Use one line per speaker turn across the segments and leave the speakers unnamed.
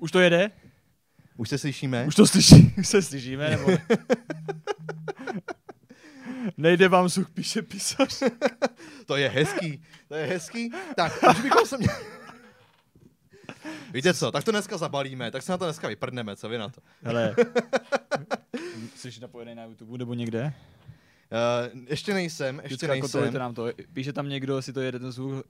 Už to jede?
Už se slyšíme?
Už to slyší, už se slyšíme, nebo ne? Nejde vám such, píše písař.
To je hezký, to je hezký. Tak, už bychom se měli... Víte co, tak to dneska zabalíme, tak se na to dneska vyprdneme, co vy na to?
Hele, jsi napojený na YouTube nebo někde?
Uh, ještě nejsem, ještě
Vždycky kontrolujte
nejsem.
nám to. Píše tam někdo, jestli to jede ten zvuk,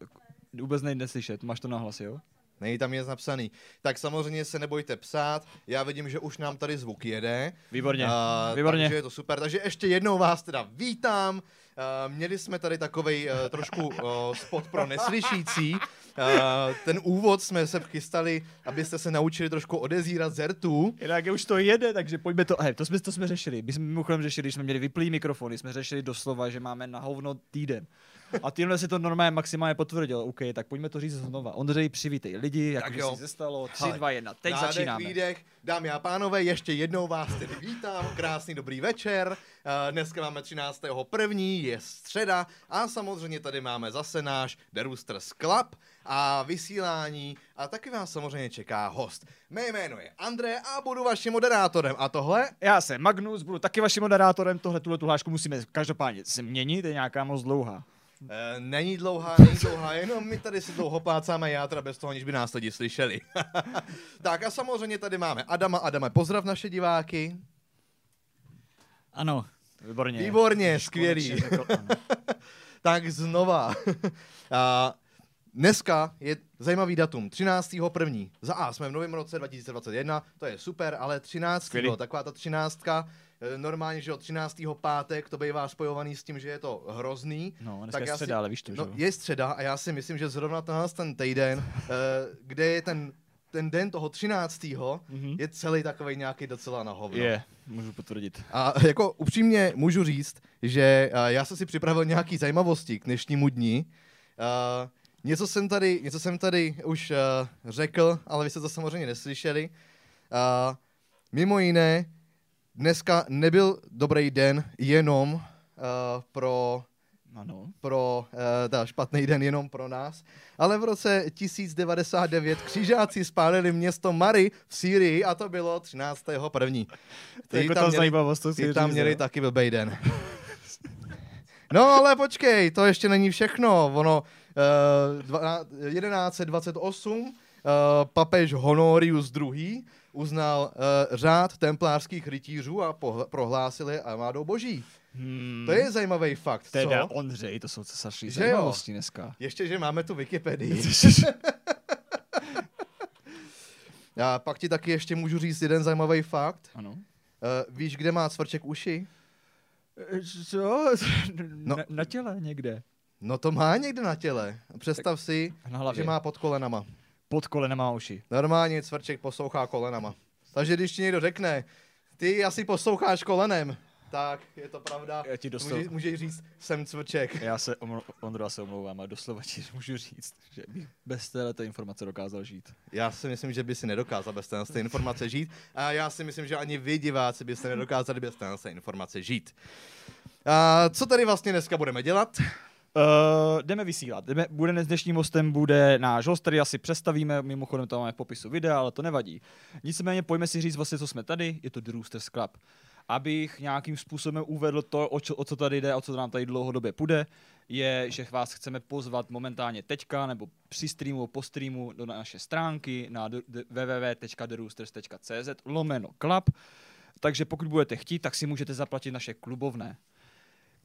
vůbec nejde slyšet. Máš to na hlas, jo?
Není tam nic napsaný. Tak samozřejmě se nebojte psát, já vidím, že už nám tady zvuk jede.
Výborně,
A,
výborně.
Takže je to super. Takže ještě jednou vás teda vítám. Uh, měli jsme tady takovej uh, trošku uh, spot pro neslyšící. Uh, ten úvod jsme se chystali, abyste se naučili trošku odezírat zertů.
Jinak už to jede, takže pojďme to. Hej, to jsme, to jsme řešili. My jsme mimochodem řešili, když jsme měli vyplý mikrofony, jsme řešili doslova, že máme na hovno týden. A tímhle si to normálně maximálně potvrdil. OK, tak pojďme to říct znova. Ondřej, přivítej lidi, jak si se stalo. 3,
Hele,
2, 1. Teď
Nádech,
začínáme.
Výdech. Dámy a pánové, ještě jednou vás tedy vítám. Krásný dobrý večer. Eh, Dneska máme 13. první, je středa a samozřejmě tady máme zase náš The Roosters Club a vysílání a taky vás samozřejmě čeká host. Mé jméno je André a budu vaším moderátorem a tohle
Já jsem Magnus, budu taky vaším moderátorem. Tohle tuhle tu hlášku musíme každopádně změnit, je nějaká moc dlouhá.
Eh, není dlouhá, není dlouhá, jenom my tady si dlouho plácáme já, teda bez toho, aniž by nás lidi slyšeli. tak a samozřejmě tady máme Adama. Adame, pozdrav naše diváky.
Ano, výborně.
Výborně, skvělý.
řekl
tak znova. a dneska je zajímavý datum, 13.1. Za A jsme v novém roce 2021, to je super, ale 13.
Skvělý.
taková ta 13. eh, Normálně, že od 13. pátek to bývá spojovaný s tím, že je to hrozný.
No,
Tak
je středa, ale víš to, že
No,
jo?
je středa a já si myslím, že zrovna tenhle ten týden, eh, kde je ten, ten den toho 13.
Mhm.
je celý takový nějaký docela na hovno.
Je, můžu potvrdit.
A jako upřímně můžu říct, že uh, já jsem si připravil nějaký zajímavosti k dnešnímu dni. Uh, něco, jsem tady, něco jsem tady už uh, řekl, ale vy jste to samozřejmě neslyšeli. Uh, mimo jiné, dneska nebyl dobrý den jenom uh, pro
Ano.
pro uh, ta špatný den jenom pro nás, ale v roce 1099 křižáci spálili město Mary v Sýrii a to bylo 13. první.
To je jako
tam
ta
měli-
zajímavost, to
ty tam měli taky blbej den. No ale počkej, to ještě není všechno. Ono uh, dva, 1128 uh, papež Honorius II. Uznal uh, řád templářských rytířů a pohl- prohlásil je armádou boží.
Hmm.
To je zajímavý fakt,
Teda
co?
Ondřej, to jsou
jo?
zajímavosti dneska.
Ještě, že máme tu Wikipedii. A pak ti taky ještě můžu říct jeden zajímavý fakt.
ano.
Uh, víš, kde má cvrček uši?
Co?
No.
Na, na těle někde.
No to má někde na těle. Představ si,
Na hlavě.
že má pod kolenama.
Pod kolenama má uši.
Normálně cvrček poslouchá kolenama. Takže když ti někdo řekne, ty asi posloucháš kolenem, tak je to pravda.
Já ti dostal-
Může, můžeš říct, jsem cvrček.
Já se, omlou- Ondro, já se omlouvám, ale doslova ti můžu říct, že bych bez této informace dokázal žít.
Já si myslím, že by si nedokázal bez téhle té informace žít. A já si myslím, že ani vy, diváci, byste nedokázali bez téhle té informace žít. A co tady vlastně dneska budeme dělat?
Uh, jdeme vysílat. Jdeme, bude dnes dnešním hostem bude náš host, který asi představíme, mimochodem to máme v popisu videa, ale to nevadí. Nicméně pojďme si říct vlastně, co jsme tady, je to The Roosters Club. Abych nějakým způsobem uvedl to, o, čo, o co tady jde, o co nám tady dlouhodobě půjde, je, že vás chceme pozvat momentálně teďka, nebo při streamu, po streamu do naše stránky na www.theroosters.cz lomeno club. Takže pokud budete chtít, tak si můžete zaplatit naše klubovné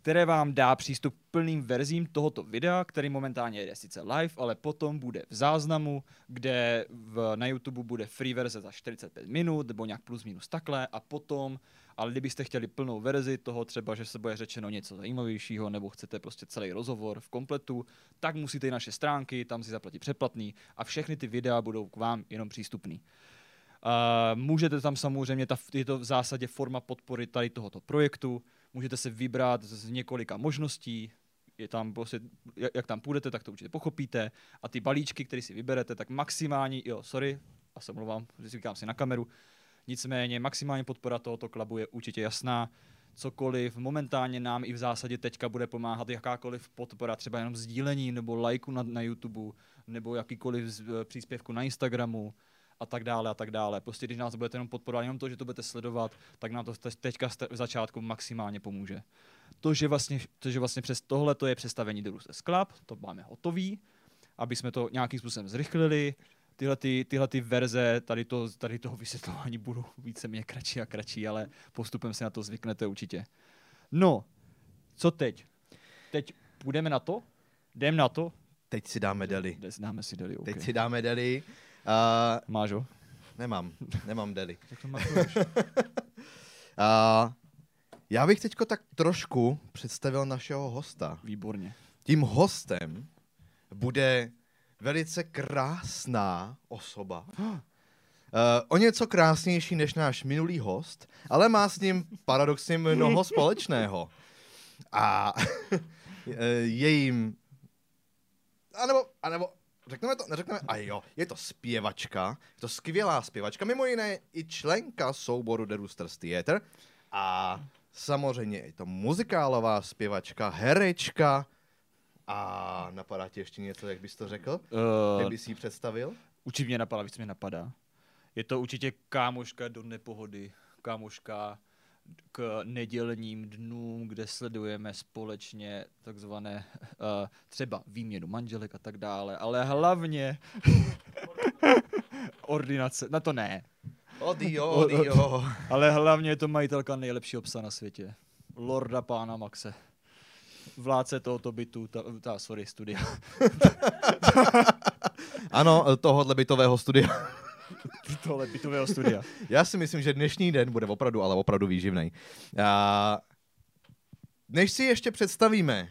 které vám dá přístup k plným verzím tohoto videa, který momentálně jede sice live, ale potom bude v záznamu, kde v, na YouTube bude free verze za 45 minut, nebo nějak plus minus takhle, a potom, ale kdybyste chtěli plnou verzi toho, třeba, že se bude řečeno něco zajímavějšího, nebo chcete prostě celý rozhovor v kompletu, tak musíte i naše stránky, tam si zaplatit přeplatný a všechny ty videa budou k vám jenom přístupný. Uh, můžete tam samozřejmě, ta, je to v zásadě forma podpory tady tohoto projektu, můžete se vybrat z několika možností, je tam prostě, jak, tam půjdete, tak to určitě pochopíte. A ty balíčky, které si vyberete, tak maximální, jo, sorry, a se mluvám, že si říkám si na kameru, nicméně maximální podpora tohoto klubu je určitě jasná, cokoliv, momentálně nám i v zásadě teďka bude pomáhat jakákoliv podpora, třeba jenom sdílení nebo lajku na, na YouTube, nebo jakýkoliv z, eh, příspěvku na Instagramu, a tak dále a tak dále. Prostě když nás budete jenom podporovat, jenom to, že to budete sledovat, tak nám to te- teďka v začátku maximálně pomůže. To, že vlastně, to, že vlastně přes tohle to je přestavení do Roosters Club, to máme hotový, aby jsme to nějakým způsobem zrychlili. Tyhle, ty, tyhle ty verze tady, to, tady toho vysvětlování budou víceméně kratší a kratší, ale postupem si na to zvyknete určitě. No, co teď? Teď půjdeme na to? Jdem na to?
Teď si dáme deli.
Jde- Dáme si deli, okay.
Teď si dáme deli. Uh,
Máš ho?
nemám, nemám deli.
Tak to.
Uh, já bych teďko tak trošku představil našeho hosta.
Výborně.
Tím hostem bude velice krásná osoba. Uh, o něco krásnější než náš minulý host, ale má s ním paradoxně mnoho společného. A jejím... A nebo, a nebo, řekneme to, neřekneme, a jo, je to zpěvačka, je to skvělá zpěvačka, mimo jiné i členka souboru The Roosters Theatre a samozřejmě je to muzikálová zpěvačka, herečka a napadá ti ještě něco, jak bys to řekl? Jak
Uh,
bys si ji představil?
určitě mě napadá, víc mě napadá. Je to určitě kámoška do nepohody, kámoška k nedělním dnům, kde sledujeme společně takzvané uh, třeba výměnu manželek a tak dále, ale hlavně ordinace, na to ne,
Odio, odio.
ale hlavně je to majitelka nejlepšího psa na světě. Lorda pána Maxe. Vládce tohoto bytu, ta, ta sorry, studia.
Ano, tohohle bytového studia.
Tohle bytového studia.
Já si myslím, že dnešní den bude opravdu, ale opravdu výživný. A než si ještě představíme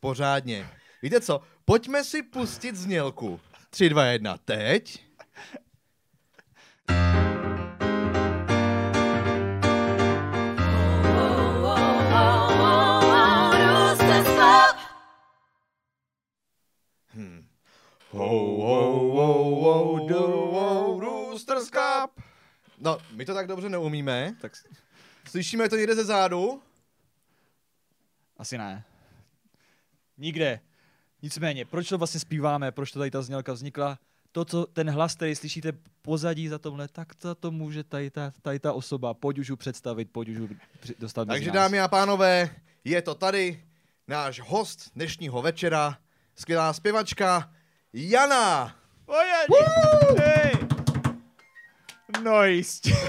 pořádně, víte co, pojďme si pustit znělku. 3, 2, 1, teď. Hmm. Ho, ho, ho, ho, do, ho, Roosters Cup. No, my to tak dobře neumíme.
Tak
Slyšíme to někde ze zádu?
asi ne. Nikde. Nicméně, proč to vlastně zpíváme, proč to tady ta znělka vznikla? To, co ten hlas, který slyšíte pozadí za tomhle, tak za to může tady ta, tady ta osoba. Pojď už ho představit, pojď už dostat mezi
Takže
nás.
dámy a pánové, je to tady náš host dnešního večera, skvělá zpěvačka Jana.
Pojď! Hej! No jistě.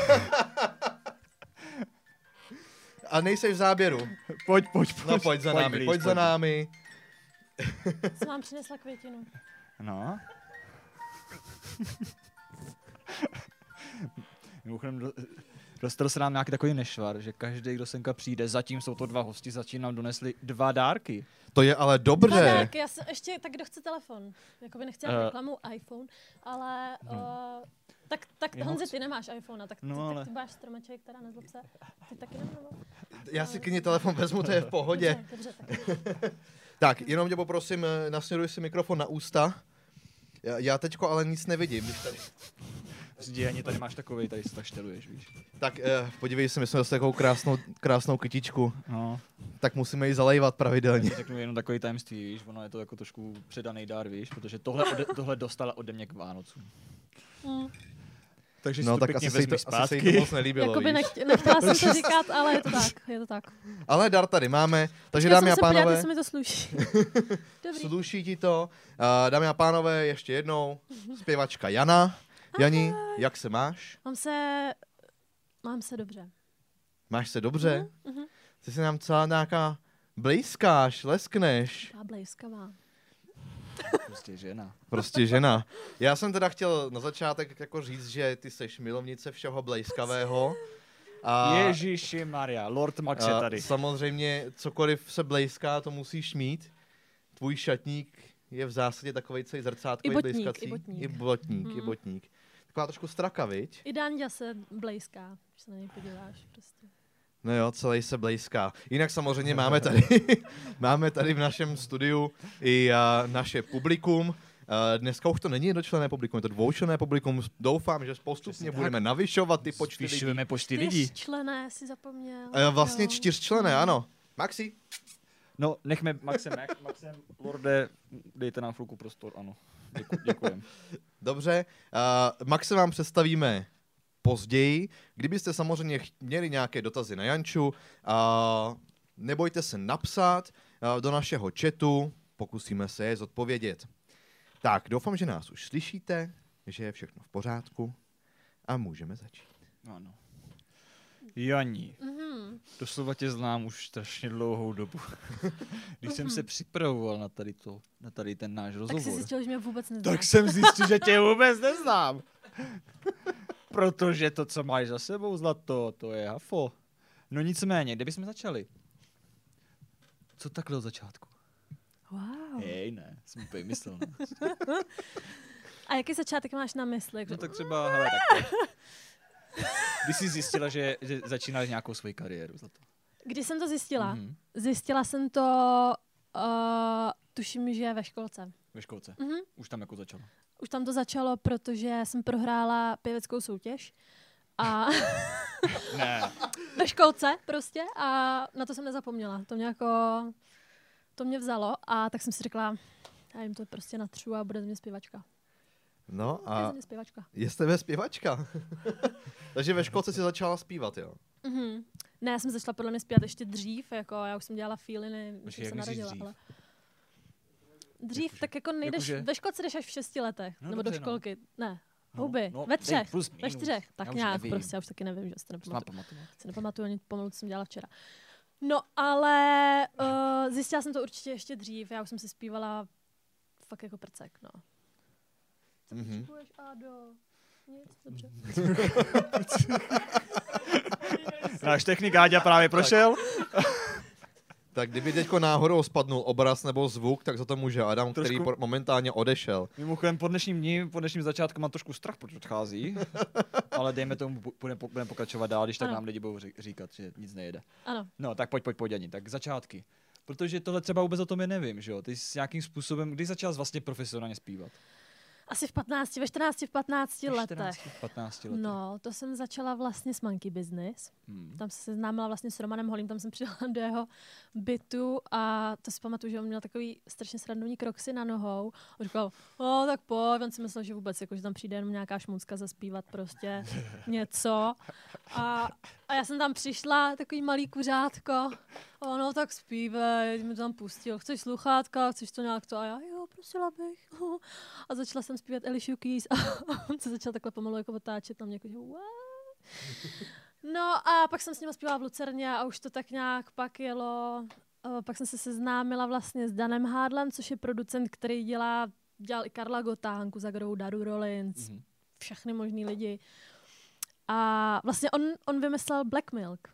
A nejseš v záběru.
Pojď, pojď, pojď.
No pojď za námi,
blíž,
pojď za námi.
Jsem vám přinesla květinu.
No. Mimochodem, do- dostal se nám nějaký takový nešvar, že každý, kdo semka přijde, zatím jsou to dva hosti, zatím nám donesli dva dárky.
To je ale dobře.
Tak, já jsem ještě, tak kdo chce telefon? Jakoby nechci
Eh.
uh, reklamu iPhone, ale uh, tak, tak
Já
Honzi,
chci-
ty nemáš iPhone, tak ty,
No, ale-
tak ty máš stromeček, teda nezlob se. Ty taky nemám?
Já si klidně telefon vezmu, to je v pohodě.
Dobře, dobře, tak.
Tak, jenom tě poprosím, eh, nasměruj si mikrofon na ústa. Já, já teďko ale nic nevidím. Když tady...
Vždy ani tady máš takový, tady se tak šteluješ, víš.
Tak eh, podívej se, my jsme dostali takovou krásnou, krásnou kytičku,
No,
tak musíme ji zalejvat pravidelně.
řeknu jenom takový tajemství, víš, ono je to jako trošku předaný dár, víš, protože tohle, ode, tohle dostala ode mě k Vánocům.
Mm.
Takže si
No
to
tak
pěkně
asi se,
vezmi
to, asi se jí to moc nelíbilo,
Jakoby nechtě, nechtěla jsem to říkat, ale je to tak, je to tak.
Ale dar tady máme, takže
Já
dámy
jsem
a
se
pánové,
jestli mi to sluší. Dobrý.
sluší ti to. Uh, dámy a pánové, ještě jednou, zpěvačka Jana. Jani, jak se máš?
Mám se, mám se dobře.
Máš se dobře?
Mhm.
Ty jsi nám celá nějaká blízkáš, leskneš.
Taková blejskavá.
Prostě žena.
Prostě žena. Já jsem teda chtěl na začátek jako říct, že ty seš milovnice všeho blejskavého. A,
Ježíši Maria, Lord Max je tady.
samozřejmě cokoliv se blejská, to musíš mít. Tvůj šatník je v zásadě takový celý zrcátkový
I botník,
blejskací.
i botník.
I botník, i
Mm.
botník. Taková trošku straka, viď?
I Dánďa se blejská, když se na něj podíváš. Prostě.
No jo, celý se blejská. Jinak samozřejmě máme tady, máme tady v našem studiu i uh, naše publikum. Uh, dneska už to není jednočlenné publikum, je to dvoučlenné publikum. Doufám, že postupně
Přesně tak.
budeme navyšovat ty počty lidí.
Zvyšujeme počty lidí.
člené si zapomněl.
Uh, vlastně
jo.
čtyřčlenné, ano. Maxi?
No, nechme Maxem, Max, Maxem, Lorde, dejte nám chvilku prostor, ano. Děku, děkujem.
Dobře, uh, Maxe vám představíme později. Kdybyste samozřejmě měli nějaké dotazy na Janču, nebojte se napsat do našeho chatu, pokusíme se je zodpovědět. Tak, doufám, že nás už slyšíte, že je všechno v pořádku a můžeme začít.
Ano. Janí,
Mhm.
doslova tě znám už strašně dlouhou dobu. Když jsem se připravoval na tady, to, na tady ten náš
Tak
rozhovor,
jsi zjistil, že mě vůbec neznáš.
tak jsem zjistil, že tě vůbec neznám. Protože to, co máš za sebou, zlato, to je hafo. No nicméně, kde bychom začali? Co takhle od začátku?
Wow.
Hej, ne, jsem úplně myslel.
A jaký začátek máš na mysli?
No tak třeba, hele, tak Když jsi zjistila, že, že začínáš nějakou svoji kariéru, zlato.
Když jsem to zjistila?
Mhm.
Zjistila jsem to, uh, tuším, že ve školce.
Ve školce.
Mhm.
Už tam jako začalo.
Už tam to začalo, protože jsem prohrála pěveckou soutěž. A
Ne.
ve školce prostě a na to jsem nezapomněla. To mě jako, to mě vzalo a tak jsem si řekla, já jim to prostě natřu a bude z mě zpěvačka.
No
A... Z mě zpěvačka.
jste ve zpěvačka. Takže ve školce si začala zpívat, jo?
Mhm. Ne, já jsem začala podle mě zpívat ještě dřív, jako já už jsem dělala feeliny, než
Počkej,
jsem se narodila.
dřív?
Ale... Dřív,
Jakože-
tak jako nejdeš,
jakože-
ve školce jdeš až v šesti letech,
No
nebo do
dobře, no.
školky. Ne,
No,
houby,
no,
ve
dej
třech,
plus,
ve čtyřech, tak
Já
nějak
nevím.
prostě, já už taky nevím, že
Má
nepamatuju. si nepamatuju ani pomalu, co jsem dělala včera. No, ale uh, zjistila jsem to určitě ještě dřív, já už jsem si zpívala fakt jako prcek, no. Co
Mhm.
Ado? Nic, dobře.
Náš technik Áďa právě prošel.
Tak kdyby teďko náhodou spadnul obraz nebo zvuk, tak za to může Adam, který
Trošku-
po- momentálně odešel.
Mimochodem po dnešním dní, po dnešním začátku mám trošku strach, proč odchází. Ale dejme tomu, bu- budeme budeme pokračovat dál, když tak
Ano.
nám lidi budou ří- říkat, že nic nejede.
Ano,
No, tak pojď, pojď, pojď, Ani. Tak začátky. Protože tohle třeba vůbec o tom je nevím, že jo? Ty jsi nějakým způsobem, kdy začal vlastně profesionálně zpívat?
Asi v 15, ve 14, v 15
Ve
letech.
14, 15 letech.
No, to jsem začala vlastně s Monkey Business.
Hmm.
Tam se seznámila vlastně s Romanem Holím, tam jsem přijela do jeho bytu a to si pamatuju, že on měl takový strašně srandovní kroxy na nohou. A říkal, o, tak pojď, on si myslel, že vůbec, jako, že tam přijde jenom nějaká šmucka zaspívat prostě něco. A, a já jsem tam přišla, takový malý kuřátko, a ono tak zpívej, mi to tam pustil, chceš sluchátka, chceš to nějak to, a já, jo, prosila bych. A začala jsem zpívat Alicia Keys a on se začal takhle pomalu jako otáčet na mě, jako, že what? No a pak jsem s ním zpívala v Lucerně a už to tak nějak pak jelo. Uh, pak jsem se seznámila vlastně s Danem Hádlem, což je producent, který dělá, dělal i Karla Gota, Hanku Zagrou, Daru Rollins,
Mhm.
všechny možný lidi. A vlastně on, on vymyslel Black Milk.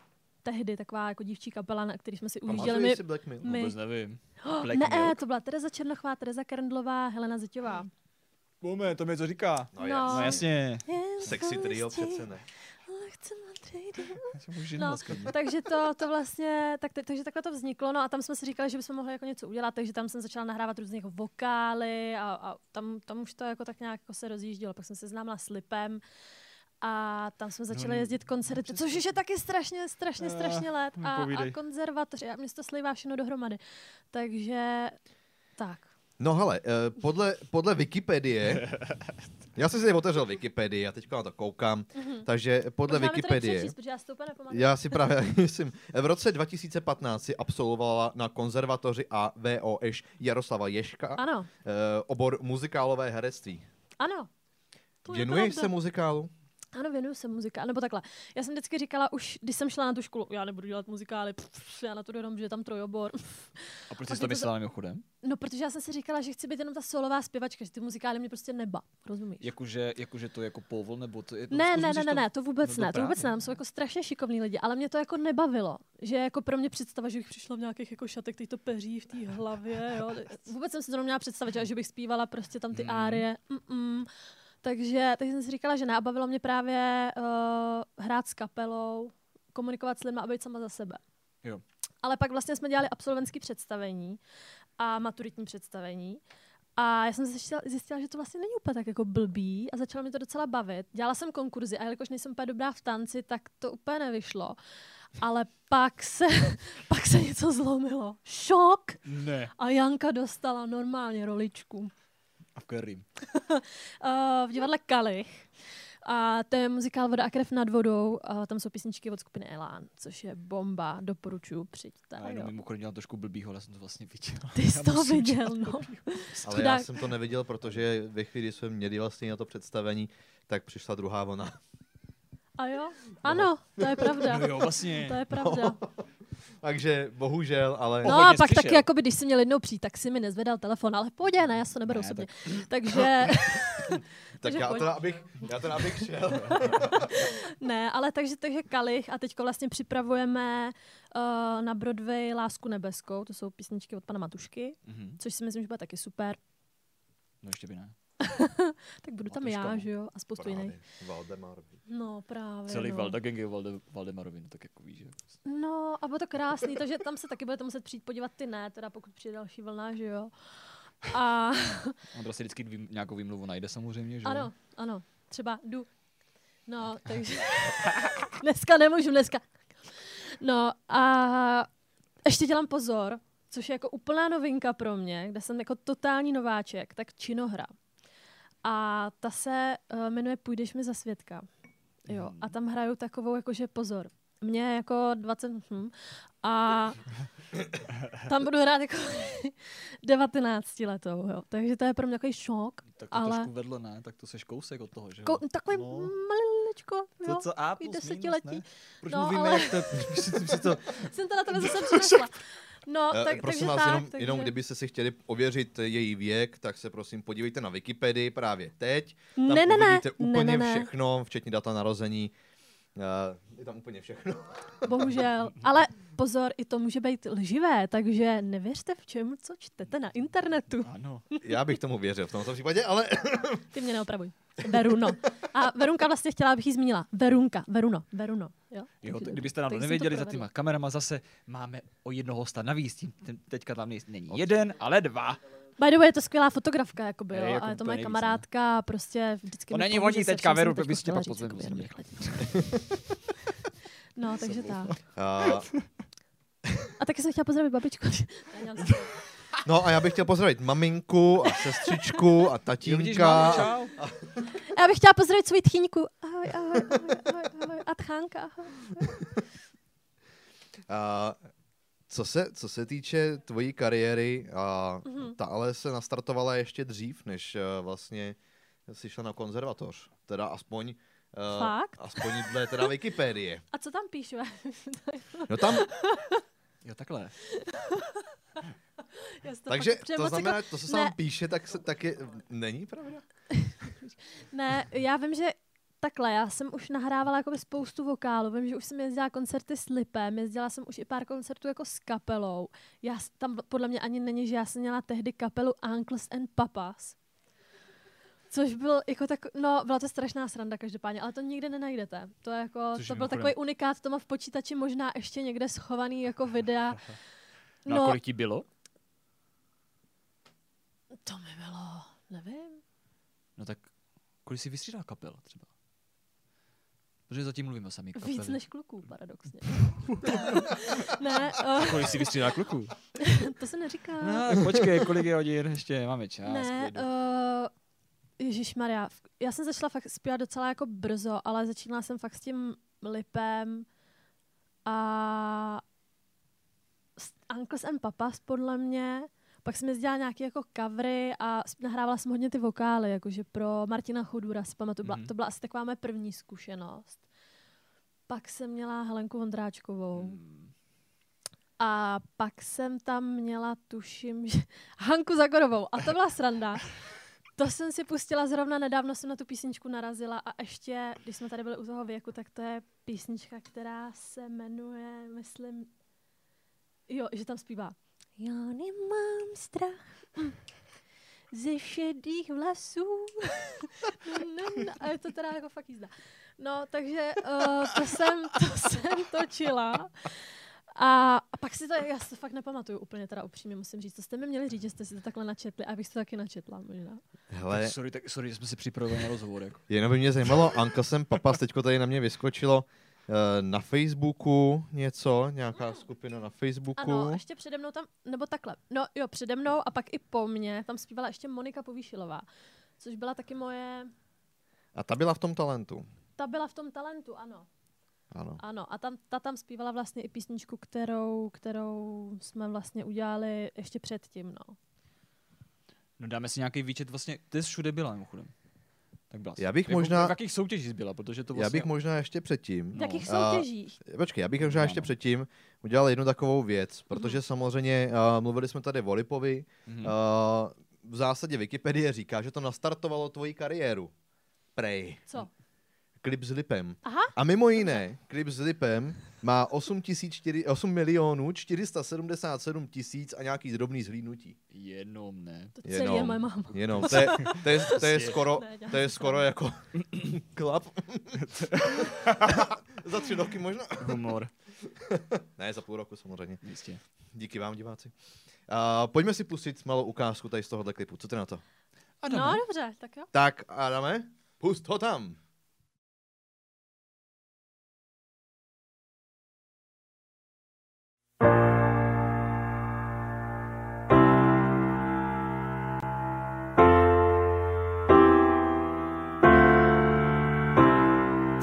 Tehdy taková jako dívčí kapela, na který jsme si ujížděli. My,
si Black Milk?
my-
Vůbec nevím.
oh,
Black
ne,
Milk?
to byla Tereza Černochová, Tereza Kerndlová, Helena Zeťová.
Moment, to mi něco říká.
No,
No.
jasně.
No jasně.
Sexy trio přece ne.
No, takže to, to vlastně, tak, takže takhle to vzniklo, no a tam jsme si říkali, že bychom mohli jako něco udělat, takže tam jsem začala nahrávat různé jako vokály a, a tam, tam už to jako tak nějak jako se rozjíždělo, pak jsem se známila s Lipem a tam jsme začali
no,
jezdit koncerty, což už je taky strašně, strašně,
Eh,
strašně let
no,
a, a konzervatoř a to slívá všechno dohromady. Takže tak.
No hele, eh, podle, podle Wikipedie, já jsem si tady otevřel Wikipedii a teďka na to koukám, takže podle
Možná
Wikipedie,
přečíst, já si
já si právě myslím, v roce 2015 si absolvovala na konzervatoři a VOŠ Jaroslava Ješka
Ano,
eh, obor muzikálové herectví.
ano. To je
Věnuješ se muzikálu?
Ano, věnuju se muzika, nebo takhle. Já jsem vždycky říkala, už když jsem šla na tu školu, já nebudu dělat muzikály, pff, já na to jdu, že je tam trojobor.
A proč jsi to myslela mimochodem?
No, protože já jsem si říkala, že chci být jenom ta solová zpěvačka, že ty muzikály mě prostě neba, rozumíš?
Jakože, jakože to je jako povol, nebo to je...
Ne, ne, ne, ne,
to-
ne, to vůbec
No
ne, to vůbec ne, tam jsou jako strašně šikovní lidi, ale mě to jako nebavilo, že jako pro mě představa, že bych přišla v nějakých jako šatek, který to peří v té hlavě, jo. Vůbec jsem si to neměla představit, že bych zpívala prostě tam ty
Mhm.
árie, mm takže, takže jsem si říkala, že ne, a bavilo mě právě uh, hrát s kapelou, komunikovat s lidmi a být sama za sebe.
Jo.
Ale pak vlastně jsme dělali absolventské představení a maturitní představení. A já jsem zjistila, zjistila, že to vlastně není úplně tak jako blbý a začalo mi to docela bavit. Dělala jsem konkurzy a jelikož nejsem úplně dobrá v tanci, tak to úplně nevyšlo. Ale pak se, pak se něco zlomilo. Šok!
Ne.
A Janka dostala normálně roličku.
A v kterým?
uh, v divadle Kalich. A to je muzikál Voda a krev nad vodou. A tam jsou písničky od skupiny Elán, což je bomba. Doporučuji, přijďte.
A jenom
jo.
mimochodem dělám trošku blbýho, ale já jsem to vlastně viděl.
Ty
Já
jsi to viděl, no.
Ale já jsem to neviděl, protože ve chvíli, kdy jsme měli vlastně na to představení, tak přišla druhá vlna.
A jo? Ano, to je pravda.
No jo, vlastně.
To je pravda.
Takže bohužel, ale...
No a pak
přišel.
taky, jakoby, když jsi měl jednou přijít, tak si mi nezvedal telefon, ale pohodě, ne, já se to neberu
Ne,
osobně. Takže,
tak
takže
já
pojď.
teda, abych, já teda abych šel.
ne, ale takže, takže Kalich a teďko vlastně připravujeme uh, na Broadway Lásku nebeskou, to jsou písničky od pana Matušky,
Mhm.
což si myslím, že bude taky super.
No ještě by ne.
Tak budu tam
Matuška,
já,
no.
že jo, a spoustu jiných.
Právě, Valdemar.
No právě,
Celý
no.
Valda gang je Valde, Valdemarovi, no tak jako víš, že?
No a bylo to krásný, takže tam se taky budete muset přijít podívat ty ne, teda pokud přijde další vlna, že jo. A
Ondra si vždycky vým, nějakou výmluvu najde samozřejmě, že? jo?
ano, ano, třeba jdu. No, takže dneska nemůžu, dneska. No a ještě dělám pozor, což je jako úplná novinka pro mě, kde jsem jako totální nováček, tak činohra. A ta se uh, jmenuje Půjdeš mi za svědka. Jo, a tam hraju takovou jakože pozor. Mě jako 20 hm, a tam budu hrát jako 19 letou, jo. Takže to je pro mě takový šok.
Tak to
ale-
trošku vedle, ne? Tak to seš kousek od toho, že jo?
Ko- takový
No.
maliličko, jo.
To co A plus
desetiletí.
minus, ne? Proč
No,
mluvíme,
ale-
jak to, myslím si to,
Jsem to na tebe zase přinesla. No,
Eh,
tak,
prosím
takže
vás,
tak,
jenom,
takže...
jenom kdybyste si chtěli ověřit její věk, tak se prosím podívejte na Wikipedii právě teď. Tam
ne, ne, ne,
uvidíte
ne,
úplně
ne, ne,
všechno, včetně data narození. Uh, je tam úplně všechno.
bohužel. Ale pozor, i to může být lživé, takže nevěřte v čem, co čtete na internetu.
ano.
Já bych tomu věřil v tomto případě, ale
Ty mě neopravuj. Veruno. A Verunka vlastně chtěla, abych jí zmínila. Verunka, Veruno, Veruno. Jo,
Jo,
Takže-
t- kdybyste
jsem to
nevěděli, za těma kamerama zase máme o jednoho hosta navíc. Tím, ten, teďka tam není jeden, ale dva.
By the way, je to skvělá fotografka, jakoby,
Je,
jo,
jako
a je to
to
moje
nejvíc,
kamarádka a prostě vždycky
To
mi
není
se
teďka, Veru,
teď
bys si
chtěla
pak
rychle. No, takže tak. A taky jsem chtěla pozdravit babičku.
No a já bych chtěl pozdravit maminku a sestřičku a tatínka.
čau.
Já bych chtěla pozdravit svou tchýňku. Ahoj, ahoj, ahoj, ahoj, ahoj. A tchánka, ahoj.
A co se, co se týče tvojí kariéry, a
Mhm.
ta ale se nastartovala ještě dřív, než eh, vlastně jsi šla na konzervatoř. Teda aspoň, uh,
Fakt?
aspoň dle teda Wikipedie.
A co tam píšu?
No tam,
Jo, takhle.
To
takže to
moc
znamená,
jako,
to, co se tam píše, tak, se, tak je, není pravda?
ne, já vím, že takhle, já jsem už nahrávala jakoby spoustu vokálů, vím, že už jsem jezdila koncerty s Lipem, jezdila jsem už i pár koncertů jako s kapelou. Já, tam podle mě ani není, že já jsem měla tehdy kapelu Uncles and Papas. Což byl jako tak, no, byla to strašná sranda každopádně, ale to nikde nenajdete. To je jako,
Což
to byl takový unikát, to má v počítači možná ještě někde schovaný jako videa.
No, a kolik ti bylo?
to mi bylo, nevím.
No tak kolik jsi vystřídal kapel třeba? Protože zatím mluvíme o samý kapely.
Víc než kluků, paradoxně. ne, uh,
Kolik jsi vystřídal kluků?
to se neříká.
No, tak počkej, kolik je hodin, ještě máme čas.
ne, uh, Ježíš Maria, já jsem začala fakt zpívat docela jako brzo, ale začínala jsem fakt s tím lipem a s Uncles and Papas podle mě. Pak jsem jezdila nějaké jako covery a nahrávala jsem hodně ty vokály, jakože pro Martina Chodura si pamatuju,
Mhm.
to byla asi taková moje první zkušenost. Pak jsem měla Helenku Vondráčkovou.
Hmm.
A pak jsem tam měla, tuším, že Hanku Zagorovou. A to byla sranda. To jsem si pustila zrovna nedávno, jsem na tu písničku narazila a ještě, když jsme tady byli u toho věku, tak to je písnička, která se jmenuje, myslím, jo, že tam zpívá. Já nemám strach ze šedých vlasů. no, no, no. A je to teda jako fakt jízda. No, takže uh, to, jsem, to jsem točila. A, a pak si to, já si to fakt nepamatuju úplně teda upřímně, musím říct. To jste mi měli říct, že jste si to takhle načetli, abych si to taky načetla možná.
Hele,
Sorry, tak, sorry, že jsme si připravili na rozhovor. Jako.
jenom by mě zajímalo, Uncle jsem Papas, teďko tady na mě vyskočilo, na Facebooku něco, nějaká skupina na Facebooku.
Ano, a ještě přede mnou tam, nebo takhle, no jo, přede mnou a pak i po mně, tam zpívala ještě Monika Povýšilová, což byla taky moje,
A ta byla v tom talentu.
ta byla v tom talentu, ano.
Ano.
Ano, a tam, ta tam zpívala vlastně i písničku, kterou, kterou jsme vlastně udělali ještě předtím, no.
No dáme si nějaký výčet, vlastně, ty jsi všude byla mimochodem. Tak byla jsi.
Já bych
Jako,
možná-
V jakých soutěžích jsi byla, protože to
Já
vlastně...
bych možná ještě předtím,
V
No.
jakých
A-
soutěžích?
počkej, já bych možná ještě
Ano.
předtím udělal jednu takovou věc,
Mhm.
protože samozřejmě uh, mluvili jsme tady o Lipovi,
Mhm.
uh, v zásadě Wikipedie říká, že to nastartovalo tvoji kariéru. Prej.
Co?
Klip s Lipem.
Aha,
A mimo jiné, klip s Lipem má 8, 4, 8 milionů 477 tisíc a nějaký drobný zhlídnutí.
Jenom ne.
to celý je
Jenom.
moje máma.
Jenom, to je, to je, to je
Prostě.
skoro, to je skoro jako klap. za tři roky možná.
Humor.
Ne, za půl roku samozřejmě.
Jistě.
Díky vám, diváci. Uh, pojďme si pustit malou ukázku tady z tohohle klipu. Co ty na to?
No dobře, tak jo.
Tak, Adame, pust ho tam.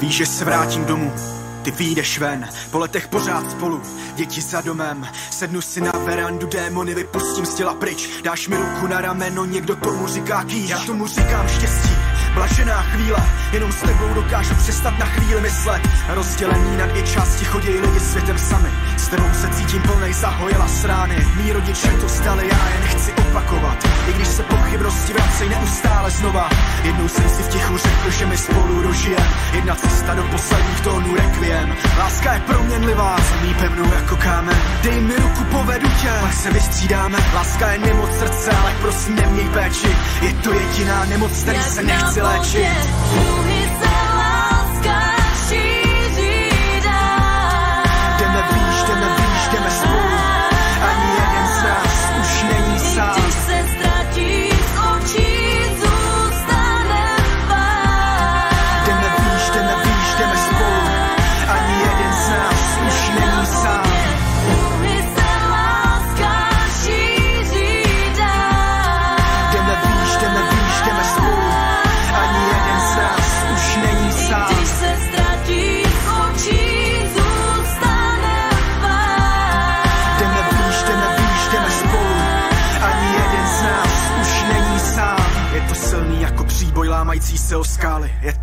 Víš, že se vrátím domů, ty vyjdeš ven, po letech pořád spolu, děti za domem. Sednu si na verandu, démony vypustím z těla pryč, dáš mi ruku na rameno, někdo tomu říká kýž. Já tomu říkám štěstí, blažená chvíle, jenom s tebou dokážu přestat na chvíli myslet. Rozdělení na dvě části chodí lidi světem sami, s tebou se cítím plnej zahojila srány. Mí rodiče to stali, já je nechci opakovat, i když se pochybnosti vracej neustále znova. Jednou jsem si v tichu řekl, že mi spolu dožije, jedna cesta do posledních tónů requiem. Láska je proměnlivá, zemí pevnou jako kámen. Dej mi ruku, povedu tě, pak se vystřídáme. Láska je nemoc srdce, ale prosím neměj péči. Je to jediná nemoc, který se nechci léčit. Jdeme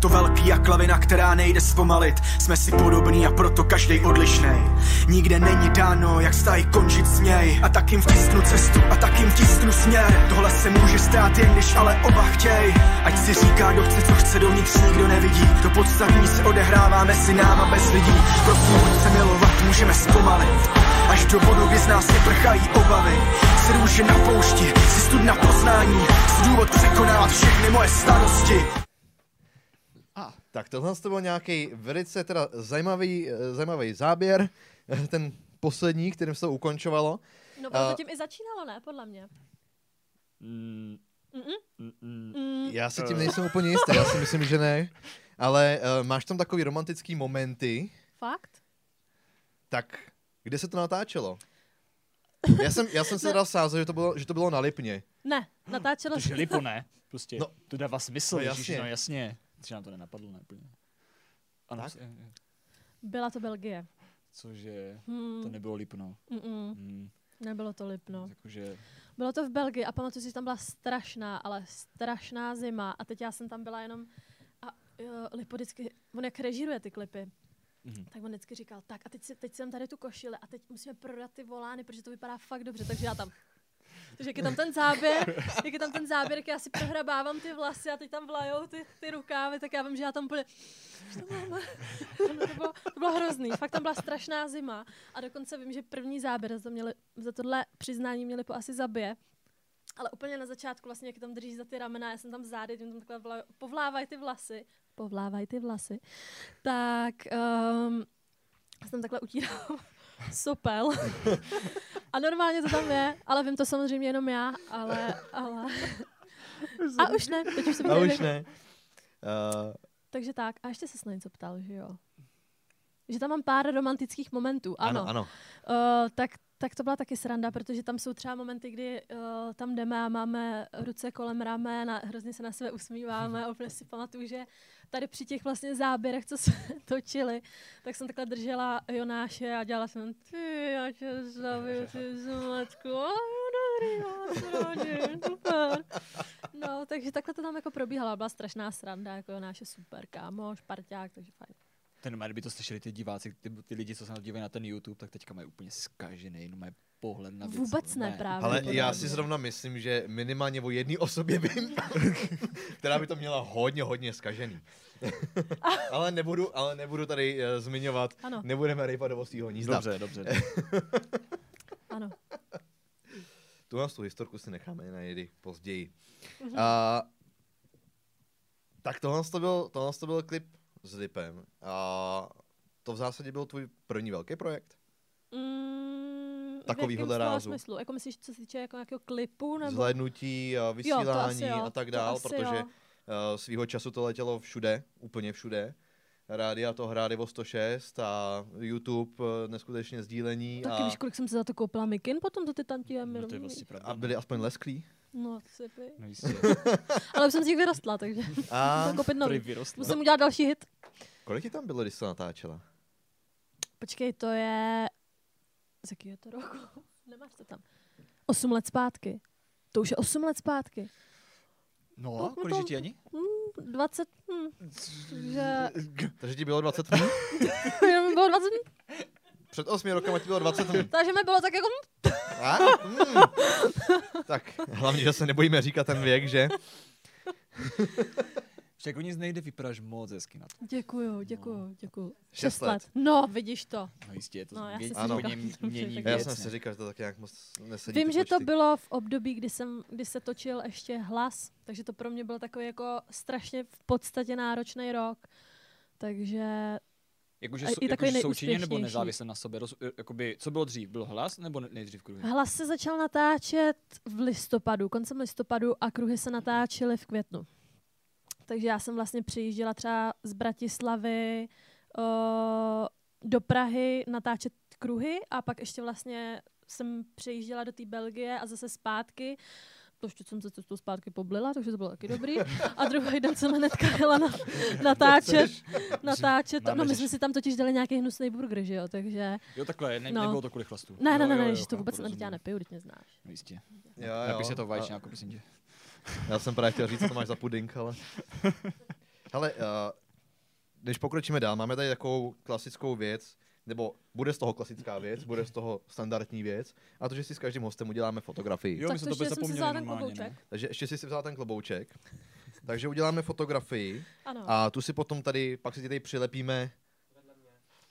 to velký jak lavina, která nejde zpomalit. Jsme si podobný a proto každý odlišnej. Nikde není dáno, jak vztahy končit směj. A tak jim vtisnu cestu, a tak jim vtisnu směr. Tohle se může stát jen když ale oba chtěj. Ať si říká, kdo chce, co chce, dovnitř nikdo nevidí. To podstatní se odehrává mezi náma bez lidí. Prosím, pojď se milovat, můžeme zpomalit. Až do bodu, kdy z nás neprchají obavy. Si růže na poušti, si stud na poznání, si důvod překonávat všechny moje starosti.
Tak tohle to byl nějaký velice teda zajímavý, eh, zajímavý záběr, eh, ten poslední, kterým se to ukončovalo.
No, bylo
A-
to tím i začínalo, ne, podle mě.
Mm, mm, mm.
Mm.
Já si tím nejsem úplně jistý, já si myslím, že ne. Ale uh, máš tam takový romantický momenty,
Fakt?
tak kde se to natáčelo? Já jsem, já jsem se dal sázet, že to bylo, že to bylo na Lipně.
Ne, natáčelo
To
se.
lipo ne. Prostě,
No.
no, to dává smysl,
No
no,
jasně.
jasně. no jasně. Že nám to nenapadlo, ne úplně. Ano,
Tak?
tak?
Byla to Belgie.
cože,
Hmm.
to nebylo Lipno.
Mm-mm.
Hmm,
Nebylo to Lipno.
jakože,
Bylo to v Belgii a pamatuju si, že tam byla strašná, ale strašná zima a teď já jsem tam byla jenom a jo, Lipo vždycky, on jak režíruje ty klipy,
mhm.
tak on vždycky říkal, tak a teď, si, teď jsem tady tu košili a teď musíme prodat ty volány, protože to vypadá fakt dobře, takže já tam takže jak je tam ten záběr, jak je tam ten záběr, jak já si prohrabávám ty vlasy a teď tam vlajou ty, ty rukávy, tak já vím, že já tam úplně, "Už to máme." to, bylo, to bylo hrozný, fakt tam byla strašná zima a dokonce vím, že první záběr za, měli, za tohle přiznání měli po asi zabije, ale úplně na začátku vlastně, jak tam drží za ty ramena, já jsem tam zády, tím tam takhle povlávají ty vlasy, povlávají ty vlasy, tak um, jsem takhle utírám sopel. A normálně to tam je, ale vím to samozřejmě jenom já, ale, ale... A už ne, teď už jsem
A už ne. Uh,
Takže tak, a ještě se na něco ptal, že jo? že tam mám pár romantických momentů. Ano,
ano. ano.
Uh, tak, tak to byla taky sranda, protože tam jsou třeba momenty, kdy uh, tam jdeme a máme ruce kolem ramen a hrozně se na sebe usmíváme a úplně si pamatuju, že tady při těch vlastně záběrech, co jsme točili, tak jsem takhle držela Jonáše a dělala jsem ty, já tě zabiju, ty zmatku, dobrý, to rádi, super. No, takže takhle to tam jako probíhalo, byla strašná sranda, jako Jonáš je super kámoš, parťák, takže fajn.
Ten moment, kdyby to slyšeli ty diváci, ty, ty lidi, co se dívají na ten YouTube, tak teďka mají úplně zkažený, no mají pohled na věc.
Vůbec
no,
ne, právě.
Ale já si zrovna myslím, že minimálně o jedné osobě vím, která by to měla hodně, hodně skažený. ale, nebudu, ale nebudu tady uh, zmiňovat,
Ano.
nebudeme rejpat do svého nízda.
Dobře, dobře.
Ano.
Tuhle tu historku si necháme na jedy později. A, tak tohle to byl, tohle to byl klip s Lipem. A to v zásadě byl tvůj první velký projekt?
Mm,
Takovýhohle
slova
rázu.
smyslu? Jako myslíš, co se týče jako nějakého klipu? Nebo...
Zhlédnutí,
to
vysílání
asi jo,
a tak dál,
asi
protože
jo.
uh, svýho času to letělo všude, úplně všude. Rádia to hráli o 106 a YouTube uh, neskutečně sdílení
Taky
a,
víš, kolik jsem si za to koupila mikin potom, to ty tanti a
No, to je vlastně pravda.
a byli aspoň lesklí.
No, sypy.
No jistě.
Ale už jsem si jich vyrostla, takže
A
musím koupit nový.
vyrostla.
Musím udělat další hit.
kolik ti tam bylo, když jsi to natáčela?
Počkej, to je... Z jakého to roku? Nemáš to tam. Osm let zpátky. To už je osm let zpátky.
No, kolik že ti ani?
Hmm, 20, hm, že...
Takže ti bylo 20 dní?
mi bylo 20,
Před 8 rokama ti bylo 20 dní.
takže mi bylo tak jako... hm,
A? Mm. Tak, hlavně, že se nebojíme říkat ten věk, že?
Však o nic nejde, vypadáš moc hezky na to.
Děkuju, děkuju, děkuju.
Šest
Šest
let.
let. No, vidíš to.
No jistě, to
No, já
vě-
si
Ano.
mění
tak
Já jsem si říkal, že to tak nějak moc nesedí.
Vím, že to bylo v období, kdy, jsem, kdy se točil ještě hlas, takže to pro mě byl takový jako strašně v podstatě náročný rok. Takže
Jakože,
A
sou,
i takový
jakože součinně nebo nezávisle na sobě? Roz, jakoby, co bylo dřív? Byl hlas nebo ne- nejdřív kruhy?
hlas se začal natáčet v listopadu, koncem listopadu a kruhy se natáčely v květnu. Takže já jsem vlastně přijížděla třeba z Bratislavy o, do Prahy natáčet kruhy a pak ještě vlastně jsem přejížděla do té Belgie a zase zpátky. Ještě jsem se cestou zpátky poblila, takže to bylo taky dobrý. A druhý den jsem hnedka jela na, natáčet. natáčet. No, my jsme si tam totiž dali nějaký hnusný burger, že jo, takže...
Jo, takhle, ne,
No.
nebylo to kvůli chlastu.
Ne, ne,
Jo,
ne,
jo,
ne,
jo,
že to vůbec já
rozumím.
nepiju, teď mě znáš.
No jistě.
Jo,
Napiš si to
A-
vaječňáku, prosím tě.
Já jsem právě chtěl říct, co to máš za puding, ale... Hele, uh, když pokročíme dál, máme tady takovou klasickou věc, nebo bude z toho klasická věc, bude z toho standardní věc, a to, že si s každým hostem uděláme fotografii.
Jo,
Tak
my jsme
to si
zapomněli normálně,
klobouček.
ne?
Takže ještě si si vzal ten klobouček. Takže uděláme fotografii
Ano.
a tu si potom tady, pak si ti tady přilepíme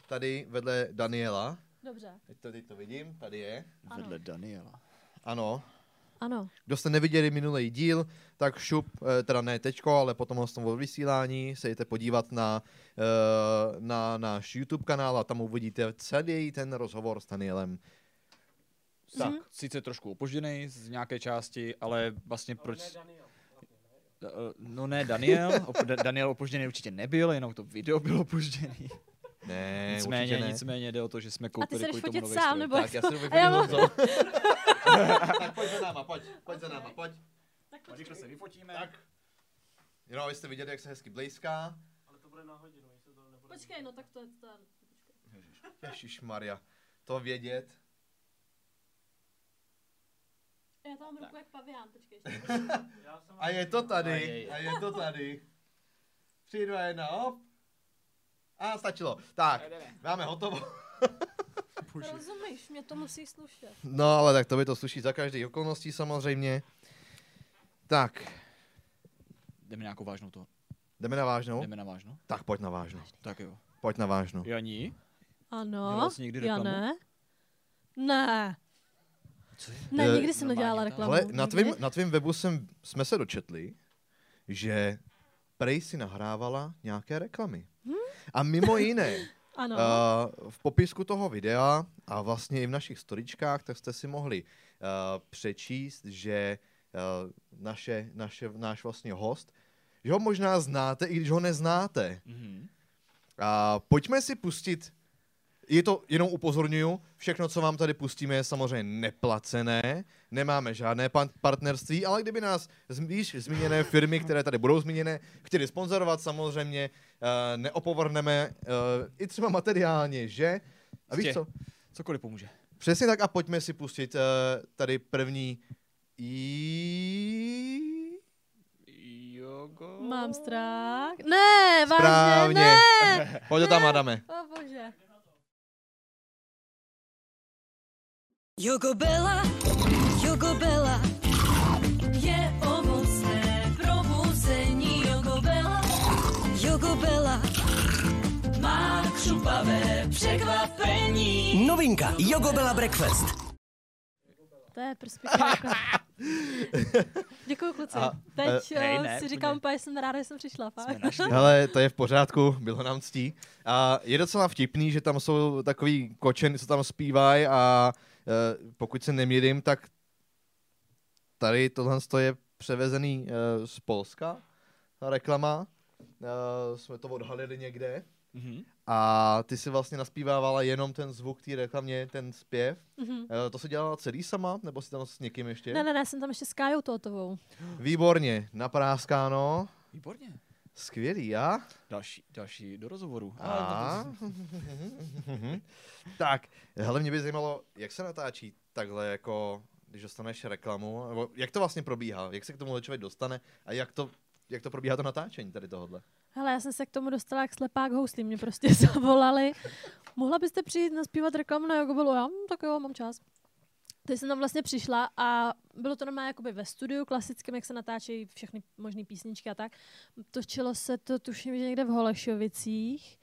tady vedle Daniela.
Dobře.
Teď to, teď to vidím, tady je.
Ano.
Vedle Daniela.
Ano.
Ano.
Kdo jste neviděli minulý díl, tak šup, eh, teda ne tečko, ale potom z toho vysílání se jdete podívat na, eh, na náš YouTube kanál a tam uvidíte celý ten rozhovor s Danielem.
Tak,
Mhm.
sice trošku opožděný z nějaké části, ale vlastně proč... Eh, No ne, Daniel. Daniel opožděný určitě nebyl, jenom to video bylo opožděný.
Ne,
nicméně,
ne.
nicméně jde o to, že jsme
A ty
koupili
se
kvůli tomu
fotit
nový
sám,
stroj.
nebo
Tak, já si jdu vyfotit Honzo. tak pojď za náma, pojď, pojď za náma, pojď.
Rychle se vyfotíme.
Tak. Jenom abyste viděli, jak se hezky blízká.
Počkej, no tak to je ten.
Ježíš Maria, to vědět.
Já tam mám ruku jak pavián, počkej.
A je to tady, a je to tady. Tři, dva, jedna, hop. A stačilo. Tak, máme hotovo.
Rozumíš, mě to musí slušet.
No, ale tak to by to sluší za každý okolností samozřejmě. Tak,
Jdeme nějakou vážnou to.
jdeme na vážnou?
Jdeme na vážnou?
Tak pojď na vážnou.
Tak jo.
Pojď na vážnou.
Janí?
Ano.
Někdy
Já
reklamu?
ne. Ne.
Co je?
Ne,
Eh,
nikdy jsem nedělala reklamu.
Ale na tvým, na tvým webu jsem, jsme se dočetli, že prej si nahrávala nějaké reklamy. A mimo jiné,
Ano.
Uh, v popisku toho videa a vlastně i v našich storičkách, tak jste si mohli uh, přečíst, že uh, naše, naše, náš vlastně host, že ho možná znáte, i když ho neznáte.
Mhm.
A pojďme si pustit je to, jenom upozorňuju, všechno, co vám tady pustíme, je samozřejmě neplacené, nemáme žádné pan- partnerství, ale kdyby nás zmíš, zmíněné firmy, které tady budou zmíněné, chtěli sponzorovat, samozřejmě uh, neopovrhneme uh, i třeba materiálně, že? A víš
Prostě
co?
Cokoliv pomůže.
Přesně tak a pojďme si pustit uh, tady první i...
Jogo.
Mám strach. Ne, vážně,
Správně.
ne.
Pojď tam, Adame.
O bože.
Jogobela, jogobela, je ovocné probuzení jogobela. Jogobela, má křupavé překvapení.
Novinka Jogobela Breakfast.
To je perspektiva. jako- Děkuji, kluci.
A,
Teď
eh, hej,
uh,
ne,
si říkám úplně, jsem ráda, že jsem přišla.
Hele, to je v pořádku, bylo nám ctí. A je docela vtipný, že tam jsou takový kočeny, co tam zpívají a uh, pokud se nemýlím, tak tady tohle je převezený uh, z Polska, ta reklama. Uh, jsme to odhalili někde.
Mhm.
A ty si vlastně naspívávala jenom ten zvuk té reklamě, ten zpěv.
Mhm.
Uh, to si dělala celý sama, nebo si tam s někým ještě?
Ne, ne, ne, jsem tam ještě s Kájou Totovou.
Výborně, napráskáno.
Výborně.
Skvělý, já?
Další, další do rozhovoru.
A... tak, hele, mě by zajímalo, jak se natáčí takhle jako, když dostaneš reklamu, nebo jak to vlastně probíhá, jak se k tomu člověk dostane a jak to, jak to probíhá to natáčení tady tohohle.
Hele, já jsem se k tomu dostala jak slepák houslí, mě prostě zavolali. Mohla byste přijít naspívat reklamu na Jogobelu? Já, "Hm, tak jo, mám čas. Teď jsem tam vlastně přišla a bylo to normálně jakoby ve studiu klasickém, jak se natáčejí všechny možné písničky a tak. Točilo se to, tuším, že někde v Holešovicích.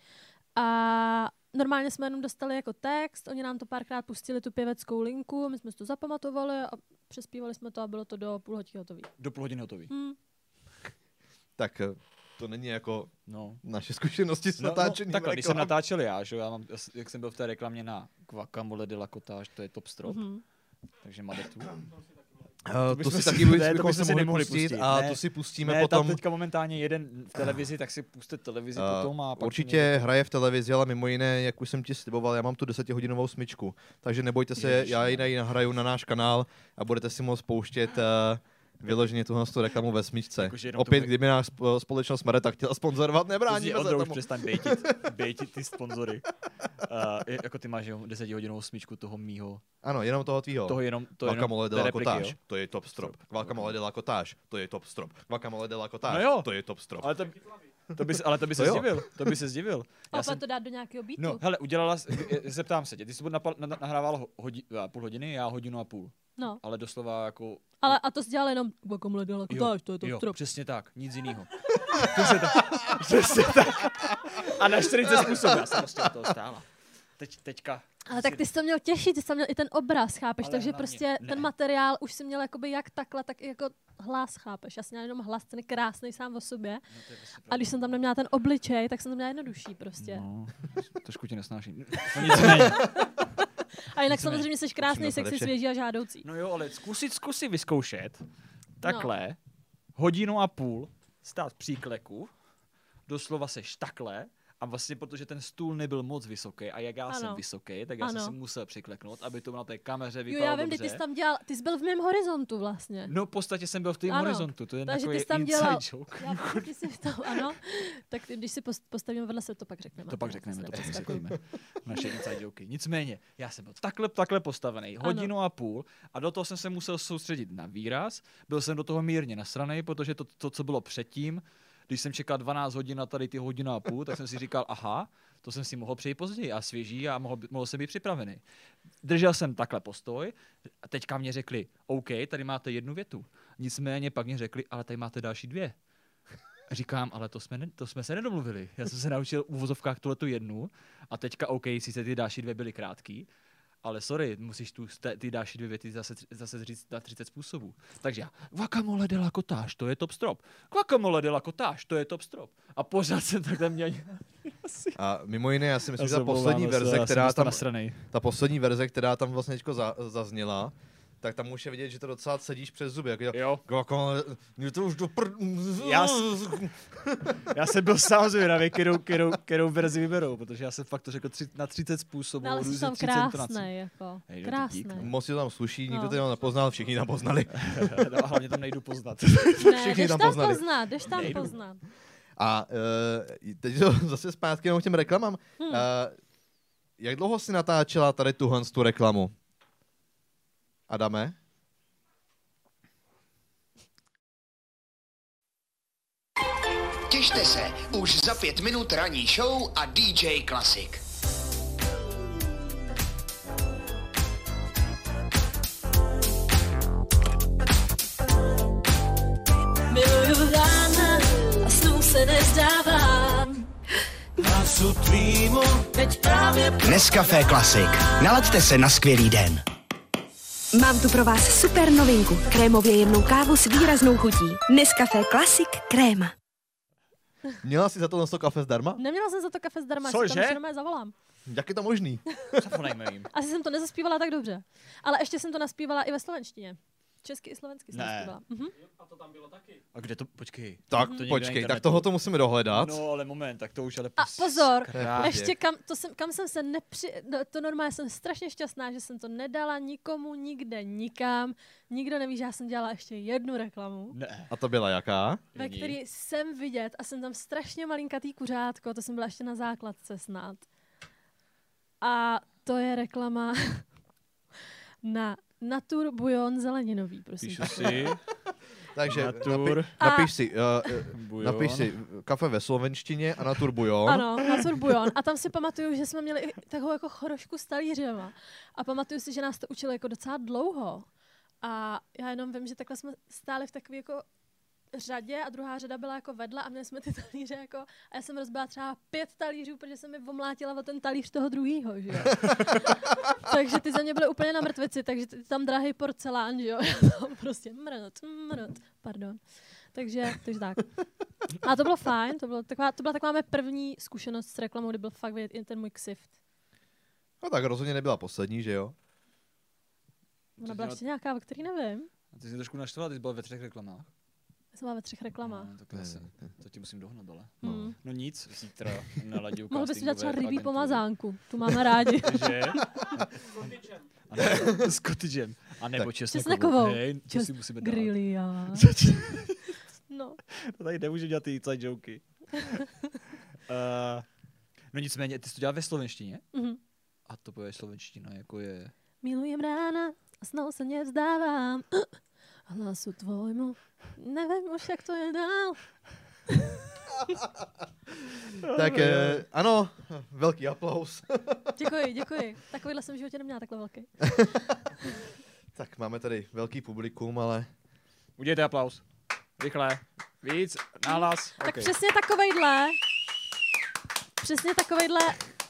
A normálně jsme jenom dostali jako text, oni nám to párkrát pustili tu pěveckou linku, my jsme si to zapamatovali a přespívali jsme to a bylo to do půl hodiny hotový.
Do půl hodiny hotový.
Hm.
Tak eh, to není jako
No.
naše zkušenosti s
No,
natáčením
no, takhle, když jsem
reklam.
natáčel já, že jo, já mám, jak jsem byl v té reklamě na Guacamole de la Cottage, to je top strop,
Mhm.
Takže Madetu.
Eh,
to
to
bychom
si taky
ne,
bychom
to
se
si
mohli pustit,
pustit,
a
ne.
to si pustíme
Ne,
potom.
tam teďka momentálně jeden v televizi, tak si puste televizi
Eh,
potom a pak
Určitě hraje v televizi, ale mimo jiné, jak už jsem ti sliboval, já mám tu desetihodinovou smyčku. Takže nebojte se,
Ježiš,
já ji nahraju na náš kanál a budete si moct pouštět uh, vyloženě tuhle tu reklamu ve smyčce.
Jakože jenom
Opět,
tomu-
kdyby nás sp- společnost Mareta chtěla sponzorovat, nebráníme se tomu.
přestaň bejtit, bejtit ty sponzory. Uh, jako ty máš jo, desetihodinovou smyčku toho mýho,
Ano, jenom toho tvýho.
toho jenom, to jenom
Guacamole de la Cottage, to je top strop. Guacamole de la Cottage, to je top strop. Guacamole de la Cottage,
No jo.
to je top strop.
Ale to, to by, se- ale to by
To
se zdivil, to by se zdivil.
A
Já jsem,
to dát do nějakého beatu.
no, hele, udělala, zeptám se tě, ty jsi napal- na- nahrávala ho- hodi, půl hodiny, já hodinu a půl,
no.
ale doslova jako
Ale a to jsi dělal jenom guacamole de la to je to
jo,
strop.
přesně tak, nic jiného. přesně tak, přesně tak. A na 40 způsobů, já jsem prostě toho stála. Teď, teďka,
Ale tak ty jsi to měl těšit, ty jsi tam měl i ten obraz, chápeš?
Ale
Takže
hlavně
prostě
ne.
ten materiál už si měl jakoby jak takhle, tak i jako hlas, chápeš? Já jsem měla jenom hlas, ten je krásný sám o sobě.
no prostě
A když jsem tam neměla ten obličej, tak jsem to měla jednodušší prostě.
No, trošku tě nesnáším. No nicméně.
A jinak
Nicméně.
samozřejmě jsi krásný, sexy, svěží a žádoucí.
No jo, ale zkusit, zkusit vyzkoušet takhle, hodinu a půl, stát v příkleku, doslova seš takhle, a vlastně protože ten stůl nebyl moc vysoký a jak já
Ano.
jsem vysoký, tak já jsem
Ano.
si musel přikleknout, aby to na té kameře
Jo,
vypadalo
já vím,
dobře.
ty jsi tam dělal, ty jsi byl v mém horizontu vlastně.
No v podstatě jsem byl v tom
Ano.
horizontu, to je
Takže ty jsi tam
inside
dělal-
joke.
Já ty jsi tam, ano. Tak ty, když si post- postavíme vedle se, to pak řekneme.
To pak řekneme, to pak řekneme. Naše inside joky. Nicméně, já jsem byl takhle, takhle postavený,
Ano.
hodinu a půl, a do toho jsem se musel soustředit na výraz. Byl jsem do toho mírně nasranej, protože to, to co bylo předtím, když jsem čekal 12 hodin na tady ty hodinu a půl, tak jsem si říkal, aha, to jsem si mohl přejít později a svěží a mohl, mohl jsem být připravený. Držel jsem takhle postoj a teďka mě řekli, OK, tady máte jednu větu. Nicméně pak mě řekli, ale tady máte další dvě. Říkám, ale to jsme, ne, to jsme se nedomluvili. Já jsem se naučil v uvozovkách tuhle tu jednu a teďka OK, sice ty další dvě byly krátký, ale sorry, musíš tu, ty další dvě věty zase, zase říct na 30 způsobů. Takže já, guacamole de la cottage, to je top strop. Guacamole de la cottage, to je top strop. A pořád jsem takhle měl...
A mimo jiné, já si myslím,
Já
že ta poslední verze, která tam, ta poslední verze, která tam vlastně zazněla, tak tam už je vidět, že to docela sedíš přes zuby. Jak,
Jo.
Jako, jako, mě to už do pr...
Já Já jsem byl sám zvědavý, kterou, kterou, kterou verzi vyberou, protože já jsem fakt to řekl tři, na 30 způsobů,
No, ale
různě
tam
30 intonací.
krásný, jako.
Hej, no, dík, no.
Moc si to tam sluší, nikdo
No.
to jenom nepoznal, všichni tam poznali.
no, a hlavně tam nejdu poznat.
Ne,
Všichni
jdeš
tam
tam
poznali.
poznat, jdeš tam
Nejdu.
poznat.
A uh, teď to zase zpátky jenom k těm reklamám.
Hmm.
Uh, jak dlouho jsi natáčela tady tuhle tu reklamu? Adame?
Těšte se, už za pět minut ranní show a DJ Klasik.
Miluju rána a snů se nezdávám.
Hlasu tvýmu
Teď právě
Nescafé Klasik. Nalaďte se na skvělý den.
Mám tu pro vás super novinku. Krémově jemnou kávu s výraznou chutí. Nescafé Classic Kréma.
Měla jsi za to to kafe zdarma?
Neměla jsem za to kafe zdarma,
Cože?
tam zavolám.
Jak je to možný?
Zafonejme jim.
Asi jsem to nezaspívala tak dobře. Ale ještě jsem to naspívala i ve slovenštině. Česky i slovensky jsem
Ne.
naspívala. Mhm.
A kde to, počkej.
Tak
To někde na
počkej, tak
internetu.
toho to musíme dohledat.
No, ale moment, tak to už ale...
A pozor,
Krásně.
ještě kam, to jsem, kam jsem se nepři... No, to normálně jsem strašně šťastná, že jsem to nedala nikomu, nikde, nikam. Nikdo neví, že já jsem dělala ještě jednu reklamu,
Ne.
A to byla jaká?
ve
Není.
který jsem vidět a jsem tam strašně malinkatý kuřátko, to jsem byla ještě na základce snad. A to je reklama na Natur Bujon zeleninový, prosím.
Píšu si.
Takže
Natur.
napi, napiš si, uh,
Bujon.
napiš si kafe ve slovenštině a na turbujon.
Ano, Natur Bujon. A tam si pamatuju, že jsme měli i takovou jako chorošku s talířema. A pamatuju si, že nás to učili jako docela dlouho. A já jenom vím, že takhle jsme stáli v takové jako řadě a druhá řada byla jako vedle a měli jsme ty talíře jako a já jsem rozbila třeba pět talířů, protože jsem mi omlátila o ten talíř toho druhýho, že jo. takže ty za mě byly úplně na mrtvici, takže ty- tam drahý porcelán, že jo. Prostě mrt, mrt, pardon. Takže, takže tak. A to bylo fajn, to, bylo taková, to byla taková mé první zkušenost s reklamou, kdy byl fakt vidět i ten můj ksift.
No tak rozhodně nebyla poslední, že jo?
Ona byla ještě nějaká, o který nevím.
A ty jsi trošku naštvala, ty jsi byla ve třech reklamách.
Já jsem ve třech reklamách.
No, tak se, to ti musím dohnat, ale.
Hmm.
No nic, zítra naladil
Mohl bys udělat třeba rybí pomazánku, tu máme rádi.
Že? S cottagem. A nebo česnekovou.
Česnekovou.
Hej, to
Čes-
si musíme dát.
Grilia. No,
To tady nemůžu dělat ty inside joky. uh, no nicméně, ty jsi to dělal ve slovenštině?
mhm.
A to bude slovenština, jako je...
Milujem rána a snou se nevzdávám. Hlasu tvojmu, nevím už, jak to je dál.
Tak eh, ano, velký aplaus.
Děkuji, děkuji. Takovýhle jsem v životě neměla takhle velký.
tak máme tady velký publikum, ale
Udělejte aplaus. Rychle. Víc. Nahlas.
Tak
okay.
přesně takovejhle, přesně takovejhle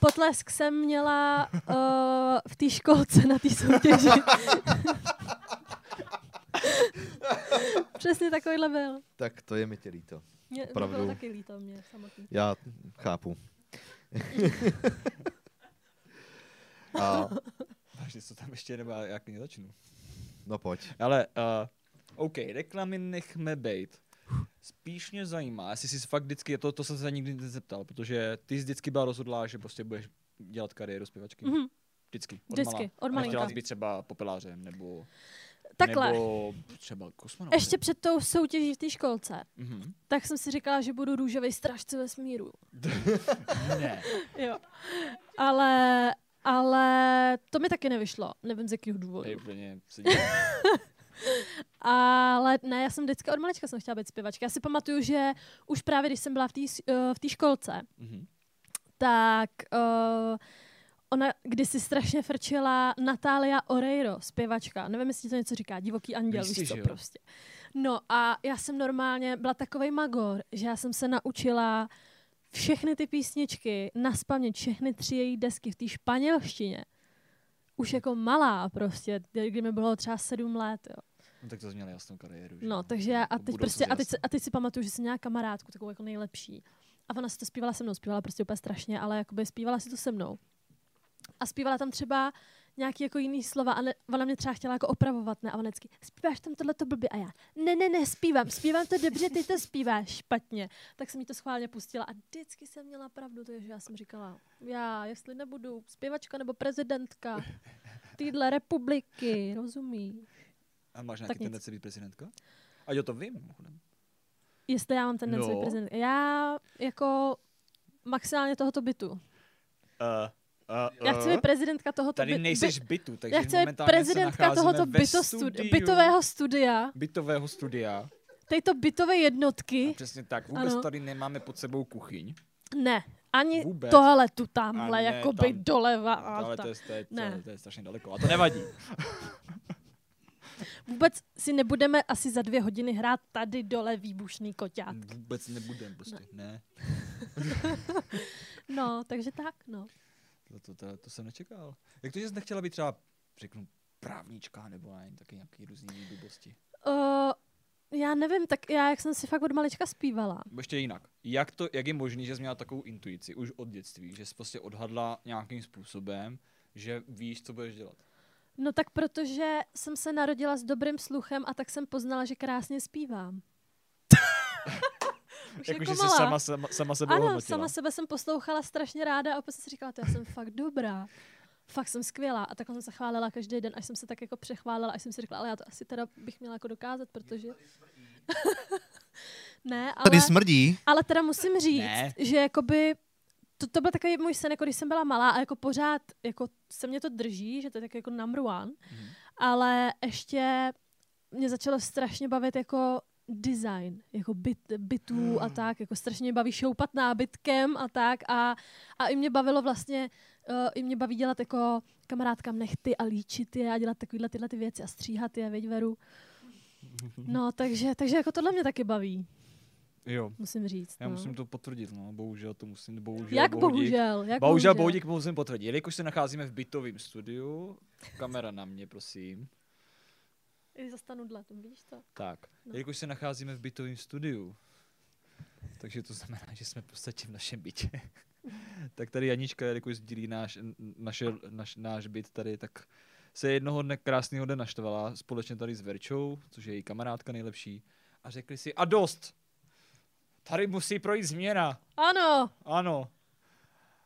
potlesk jsem měla uh, v té školce na té soutěži. přesně takovejhle byl.
tak to je mi tě líto.
Mě to bylo taky líto mě samotný.
Já chápu. A,
Vážně, co tam ještě nebo já jak nezačnu.
no pojď.
Ale, uh, OK, reklamy nechme bejt. Spíš mě zajímá, jestli jsi fakt vždycky, to, to jsem se nikdy nezeptal, protože ty jsi vždycky byla rozhodlá, že prostě budeš dělat kariéru zpěvačky.
Mhm.
Vždycky. Od
Vždycky,
mala.
od malinka.
jsi být třeba popelářem, nebo,
Takhle,
nebo třeba kosmonautem.
ještě před tou soutěží v té školce,
Mhm.
tak jsem si říkala, že budu růžový strážce vesmíru.
ne.
Jo. Ale, ale to mi taky nevyšlo. Nevím z jakého důvodu.
Hej, úplně.
Ale ne, já jsem vždycky od malička jsem chtěla být zpěvačka. Já si pamatuju, že už právě když jsem byla v té uh, v té školce,
Mhm.
tak uh, ona kdysi strašně frčela Natália Oreiro, zpěvačka. Nevím, jestli to něco říká, divoký anděl,
Jistě,
víš co
že jo.
prostě. No a já jsem normálně byla takovej magor, že já jsem se naučila všechny ty písničky, naspamět všechny tři její desky v té španělštině. Už jako malá prostě, kdy mi bylo třeba sedm let, jo.
No, tak to měla jasnou kariéru. že
No, takže já, a
Jako
teď
budoucnost
prostě, a teď, a teď si pamatuju, že jsem měla kamarádku, takovou jako nejlepší. A ona si to zpívala se mnou, zpívala prostě úplně strašně, ale jakoby zpívala si to se mnou. A zpívala tam třeba nějaký jako jiný slova a ne, ona mě třeba chtěla jako opravovat, ne? A ona vždycky, zpíváš tam tohleto blbě a já, ne, ne, ne, zpívám, zpívám to dobře, ty to zpíváš špatně. Tak jsem jí to schválně pustila a vždycky jsem měla pravdu, takže já jsem říkala, já, jestli nebudu zpěvačka nebo prezidentka téhle republiky, rozumíš?
A máš nějaký
nic.
tendenci být prezidentka? A jo, to vím.
Jestli já mám tendenci
No.
být prezident. Já jako maximálně tohoto bytu.
Uh, uh,
Já chci být prezidentka tohoto
Tady nejseš
by-
bytu, takže
Já chci být prezidentka tohoto byto studi-
studiu,
bytového studia,
bytového studia.
této bytové
A
jednotky.
přesně tak, vůbec
Ano.
tady nemáme pod sebou kuchyň.
Ne, ani
Vůbec.
tohle tu tamhle,
A ne,
jakoby
tam-
doleva. A
ale to je, to, je,
Ne.
to je strašně daleko. A to nevadí.
Vůbec si nebudeme asi za dvě hodiny hrát tady dole výbušný koťát.
Vůbec nebudem, prostě ne.
No, takže tak, no.
To, to, to, to jsem nečekal. Jak to, že jsi nechtěla být třeba, řeknu, právnička nebo ne, taky nějaký různý blbosti.
Uh, já nevím, tak já, jak jsem si fakt od malička zpívala.
Ještě jinak. Jak, to, jak je možné, že jsi měla takovou intuici už od dětství, že jsi prostě odhadla nějakým způsobem, že víš, co budeš dělat?
No tak protože jsem se narodila s dobrým sluchem a tak jsem poznala, že krásně zpívám. Už
Jako,
jako
že jsi
malá.
sama, sama, sama sebe
Ano,
ohodnotila.
sama sebe jsem poslouchala strašně ráda a opět jsem si říkala, to já jsem fakt dobrá. Fakt jsem skvělá. A takhle jsem se chválila každý den, až jsem se tak jako přechválila, až jsem si řekla, ale já to asi teda bych měla jako dokázat, protože... ne, ale,
Tady smrdí.
ale teda musím říct,
Ne.
že jakoby to, to byl takový můj sen, jako když jsem byla malá a jako pořád jako se mě to drží, že to je tak jako number one,
Mhm.
ale ještě mě začalo strašně bavit jako design, jako byt, bytů a tak, jako strašně mě baví šoupat nábytkem a tak a, a i mě bavilo vlastně, uh, i mě baví dělat jako kamarádkám nechty a líčit je a dělat takovýhle tyhle ty věci a stříhat je, veď veru. No, takže, takže jako tohle mě taky baví,
Jo,
musím říct.
já
no.
musím to potvrdit, no, bohužel to musím, bohužel,
Jak
bohudík.
bohužel, jak
Bohužel,
bohužel.
bohudík musím potvrdit. Jelikož se nacházíme v bytovém studiu, kamera na mě, prosím.
I zastanu dle, vidíš to?
Tak,
No.
jelikož se nacházíme v bytovém studiu, takže to znamená, že jsme v podstatě v našem bytě. tak tady Janička, jelikož sdílí náš, naše, naš, náš byt tady, tak se jednoho dne krásného dne naštvala společně tady s Verčou, což je její kamarádka nejlepší, a řekli si, a dost, tady musí projít změna.
Ano,
Ano.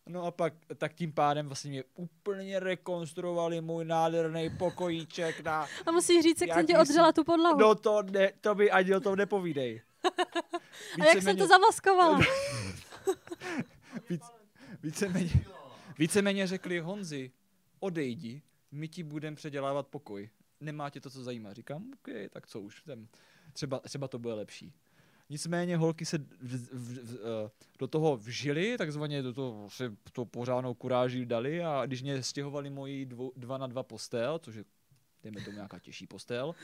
No a pak, tak tím pádem vlastně mě úplně rekonstruovali můj nádherný pokojíček na...
a musíš říct, jak jsem ti
Jaký
odřela tu podlahu.
No to, ne, to mi ani o tom nepovídej.
a jak jsem to zamaskovala?
Víc, víceméně, víceméně řekli Honzi, odejdi, my ti budeme předělávat pokoj. Nemá tě to, co zajímá. Říkám, OK, tak co už, jsem, třeba, třeba to bude lepší. Nicméně holky se v, v, v, eh, do toho vžili, takzvaně do toho se to pořádnou kuráží dali a když mě stěhovali moji dvou, dva na dva postel, což je dejme tomu nějaká těžší postel,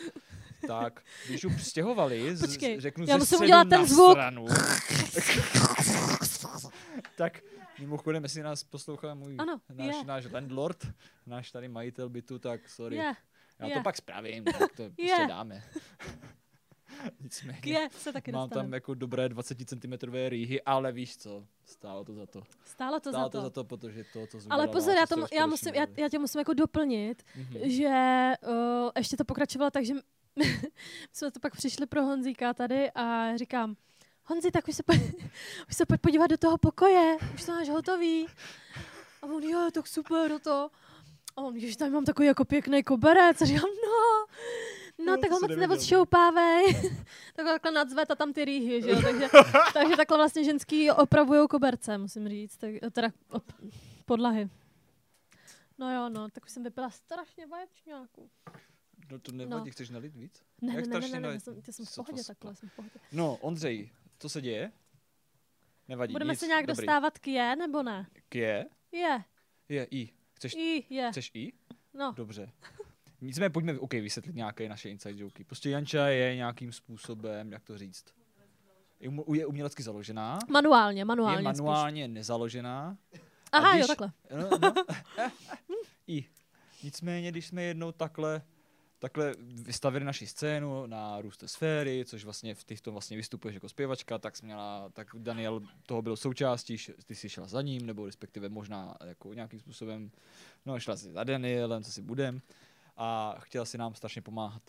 tak když ji stěhovali, z,
Počkej,
řeknu
já musím udělat ten zvuk.
Stranu, tak mimochodem, jestli nás poslouchá můj
Ano,
náš,
je.
náš landlord, náš tady majitel bytu, tak sorry.
Je,
Já
je.
to pak spravím, tak to prostě
Je.
dáme. Nicméně,
je, se taky
mám
dostane.
tam jako dobré 20 cm rýhy, ale víš co, stálo to za to.
Stálo to
Stálo
za to.
to za to, protože to, co
Ale pozor, já,
jste
já, musím, já, já tě musím jako doplnit,
Mhm.
že uh, ještě to pokračovalo tak, že my jsme to pak přišli pro Honzíka tady a říkám, Honzi, tak už se, pojď, už se pojď podívat do toho pokoje, už to máš hotový. A on, jo, tak super, do to. A on, že tam mám takový jako pěkný koberec. A říkám, no, no,
No,
tak ho moc neodšoupávej. tak ho takhle nadzvet a tam ty rýhy, že jo. Takže, takže takhle vlastně ženský opravují koberce, musím říct. Tak, teda op, podlahy. No jo, no, tak už jsem vypila strašně vaječňáku.
No to nevadí,
no.
chceš nalít víc?
Ne,
Jak
ne, ne, ne, ne, ne, jsem, jsem v pohodě takhle, jsem v pohodě.
No, Ondřej, co se děje? Nevadí,
Budeme
nic,
se nějak
dobrý.
dostávat k je, nebo ne?
K je?
Je,
Je, i. Chceš,
i, je,
chceš i?
no.
Dobře. Nicméně pojďme, OK, vysvětlit nějaké naše inside joky. Prostě Janča je nějakým způsobem, jak to říct, je umělecky založená,
Manuálně, manuálně
je
spíš.
manuálně nezaložená.
Aha,
když-
jo, takhle.
No, no. I. Nicméně, když jsme jednou takhle takhle vystavili naši scénu na růste sféry, což vlastně v těchto vlastně vystupuješ jako zpěvačka, tak měla, tak Daniel toho byl součástí, ty jsi šla za ním, nebo respektive možná jako nějakým způsobem, no šla si za Danielem, co si budem a chtěla si nám strašně pomáhat.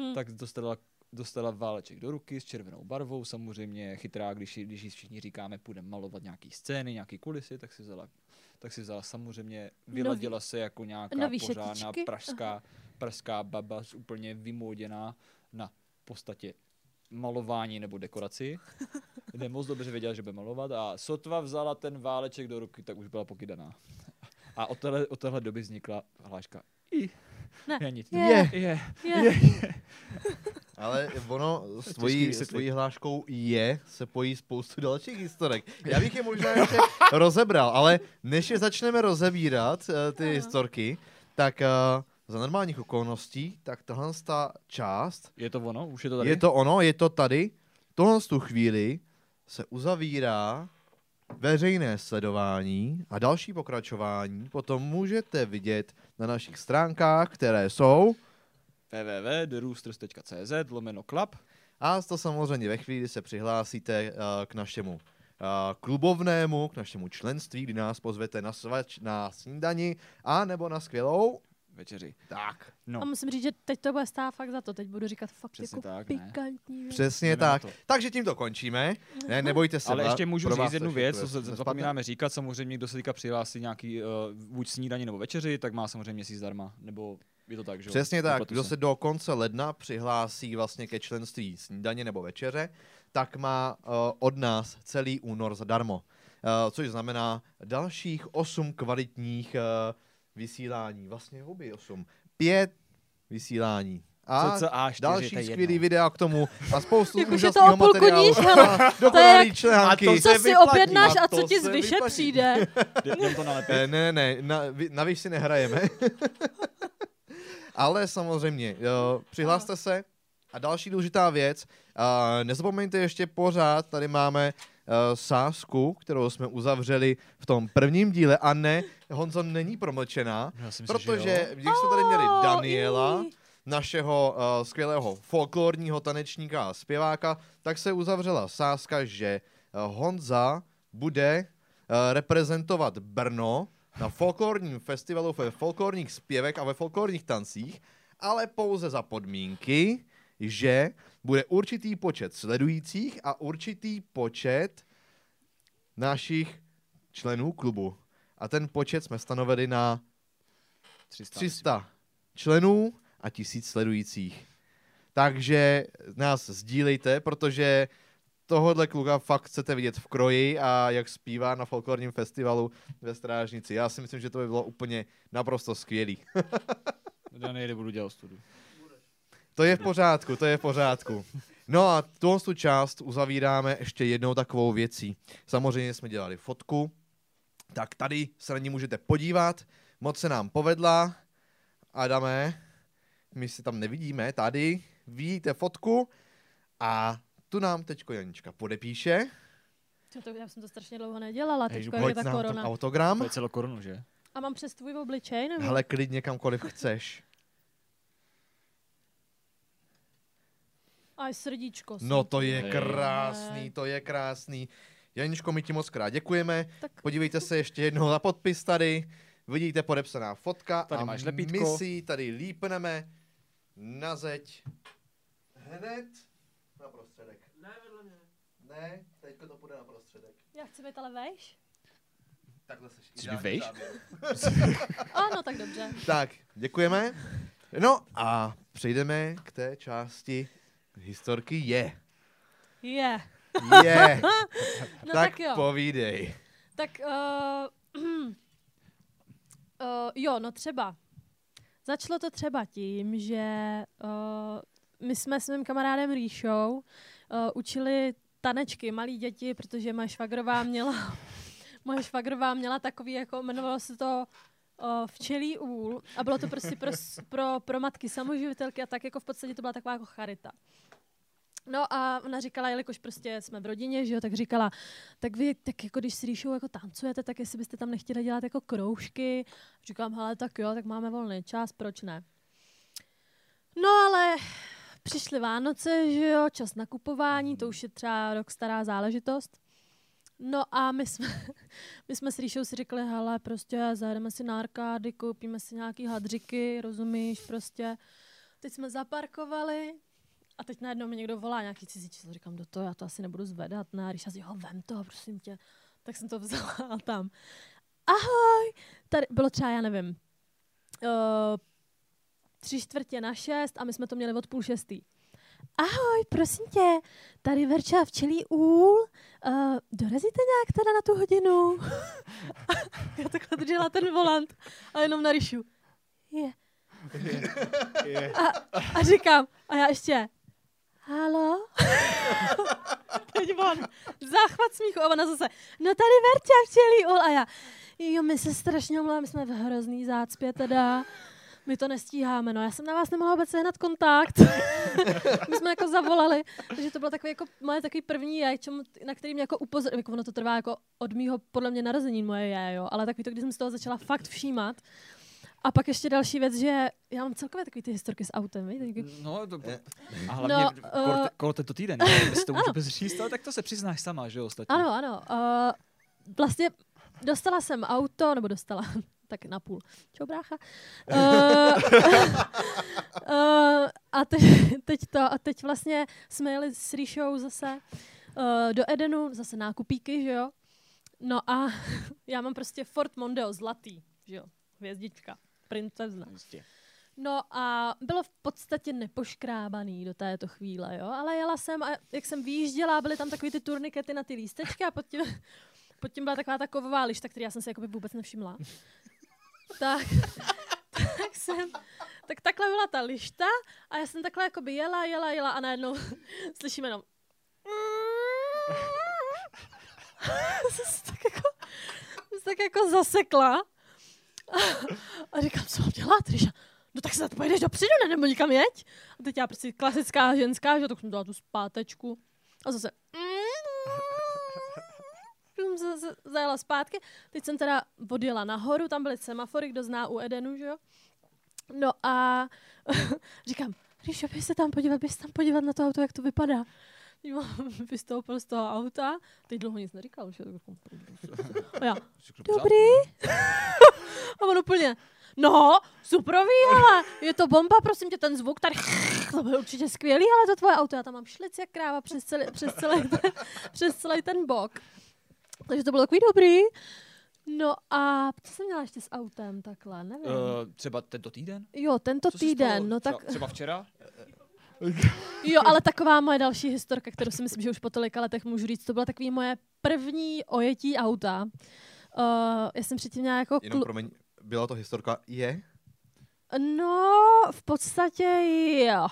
Hm.
Tak dostala dostala váleček do ruky s červenou barvou, samozřejmě chytrá, když, když jí všichni říkáme, půjdeme malovat nějaký scény, nějaký kulisy, tak si vzala, tak si vzala samozřejmě, vyladila se jako nějaká
nový
pořádná pražská, pražská baba úplně vymóděná na podstatě malování nebo dekoraci, kde moc dobře věděla, že bude malovat a sotva vzala ten váleček do ruky, tak už byla pokydaná. A od téhle, od téhle doby vznikla hláška I.
Ne.
Je nic.
Je.
Je.
Je.
Ale ono s tvojí, s tvojí hláškou je se pojí spoustu dalších historek. Já bych je možná ještě rozebral, ale než je začneme rozebírat uh, ty historky, tak uh, za normálních okolností, tak tahle ta část,
Je to ono? Už je to tady?
je to ono, je to tady, tohle z tu chvíli se uzavírá veřejné sledování a další pokračování potom můžete vidět na našich stránkách, které jsou
www.theroosters.cz lomeno club.
A to samozřejmě ve chvíli, kdy se přihlásíte uh, k našemu uh, klubovnému, k našemu členství, kdy nás pozvete na, svač, na snídani a nebo na skvělou.
Večeři.
Tak.
No,
A musím říct, že teď to bude stát fakt za to. Teď budu říkat fakt
Přesně
jako
tak, ne.
pikantní věc.
Přesně
Jdeme
tak.
to.
Takže tímto končíme. Ne, nebojte se.
ale ještě můžu říct jednu
to
věc, co zapomínáme říkat. Samozřejmě, kdo se teďka přihlásí nějaký uh, buď snídaní nebo večeři, tak má samozřejmě měsíc zdarma. Nebo je to tak, že jo?
Přesně tak. Kdo se do konce ledna přihlásí vlastně ke členství snídaně nebo večeře, tak má uh, od nás celý únor zadarmo. Uh, což znamená dalších 8 kvalitních uh, vysílání. Vlastně obě 8. Pět vysílání. A
Co, co, a čtyři, to
další
je
skvělý
jedno.
videa k tomu a spoustu
Jak už je to
úžasného materiálu.
níž, hele.
A dokonalý články.
A to
Co
se
si
vyplatí.
objednáš
A
a
to
co ti zvyše přijde?
Jdem to nalepit.
Eh, Ne, ne, ne, na, vy- navíc si nehrajeme. Ale samozřejmě, jo, přihlaste se. A další důležitá věc, uh, nezapomeňte ještě pořád, tady máme uh, sásku, kterou jsme uzavřeli v tom prvním díle. A ne, Honzo není promlčená,
myslím, že
protože když jsme tady měli Daniela, našeho uh, skvělého folklorního tanečníka a zpěváka, tak se uzavřela sázka, že uh, Honza bude uh, reprezentovat Brno na folklorním festivalu ve folklorních zpěvech a ve folklorních tancích, ale pouze za podmínky, že bude určitý počet sledujících a určitý počet našich členů klubu. A ten počet jsme stanovili na
300.
300 členů a 1000 sledujících. Takže nás sdílejte, protože tohohle kluka fakt chcete vidět v kroji a jak zpívá na folklorním festivalu ve Strážnici. Já si myslím, že to by bylo úplně naprosto skvělý.
Já nejde, budu dělat studu.
To je v pořádku, to je v pořádku. No a tuhle tu část uzavíráme ještě jednou takovou věcí. Samozřejmě jsme dělali fotku, tak tady se na ní můžete podívat. Moc se nám povedla. Adame, my si tam nevidíme, tady vidíte fotku a tu nám teďko Janička podepíše.
Co to, já jsem to strašně dlouho nedělala,
Hej,
teď je ta korona.
autogram.
To je celou korunu, že?
A mám přes tvůj obličej, nebo?
Hele, klidně kamkoliv chceš.
Aj srdíčko.
No to je krásný, to je krásný. Janičko, my ti moc krát děkujeme.
Tak
Podívejte se ještě jednou na podpis tady. Vidíte podepsaná fotka
Tady
a
máš
my
lepítko.
si ji tady lípneme na zeď hned na prostředek.
Ne, vedle mě.
Ne, teďko to půjde na prostředek.
já chci být ale vejš?
Takhle seš
Chci
ideální
být vejš?
Ano, tak dobře.
Tak, děkujeme. No a přejdeme k té části historky je.
Je.
Je.
No
tak,
tak jo.
povídej.
Tak uh, uh, jo, no třeba. Začalo to třeba tím, že uh, my jsme s mým kamarádem Ríšou uh, učili tanečky malí děti, protože moje švagrová měla moje švagrová měla takový, jako jmenovalo se to uh, včelí úl a bylo to prostě pro, pro, pro matky samoživitelky a tak jako v podstatě to byla taková jako charita. No a ona říkala, jelikož prostě jsme v rodině, že jo, tak říkala, tak vy, tak jako když s Ríšou jako tancujete, tak jestli byste tam nechtěli dělat jako kroužky. Říkám, hele, tak jo, tak máme volný čas, proč ne? No ale přišly Vánoce, že jo, čas nakupování, to už je třeba rok stará záležitost. No a my jsme, my jsme s Ríšou si řekli, hele, prostě zajedeme si na arkády, koupíme si nějaký hadřiky, rozumíš, prostě. Teď jsme zaparkovali a teď najednou mi někdo volá nějaký cizí číslo, říkám, do toho, já to asi nebudu zvedat, ne, si, jo, vem to, prosím tě. Tak jsem to vzala a tam. Ahoj! Tady bylo třeba, já nevím, uh, tři čtvrtě na šest a my jsme to měli od půl šestý. Ahoj, prosím tě, tady Verča včelí úl. Uh, dorazíte nějak teda na tu hodinu? Já takhle držela ten volant a jenom na ryšu. Je. A, a říkám, a já ještě, halo? Teď on, záchvat smíchu a ona zase, no tady Verča včelí úl a já, jo, my se strašně omlouváme, my jsme v hrozný zácpě teda my to nestíháme, no já jsem na vás nemohla vůbec sehnat kontakt. My jsme jako zavolali, takže to bylo takový jako moje takový první je, čemu, na který mě jako upozoril, jako ono to trvá jako od mýho podle mě narození moje je, jo, ale takový to, když jsem z toho začala fakt všímat. A pak ještě další věc, že já mám celkově takový ty historky s autem, víte?
No, to, a hlavně
No,
no,
eh,
kolo, tento týden, ne? jestli to můžu říct, ale tak to se přiznáš sama, že jo, ostatně.
Ano, ano. Uh, vlastně dostala jsem auto, nebo dostala, tak na půl. Čau, brácha. Uh, uh, a teď, teď to, a teď vlastně jsme jeli s Ríšou zase uh, do Edenu, zase nákupíky, že jo. No a já mám prostě Ford Mondeo zlatý, že jo, hvězdička, princezna. No a bylo v podstatě nepoškrábaný do této chvíle, jo, ale jela jsem a jak jsem vyjížděla, byly tam takový ty turnikety na ty lístečky a pod tím, pod tím byla taková ta kovová lišta, který já jsem si jakoby vůbec nevšimla. tak, tak jsem, tak takhle byla ta lišta a já jsem takhle jakoby jela, jela, jela a najednou slyším jenom tak jako, jsem se tak jako zasekla a říkám, co mám dělat, Ríša? No tak se na to pojedeš dopředu, ne, nebo nikam jeď. A teď já prostě klasická ženská, že tak jsem dala tu zpátečku a zase jsem zase zajela zpátky. Teď jsem teda odjela nahoru, tam byly semafory, kdo zná u Edenu, že jo? No a říkám, Ríšo, běž se tam podívat, běž se tam podívat na to auto, jak to vypadá. Vystoupil z toho auta, teď dlouho nic neříkal, že? A já, dobrý. A on úplně, no, suprový, ale je to bomba, prosím tě, ten zvuk tady, to byl určitě skvělý, ale to tvoje auto, já tam mám šlic jak kráva přes celý, přes celý, ten, přes celý ten bok. Takže to bylo takový dobrý. No a co jsem měla ještě s autem takhle, nevím. Uh,
třeba tento týden?
jo, tento
Co
týden,
stalo?
no tak,
Třeba, třeba včera?
jo, ale taková moje další historka, kterou si myslím, že už po tolika letech můžu říct, to byla takový moje první ojetí auta. Uh, já jsem předtím měla jako
Jenom promiň, byla to historka je?
No, v podstatě jo.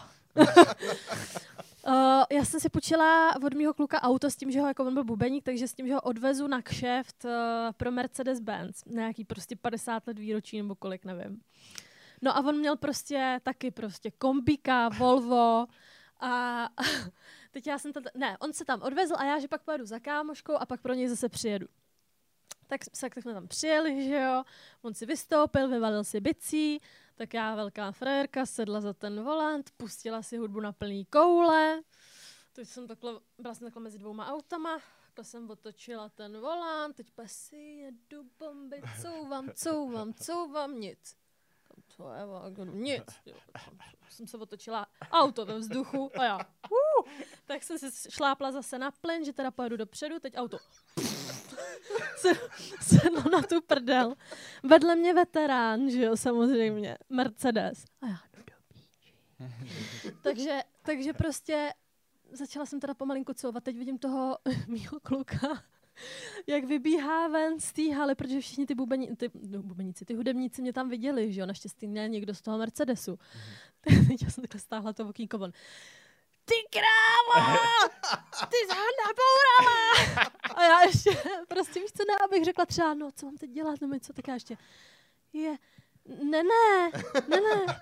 Uh, já jsem si počila od mého kluka auto s tím, že ho, jako on byl bubeník, takže s tím, že ho odvezu na kšeft uh, pro Mercedes-Benz. Nějaký prostě 50 let výročí nebo kolik, nevím. No a on měl prostě taky prostě kombika, Volvo a teď já jsem to, ne, on se tam odvezl a já, že pak pojedu za kámoškou a pak pro něj zase přijedu. Tak, tak jsme tam přijeli, že jo, on si vystoupil, vyvalil si bicí, tak já, velká frérka, sedla za ten volant, pustila si hudbu na plný koule. Teď jsem takhle, byla jsem takhle mezi dvouma autama, takhle jsem otočila ten volant, teď si jedu bomby, couvám, couvám, couvám, nic. To je nic. Jo, jsem se otočila auto ve vzduchu a já, uh, tak jsem si šlápla zase na plyn, že teda pojedu dopředu, teď auto se- sedlo na tu prdel. Vedle mě veterán, že jo, samozřejmě, Mercedes. A já píči. takže, takže prostě začala jsem teda pomalinku couvat. Teď vidím toho mýho kluka, jak vybíhá ven z té haly, protože všichni ty, bubení, ty no, bubeníci, ty hudebníci mě tam viděli, že jo, naštěstí ne někdo z toho Mercedesu. Teď já jsem takhle stáhla to okýnko von. Ty krávo! Ty jsi ho nabourala! A já ještě, prostě víš co, ne, abych řekla třeba, no, co mám teď dělat, nebo co, tak já ještě, je, ne, ne, ne, ne.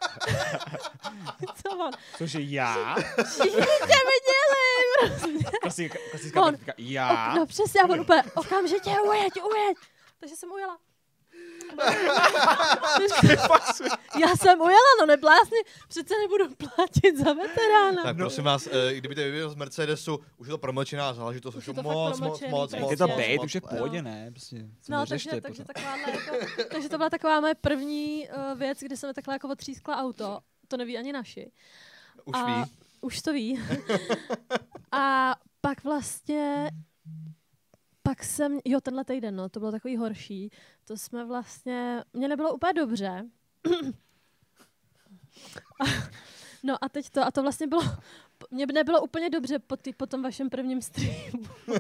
co on?
Cože já?
Všichni tě viděli, prostě.
Klasická, klasická. Já?
No přesně, on úplně, okamžitě ujeď, ujeď. Takže jsem ujela. Já jsem ujela, no neblásni, přece nebudu platit za veterána.
Tak prosím vás, eh, kdybyste vyvěděl z Mercedesu, už je to promlčená záležitost, už
je
je
to
moc, moc, moc,
prostě.
moc,
Je to bejt, už je v pohodě, ne? Prostě,
No,
neřešte
takže, takže, takováhle jako, takže to byla taková moje první uh, věc, kdy jsem mi takhle jako otřískla auto. To neví ani naši.
Už
a,
ví.
Už to ví. a pak vlastně pak jsem, jo, tenhle týden, no, to bylo takový horší. To jsme vlastně, mě nebylo úplně dobře. a, no a teď to, a to vlastně bylo, mě nebylo úplně dobře po, ty, po tom vašem prvním streamu.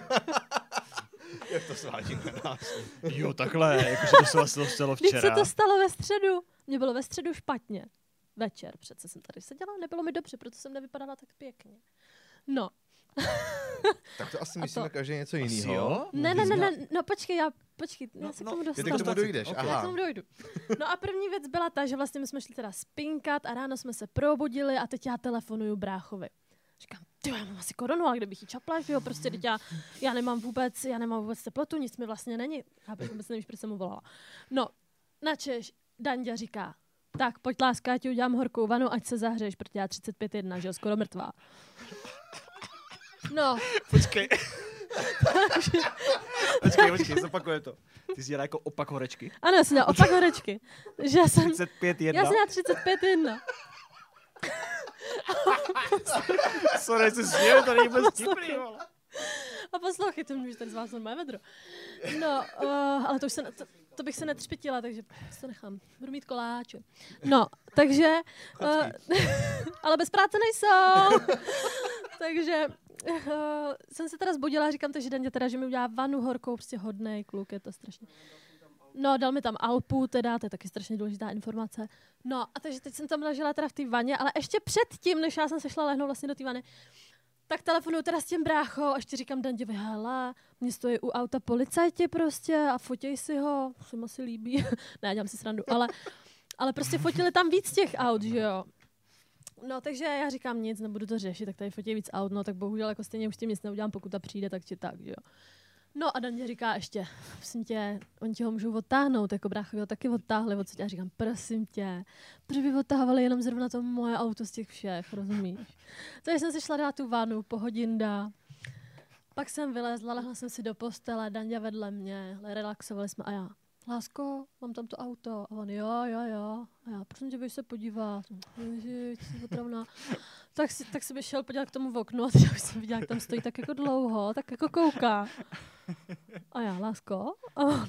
Jak to svádí na nás.
Jo, takhle, jakože to se vlastně stalo
Když se
včera.
to stalo ve středu, mě bylo ve středu špatně. Večer přece jsem tady seděla, nebylo mi dobře, proto jsem nevypadala tak pěkně. No,
Tak to asi
A
myslíme
to-
každý něco jiného.
jo?
ne, ne, ne, ne, no počkej, já, počkej, já
No,
se k
no,
tomu
ty
Ty
dostanu.
k tomu dojdeš,
Ok.
Já k
aha.
tomu dojdu. No a první věc byla ta, že vlastně my jsme šli teda spinkat a ráno jsme se probudili a teď já telefonuju bráchovi. Říkám, ty já mám asi koronu, ale kdybych ji čapla, že jo, prostě teď já, já nemám vůbec, já nemám vůbec teplotu, nic mi vlastně není. Já vůbec nevíš, proč jsem mu volala. No, načež Danďa říká, tak pojď láska, já ti udělám horkou vanu, ať se zahřeješ, protože já 35,1, že jo, skoro mrtvá. No,
Počkej. počkej, počkej, zopakuje to. Ty jsi dělala jako opak horečky.
ano, já jsem měla opak horečky. Že já jsem,
35
já
jedna.
jsem měla 35,1.
Sorry, jsi směl, to není vůbec vtipný.
A poslouchej, to můžeš tady z vás normálně vedro. No, uh, ale to už se, to, to, bych se netřpitila, takže to nechám. Budu mít koláče. No, takže, uh, ale bez práce nejsou. takže uh, jsem se teda zbudila a říkám takže Daně teda, že mi udělá vanu horkou, prostě hodnej kluk, je to strašně. No, dal mi tam Alpu, teda, to je taky strašně důležitá informace. No, a takže teď jsem tam ležela teda v té vaně, ale ještě předtím, než já jsem se šla lehnout vlastně do té vany, tak telefonuju teda s tím bráchou a ještě říkám Danděvi, hele, mě stojí u auta policajti prostě a fotěj si ho, se mu asi líbí. ne, dělám si srandu, ale, ale prostě fotili tam víc těch aut, že jo. No, takže já říkám nic, nebudu to řešit, tak tady fotí víc aut, no tak bohužel jako stejně už tím nic neudělám, pokud ta přijde, tak či tak, že jo. No a Daně říká ještě, prosím tě, oni ti ho můžou odtáhnout, jako bráchovi ho taky odtáhli odsud. Já říkám, prosím tě, proč by odtahovali jenom zrovna to moje auto z těch všech, rozumíš? Takže jsem si šla dát tu vanu, pohodinda. Pak jsem vylezla, lehla jsem si do postele, Daňa vedle mě, relaxovali jsme a já, lásko, mám tam to auto. A on, jo, jo, jo. A já, prosím tě, běž se podívat. Ježiš, jsi. Tak, si, tak se by šel podívat k tomu v oknu a teď už jsem viděla, jak tam stojí tak jako dlouho, tak jako kouká. A já, lásko? A on,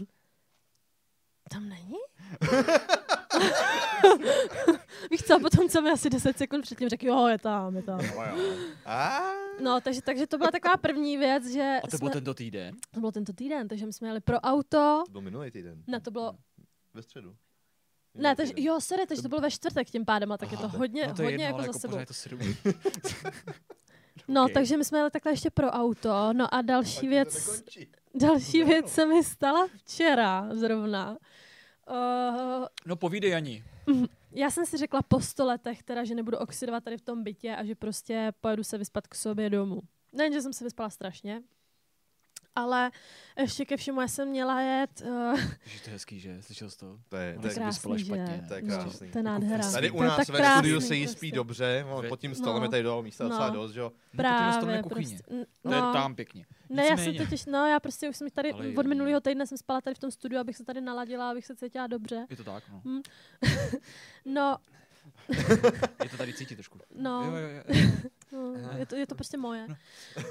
tam není? Víš co, potom co mi asi 10 sekund předtím řekl, jo, je tam, je tam.
A?
No, takže, takže to byla taková první věc, že
A to
jsme,
byl tento týden?
to bylo tento týden, takže my jsme jeli pro auto.
To byl minulý týden.
Ne, to bylo,
Ve středu.
Ne, takže,
týden.
jo, sorry, takže to bylo ve čtvrtek tím pádem, a tak je to hodně,
No to je
hodně
jedno,
jako
ale
za
jako
sebou.
je to sedm.
No,
Ok.
takže my jsme jeli takhle ještě pro auto, no a další
to
věc, další věc se mi stala včera zrovna. Uh,
No povídej, Ani.
já jsem si řekla po sto letech, teda, že nebudu oxidovat tady v tom bytě a že prostě pojedu se vyspat k sobě domů. Nejen, že jsem se vyspala strašně, ale ještě ke všemu já jsem měla jet... Uh,
to je hezký, že? Slyšel jsi to?
To je, to je
krásný, že?
špatně.
To je
No,
krásný.
to je nádhera.
Tady u nás ve studiu se jí spí
prostě.
dobře, ale
Ve-
pod tím
No.
stolem je tady dole místa docela
No.
dost, že jo.
Právě,
kuchyně.
prostě.
To je
No,
tam pěkně.
ne, já jsem totiž, no já prostě už jsem tady,
Ale
od minulého týdne jsem spala tady v tom studiu, abych se tady naladila, abych se cítila dobře.
Je to tak, no.
No,
Je to tady cítit trošku.
no.
Jo, jo, jo.
No, je, to, je to prostě moje.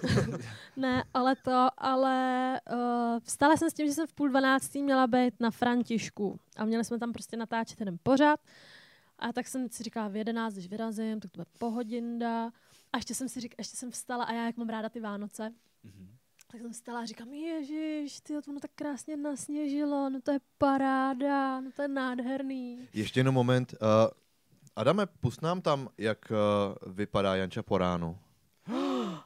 ne, ale to, ale uh, vstala jsem s tím, že jsem v půl dvanáctý měla být na Františku a měli jsme tam prostě natáčet jeden pořad a tak jsem si říkala v jedenáct, když vyrazím, tak to bude pohodinda a ještě jsem si říkala, ještě jsem vstala a já jak mám ráda ty Vánoce,
Mhm.
tak jsem vstala a říkám, ježiš, ty ono tak krásně nasněžilo, no to je paráda, no to je nádherný.
Ještě jenom moment. Uh, Adame, pust nám tam, jak uh, vypadá Janča po ránu.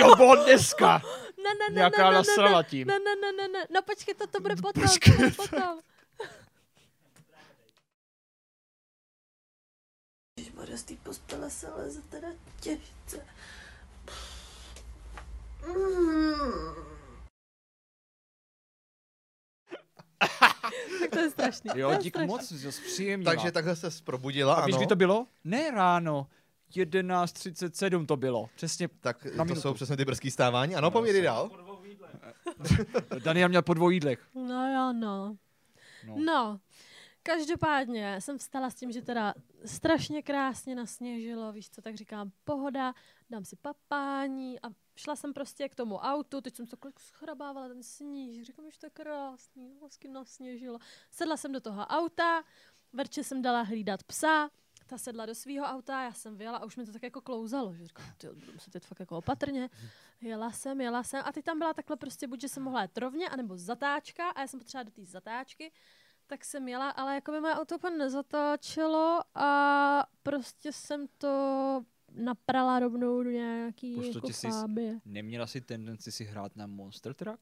Jo, bylo dneska!
Ne, ne, ne,
Nějaká
ne, ne, ne,
tím.
Ne, ne, ne, ne, ne, no počkej, to, to bude potom,
počkej.
to bude potom. Ježišmarja, z té postele se leze teda těžce. Mm. tak to je strašný.
Jo, dík
strašný.
moc, jsi zpříjemnila.
Takže takhle se probudila,
A víš,
ano.
kdy to bylo? Ne ráno. 11.37 to bylo. Přesně.
Tak
Na
to
minutu.
jsou přesně ty brzký stávání. Ano, povědej dál.
Daniel měl po dvou jídlech.
No jo, no.
No.
No. Každopádně jsem vstala s tím, že teda strašně krásně nasněžilo, víš co, tak říkám pohoda, dám si papání a šla jsem prostě k tomu autu, teď jsem to kolik schrabávala ten sníh, říkám, že to je krásný, hezky nasněžilo. Sedla jsem do toho auta, Verče jsem dala hlídat psa, ta sedla do svého auta, já jsem vyjela a už mi to tak jako klouzalo, že říkám, ty budu muset jít fakt jako opatrně. Jela jsem, jela jsem a ty tam byla takhle prostě buď, že jsem mohla jet rovně, anebo zatáčka a já jsem potřebovala do té zatáčky, tak jsem jela, ale jako by moje auto úplně nezatáčelo a prostě jsem to naprala rovnou do nějaký
to
jako
jsi-
fábie.
Neměla si tendenci si hrát na Monster Truck?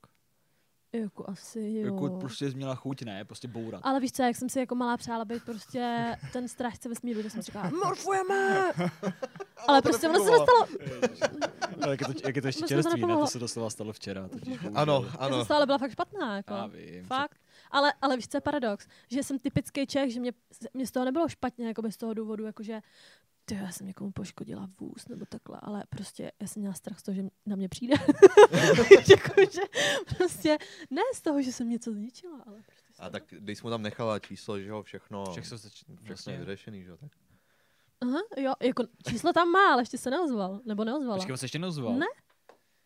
Jako asi jo.
Jako prostě jsi měla chuť, ne? Prostě bourat.
Ale víš co, jak jsem si jako malá přála být prostě ten strážce vesmíru, tak jsem říkala, morfujeme! Ale prostě ono se dostalo,
Ale jak je to, jak je to ještě
to
čerstvý, ne? To se doslova stalo včera. Totiž,
Ano,
bohužel.
já
ano.
jsem stále byla fakt špatná, jako.
Já vím.
Fakt. Ale, ale víš, co je paradox? Že jsem typický Čech, že mě, mě z toho nebylo špatně, jako z toho důvodu, jakože ty, já jsem někomu poškodila vůz nebo takhle, ale prostě já jsem měla strach z toho, že na mě přijde. jakože prostě ne z toho, že jsem něco zničila, ale prostě
A tak když jsme tam nechala číslo, že jo, všechno,
Všech se zač...
všechno
Přesně.
je vyřešený, že jo, tak.
Aha, jo, jako číslo tam má, ale ještě se neozval, nebo neozvala.
Počkej, on se ještě neozval.
Ne.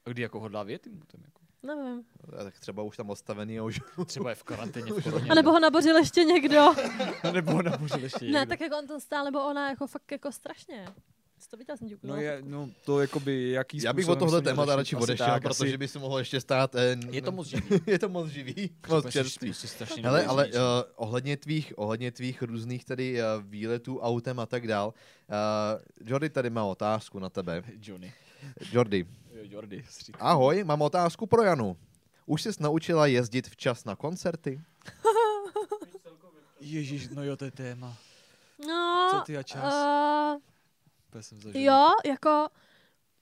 A kdy jako hodlá vět jim tam jako?
Nevím.
A tak třeba už tam odstavený a už...
Třeba je v karanténě v koroně.
A nebo ho nabořil ještě někdo.
nebo ho nabořil ještě
ne,
někdo.
tak jako on to stál, nebo ona jako fakt jako strašně. Jsi to viděl, jsem
No, je, no to jakoby, jaký
Já bych od
se měl
témata radši odešel,
tak,
protože
asi-
by si mohl ještě stát... Eh,
Je to moc živý.
je to moc živý, moc čerstvý. Hele, ale
neuvěřitelný.
uh, ohledně tvých, ohledně tvých různých tedy uh, výletů autem a tak dál, uh, Jordy tady má otázku na tebe.
Johnny.
Jordy,
Jo, říkal.
ahoj, mám otázku pro Janu. Už jsi naučila jezdit včas na koncerty?
Ježíš, no jo, to je téma.
No,
Co ty a čas?
Uh,
Úplně jsem zažil.
jo, jako,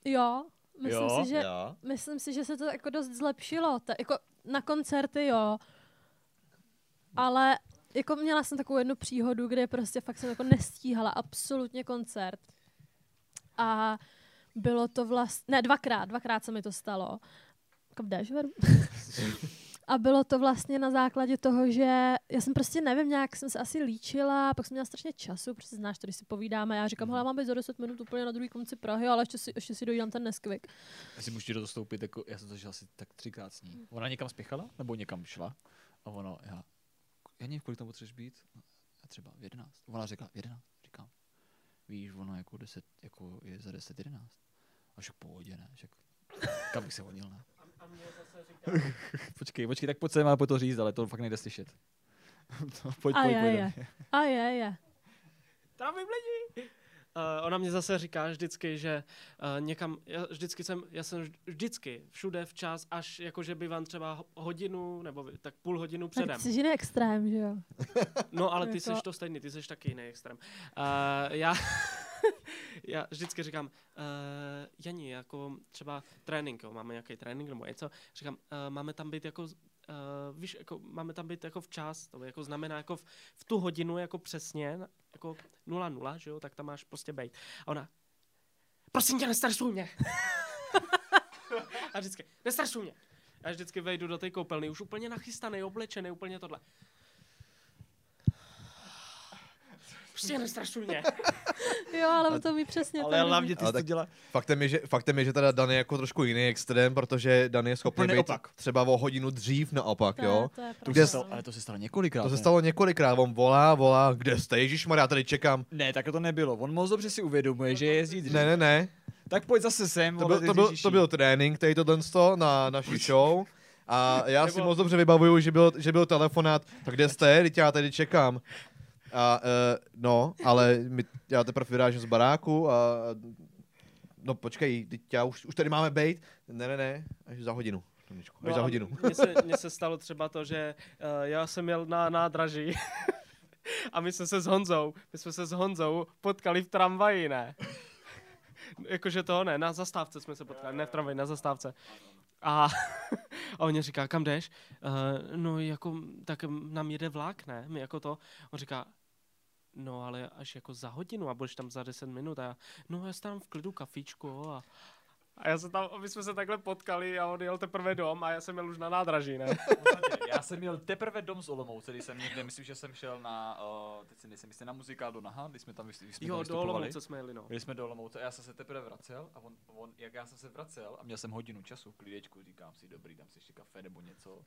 jo. Myslím,
Jo?
Si, že,
Já.
myslím si, že se to jako dost zlepšilo. Ta, jako na koncerty, jo. Ale jako měla jsem takovou jednu příhodu, kde prostě fakt jsem jako nestíhala absolutně koncert. A bylo to vlastně, ne, dvakrát, dvakrát se mi to stalo. A bylo to vlastně na základě toho, že já jsem prostě nevím, nějak jsem se asi líčila, pak jsem měla strašně času, protože znáš to, když si povídáme, já říkám, hele, mám být za 10 minut úplně na druhý konci Prahy, ale ještě si, ještě si dojídám ten Neskvik.
Já si můžu dostoupit, jako, já jsem to žil asi tak třikrát s ní. Ona někam spěchala, nebo někam šla? A ono, já, já nevím, kolik tam potřebuješ být? Já třeba v 11. Ona řekla, v 11, říkám. Víš, ono jako 10, jako je za 10, 11. A však pohodě, ne? Však, kam bych se hodil, ne? počkej, počkej, tak pojď se má po to říct, ale to fakt nejde slyšet. to, pojď,
A
pojď,
je,
pojď.
je. A je, je.
Trávím lidi. Uh, ona mě zase říká vždycky, že uh, někam, já vždycky jsem, já jsem vždycky všude včas, až jakože bývám třeba ho- hodinu nebo tak půl hodinu
Tak
předem.
jsi jiný extrém, že jo?
No ale ty
Jako-
jsi to stejný, ty jsi taky jiný extrém. Uh, já, já vždycky říkám, uh, Jani, jako třeba trénink, jo, máme nějaký trénink nebo něco, říkám, uh, máme tam být jako, uh, víš, jako, máme tam být jako včas, to jako znamená jako v, v tu hodinu jako přesně, jako 0-0, že jo, tak tam máš prostě být. A ona, prosím tě, nestresuj mě. A vždycky, nestresuj mě. Já vždycky vejdu do té koupelny, už úplně nachystaný, oblečený, úplně tohle. Prostě nestresuj mě.
Jo, ale to mi přesně
Ale
tak
hlavně ty jsi to dělá.
Faktem je, že, faktem je, že teda Dan je jako trošku jiný extrém, protože Dan je schopný být
opak.
třeba o hodinu dřív naopak,
to je,
jo.
to je
To se stalo, ale to se stalo několikrát.
To se stalo několikrát, on volá, volá, kde jste, Ježišmarja, já tady čekám.
Ne, tak to nebylo. On moc dobře si uvědomuje, že jezdí dřív.
Ne, ne, ne,
Tak pojď zase sem.
to byl, to byl, to byl trénink, tady to densto na naší show. A já si moc dobře vybavuju, že byl, že byl telefonát, tak kde jste, teď já tady čekám. A uh, no, ale my, já teprve vyrážím z baráku a no počkej, teď já už, už tady máme bejt. Ne, ne, ne, až za hodinu. Až
No
za hodinu.
Mně se, mně se stalo třeba to, že uh, já jsem jel na nádraží a my jsme se s Honzou, my jsme se s Honzou potkali v tramvaji, ne? Jakože to ne, na zastávce jsme se potkali, ne v tramvaji, na zastávce. A, a on říká, kam jdeš? Uh, no jako, tak nám jede vlak, ne? My jako to, on říká, no ale až jako za hodinu a budeš tam za 10 minut a já, no já si tam v klidu kafičko a, a já se tam, my jsme se takhle potkali a on jel teprve dom a já jsem jel už na nádraží, ne?
Já jsem měl teprve dom z Olomouce, když jsem někde, myslím, že jsem šel na, uh, teď si nejsem jistý, na muzikál do Naha, když jsme tam, když jsme tam
Jo, do
vystupovali.
Olomouce jsme jeli, no.
Byli jsme do Olomouce a já jsem se teprve vracel a on, on, jak já jsem se vracel a měl jsem hodinu času, klidečku, říkám si, dobrý, dám si ještě kafe nebo něco,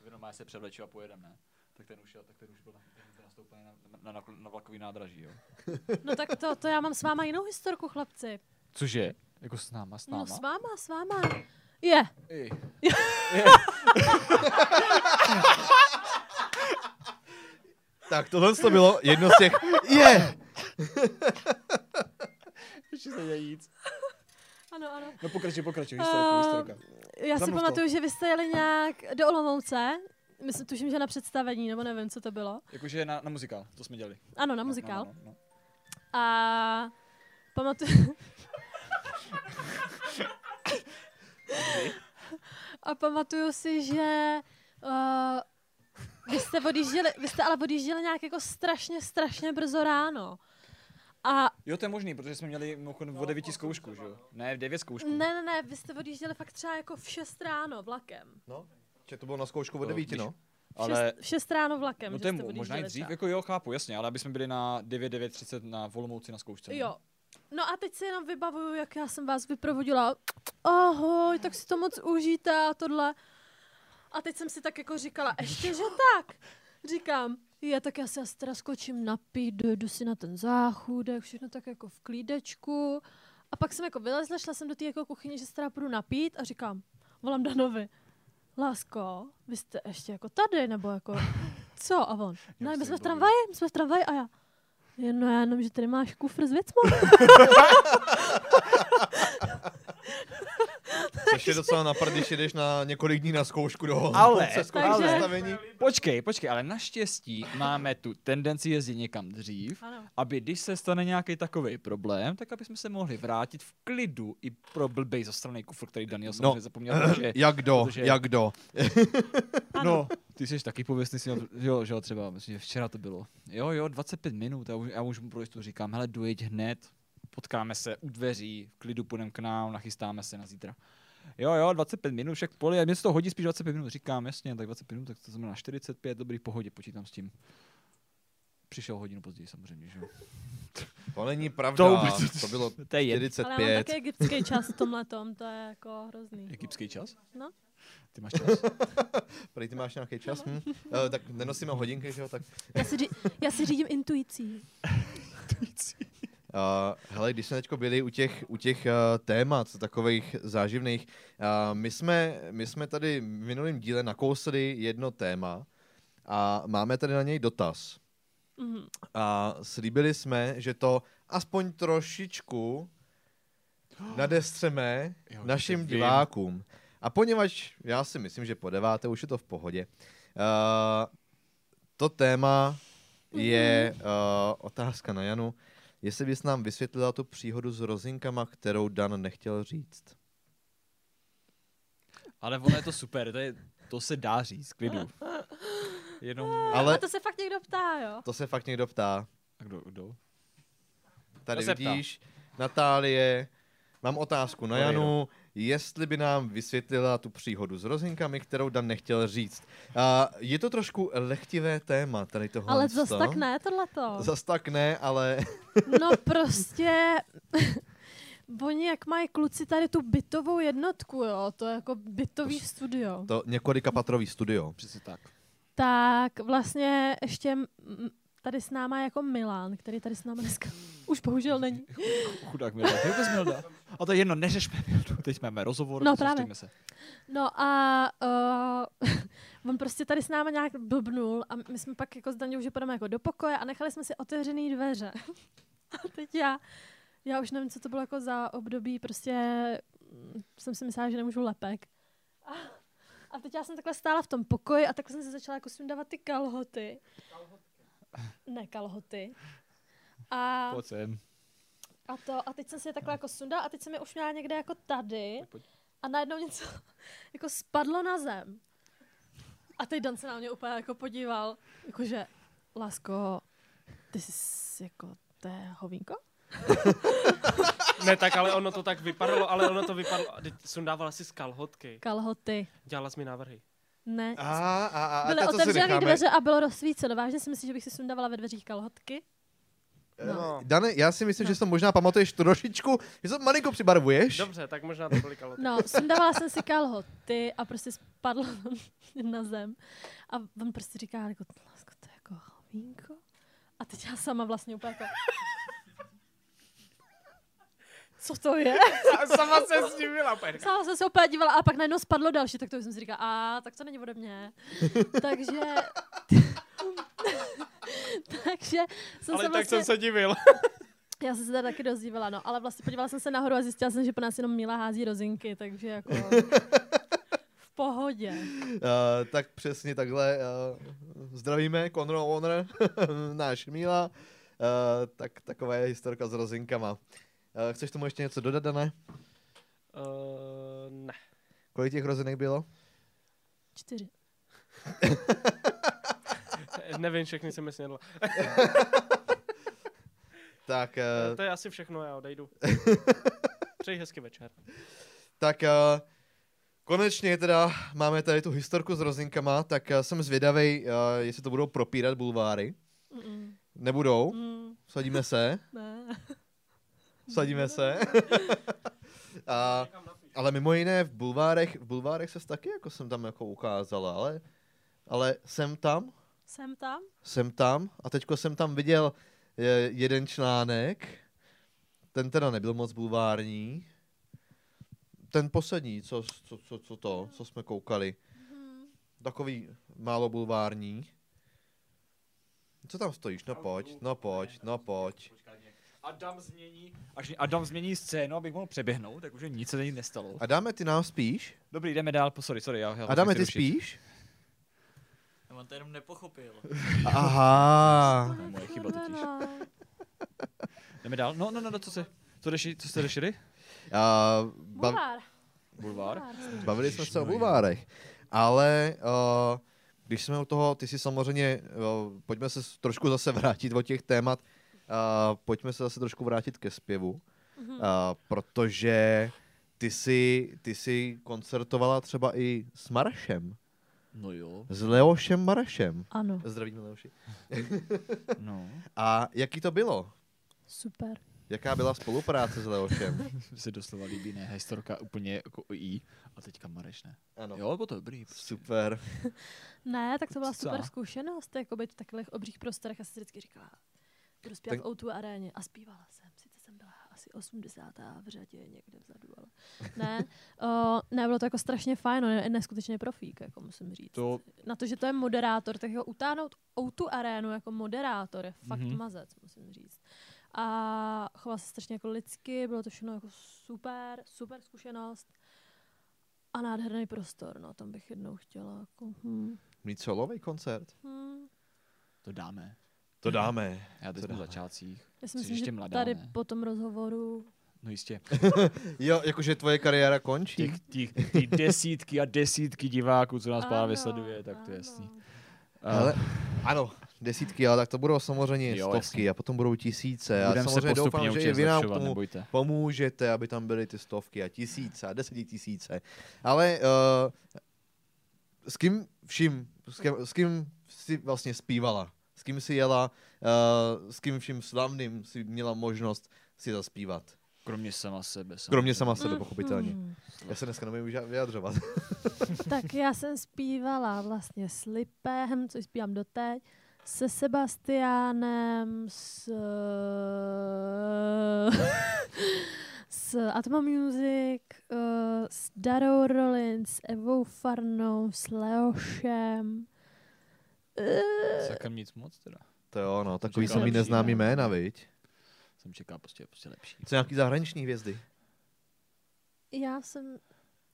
jenom se převleču a pojedem, ne? Tak ten už, jel, tak ten už byl na, ten byl nastoupený na, na, na, na vlakový nádraží, jo.
No tak to, to já mám s váma jinou historku, chlapci.
Cože? Jako s náma, s náma?
No s váma, s váma. Je.
I.
Tak tohle to bylo jedno z těch... Je!
Ještě se nejde jít.
Ano, ano.
No pokračuj, pokračuj,
Eh,
historku, historka.
Já si
Zamluv to.
pamatuju, že vy jste jeli nějak do Olomouce. Myslím, tuším, že na představení, nebo nevím, co to bylo.
Jakože na, na muzikál, to jsme dělali.
Ano, na
No,
muzikál.
No, no, no.
A pamatuju... A pamatuju si, že uh, vy jste odjížděli, vy jste ale odjížděli nějak jako strašně, strašně brzo ráno. A
Jo, to je možný, protože jsme měli mimochodem o devíti zkoušku, že jo? Ne, v devět zkoušku.
ne, ne, ne, vy jste odjížděli fakt třeba jako v 6 ráno vlakem.
No, že to bylo na zkoušku od
No,
devíti,
když-
no.
V
Ale,
6, v 6 ráno vlakem,
no
že
to je
jste
mo- možná i dřív,
třeba.
jako jo, chápu, jasně, ale aby jsme byli na 9, 9.30 na Volomouci na zkoušce. ne?
Jo. No a teď si jenom vybavuju, jak já jsem vás vyprovodila. Ahoj, tak si to moc užijte a tohle. A teď jsem si tak jako říkala, ještě že tak. Říkám, je, tak já si asi teda skočím napít, dojdu si na ten záchůdek, všechno tak jako v klídečku. A pak jsem jako vylezla, šla jsem do té jako kuchyně, že se teda půjdu napít a říkám, volám Danovi, lásko, vy jste ještě jako tady, nebo jako, co? A on, no, my jsme v tramvaji, my jsme v tramvaji a já, "Je, no já jenom, že tady máš kufr s věcma.
Což je docela na prd, když jdeš na několik dní na zkoušku do
Ale-
se zkoušet
Takže-
představení.
Počkej, počkej, ale naštěstí máme tu tendenci jezdit někam dřív,
Ano.
aby když se stane nějaký takový problém, tak aby jsme se mohli vrátit v klidu i pro blbej zastraný kufr, který Daniel samozřejmě zapomněl, protože,
Jak kdo,
protože-
jak kdo.
No, ty jsi taky pověstný, si, jo, že jo, třeba, myslím, že včera to bylo. Jo, jo, 25 minut, já už, já už mu pro jistotu říkám, hele, dojeď hned, potkáme se u dveří, v klidu půjdeme k nám, nachystáme se na zítra. Jo, jo, 25 minut, však poli, a mě se to hodí spíš 25 minut, říkám, jasně, tak 25 minut, tak to znamená 45, dobrý, pohodě, počítám s tím. Přišel hodinu později samozřejmě, že jo.
To není pravda,
To vůbec-
to bylo
To je jen
Ale já mám
45.
taky egyptský čas v tomhle tom, to je jako hrozný.
egyptský čas.
No.
Ty máš čas?
Prý ty máš nějaký čas? Hm? Eh, tak nenosíme hodinky, že jo? Tak,
Já si, ří, já si řídím intuicí.
Uh, hele, když jsme teď byli u těch, u těch uh, témat takových záživných, uh, my, jsme, my jsme tady v minulém díle nakousli jedno téma a máme tady na něj dotaz.
Mhm.
A slíbili jsme, že to aspoň trošičku nadestřeme
Jo,
našim divákům. A poněvadž já si myslím, že po deváté už je to v pohodě, uh, to téma je uh, otázka na Janu, jestli bys nám vysvětlila tu příhodu s rozinkama, kterou Dan nechtěl říct.
Ale ono je to super, to, je, to se dá říct, klidu. Jenom...
Ale
Ale
to se fakt někdo ptá, jo?
to se fakt někdo ptá.
A kdo, kdo?
Tady
ptá.
vidíš, Natálie, mám otázku na Janu, jestli by nám vysvětlila tu příhodu s rozinkami, kterou Dan nechtěl říct. A je to trošku lehtivé téma, tady tohle.
Ale zas tak ne, tohleto.
Zas tak ne, ale
No prostě, oni jak mají kluci tady tu bytovou jednotku, jo, to je jako bytový studio,
to několika patrový studio.
Přesně tak.
tak vlastně ještě tady s náma je jako Milan, který tady s náma dneska už bohužel není.
Chudák Milda. Jak bys Milda? A to je jedno, neřešme Mildu. Teď máme rozhovor,
No, právě.
se.
No a uh, on prostě tady s náma nějak blbnul a my jsme pak jako s Daňou, že půjdeme jako do pokoje a nechali jsme si otevřený dveře. a teď já, já už nevím, co to bylo jako za období, prostě mm, jsem si myslela, že nemůžu lepek. A, a teď já jsem takhle stála v tom pokoji a takhle jsem se začala jako sundávat ty kalhoty. Ne, kalhoty. A,
Pojď sem.
a, to, a teď jsem si je takhle jako sundala a teď jsem je už měla někde jako tady.
Pojď,
a najednou něco jako spadlo na zem. A teď Dan se na mě úplně jako podíval, jakože, lásko, ty jsi jako, to je hovínko?
Ne, tak ale ono to tak vypadalo, ale ono to vypadalo, teď sundávala si z kalhotky.
Kalhoty.
Dělala jsi mi návrhy.
Ne.
A, a, a,
Byly
tak to si
otevřené dveře a bylo rozsvíceno. Vážně si myslíš, že bych si sundávala ve dveřích kalhotky?
No.
Dane, já si myslím, že si to možná pamatuješ trošičku, že to malinko přibarvuješ.
Dobře, tak možná to byly kalhotky.
No, sundávala jsem si kalhoty a prostě spadlo na zem. A on prostě říká, jako, lásko, to je jako hovínko? A teď já sama vlastně úplně jako... Co to je?
Sama se s tím byla
Sama jsem se úplně dívala a pak najednou spadlo další, tak to jsem si říkala, a tak to není ode mě. Takže... Takže jsem
Ale
se
tak
vlastně...
jsem se divil.
Já jsem se teda taky dost dívala, no, ale vlastně podívala jsem se nahoru a zjistila jsem, že po nás jenom Míla hází rozinky, takže jako v pohodě.
Uh, tak přesně takhle uh, zdravíme, Conor Owner, náš Míla. Uh, tak taková je historka s rozinkama. Uh, chceš tomu ještě něco dodat, Dané?
Uh, ne.
Kolik těch rozinek bylo?
Čtyři.
Nevím, všechny jsem mi snědl.
Tak, uh,
To je asi všechno, já odejdu. Přeji hezký večer.
tak uh, konečně teda máme tady tu historku s rozinkama, tak uh, jsem zvědavý, uh, jestli to budou propírat bulváry.
Mm-mm.
Nebudou?
Mm,
Sadíme se?
ne.
Sadíme se? A, ale mimo jiné v bulvárech, v bulvárech se taky jako jsem tam jako ukázala, ale, ale jsem tam,
Jsem tam?
jsem tam a teďko jsem tam viděl eh, jeden článek, ten teda nebyl moc bulvární, ten poslední, co, co, co, co to, co jsme koukali, takový málo bulvární. Co tam stojíš? No pojď, no pojď, no pojď.
Adam změní, až Adam změní scénu, abych mohl přeběhnout, tak už nic se nestalo.
A dáme, ty nám spíš?
Dobrý, jdeme dál, po- sorry, sorry, já, já
A dáme,
nechci
ty
rušit.
spíš?
On to jenom nepochopil.
Aha.
To je moje chyba totiž. Jdeme dál, no, no, no, no co se, co, řeši, co jste řešili?
A, bav,
Bulvár.
Bulvár?
bavili jsme se o bulvárech, ale uh, když jsme u toho, ty si samozřejmě, uh, pojďme se trošku zase vrátit od těch témat, uh, pojďme se zase trošku vrátit ke zpěvu,
Mhm.
uh, protože ty si, ty si koncertovala třeba i s Marešem,
No jo.
s Leošem Marešem.
Ano,
Zdravím Leoši.
No.
A jaký to bylo?
super.
Jaká byla spolupráce s Leošem?
Mně se doslova líbí, ne, historka úplně jako i, a teďka Mareš, ne.
Ano.
Jo, bylo to dobrý. Prostě.
Super.
Ne, tak to byla super zkušenost, jako být v takových obřích prostorech. Já jsem si vždycky říkala, budu zpívat
Tak-
v O2 aréně. A zpívala jsem, sice jsem byla asi 80. v řadě někde vzadu, ale ne. Uh, ne, bylo to jako strašně fajn, on je neskutečně profík, jako musím říct.
To,
Na to, že to je moderátor, tak ho utáhnout O2 arénu jako moderátor je fakt
Mhm.
mm-hmm. mazec, musím říct. A choval se strašně jako lidsky, bylo to všechno jako super, super zkušenost. A nádherný prostor, no, tam bych jednou chtěla. Jako, hm,
Mít solový koncert?
hm.
to dáme.
To dáme.
Já teď
To
jsem v začátcích.
Já si myslím,
ještě
že
mladá,
tady
ne?
po tom rozhovoru
No jistě.
Jo, jakože tvoje kariéra končí.
Těch, těch, ty desítky a desítky diváků, co nás
Ano,
právě sleduje, tak to je jasný.
ano.
Ale, ano, desítky, ale tak to budou samozřejmě
Jo,
stovky
jasně.
a potom budou tisíce. A
Budeme se
samozřejmě doufám, že i vy nám k tomu
nebojte.
pomůžete, aby tam byly ty stovky a tisíce a desetitisíce. Ale uh, s kým vším, s kým, s kým jsi vlastně zpívala? S kým jsi jela, uh, s kým vším slavným si měla možnost si zaspívat?
Kromě sama sebe.
Kromě
samozřejmě.
sama sebe, pochopitelně.
Mhm.
Já se dneska nemůžu vyjadřovat.
Tak já jsem zpívala vlastně s Lipem, což zpívám doteď, se Sebastiánem, s, s Atma Music, uh, s Darou Rollins, s Evou Farnou, s Leošem. Uh,
Celkem nic moc teda.
To jo, no, takový samý
lepší,
neznámý
no.
jména, viď?
Jsem čekal prostě, prostě lepší.
Co nějaký zahraniční hvězdy?
já jsem...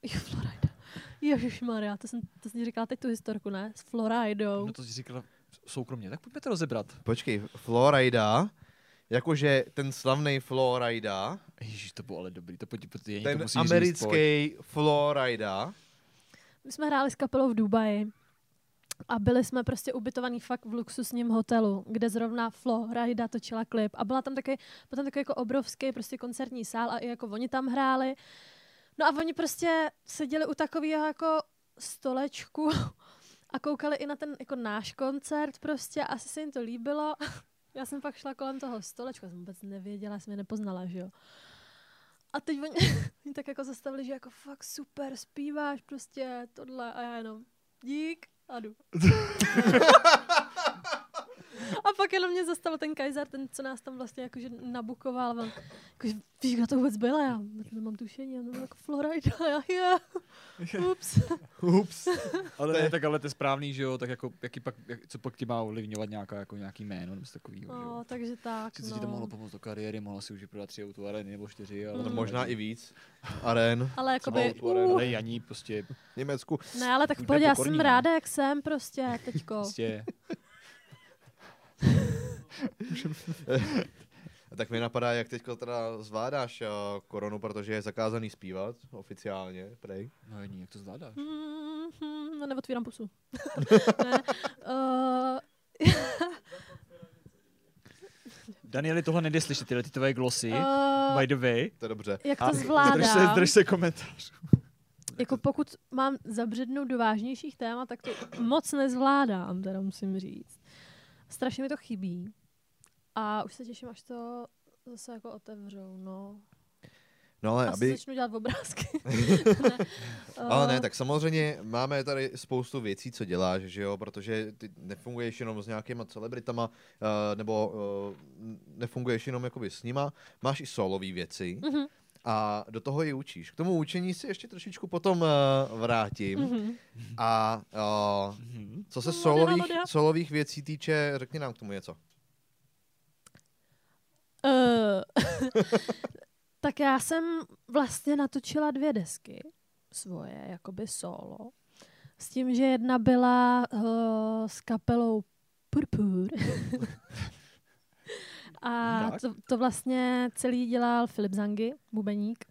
Jo, Florida. Ježišmarja, to jsem, to jsem říkala teď tu historku, ne? S Floridou.
No to jsi říkala soukromně, tak pojďme to rozebrat.
Počkej, Florida, jakože ten slavný Florida,
Ježíš, to bylo ale dobrý, to pojď, to
ten
musíš říct, pojď.
americký Florida,
My jsme hráli s kapelou v Dubaji a byli jsme prostě ubytovaní fakt v luxusním hotelu, kde zrovna Florida točila klip a byla tam takový, byl tam takový jako obrovský prostě koncertní sál a i jako oni tam hráli. No a oni prostě seděli u takového jako stolečku a koukali i na ten jako náš koncert prostě asi se jim to líbilo. Já jsem pak šla kolem toho stolečku, jsem vůbec nevěděla, jsem je nepoznala, že jo. A teď oni, oni tak jako zastavili, že jako fakt super, zpíváš prostě tohle a já jenom dík a jdu. a pak jenom mě zastavil ten Kaiser, ten, co nás tam vlastně jakože nabukoval. On, jakože, víš, kdo to vůbec byla? Já nemám tušení, já jako Florida. Já, já. Ups.
ups,
Ale ne, tak ale to je správný, že jo, tak jako, jaký pak, jak, co pak ti má ovlivňovat nějaká, jako nějaký jméno, nebo něco takovýho, že jo.
O, takže tak,
Sice ti to mohlo
no.
pomoct do kariéry, mohla si už prodat tři auto areny nebo čtyři, ale
Mm.
no, možná i víc, aren,
Ale jakoby,
Třeba auto,
Ale Janí prostě,
v Německu.
ne, ale tak v pohodě, já jsem
no.
ráda, jak jsem prostě teďko.
prostě
Tak mi napadá, jak teďko teda zvládáš uh, koronu, protože je zakázaný zpívat oficiálně, prej.
no Janí, jak to zvládáš?
Mm, no, neotvírám pusu. ne, uh,
Danieli, tohle nejde slyšet, tyhle ty tvoje glosy,
uh,
by the way.
To je dobře.
jak to
A Drž se,
zvládám?
drž se komentář.
Jako pokud mám zabřednout do vážnějších témat, tak to moc nezvládám, teda musím říct. Strašně mi to chybí. A už se těším, až to zase jako otevřou, no.
No ale
Asi
aby...
začnu dělat obrázky. ne.
Ale ne,
Eh,
tak samozřejmě máme tady spoustu věcí, co děláš, že jo, protože ty nefunguješ jenom s nějakýma celebritama, uh, nebo uh, nefunguješ jenom jakoby s nima, máš i solové věci
Mhm.
A do toho ji učíš. K tomu učení si ještě trošičku potom uh, vrátím.
Mhm.
A uh,
Mhm.
co se
Modia,
solových, solových věcí týče, řekni nám k tomu něco.
Eh, tak já jsem vlastně natočila dvě desky svoje, jakoby solo. S tím, že jedna byla uh, s kapelou Purpur. A
Tak.
to, to vlastně celý dělal Filip Zangy, bubeník.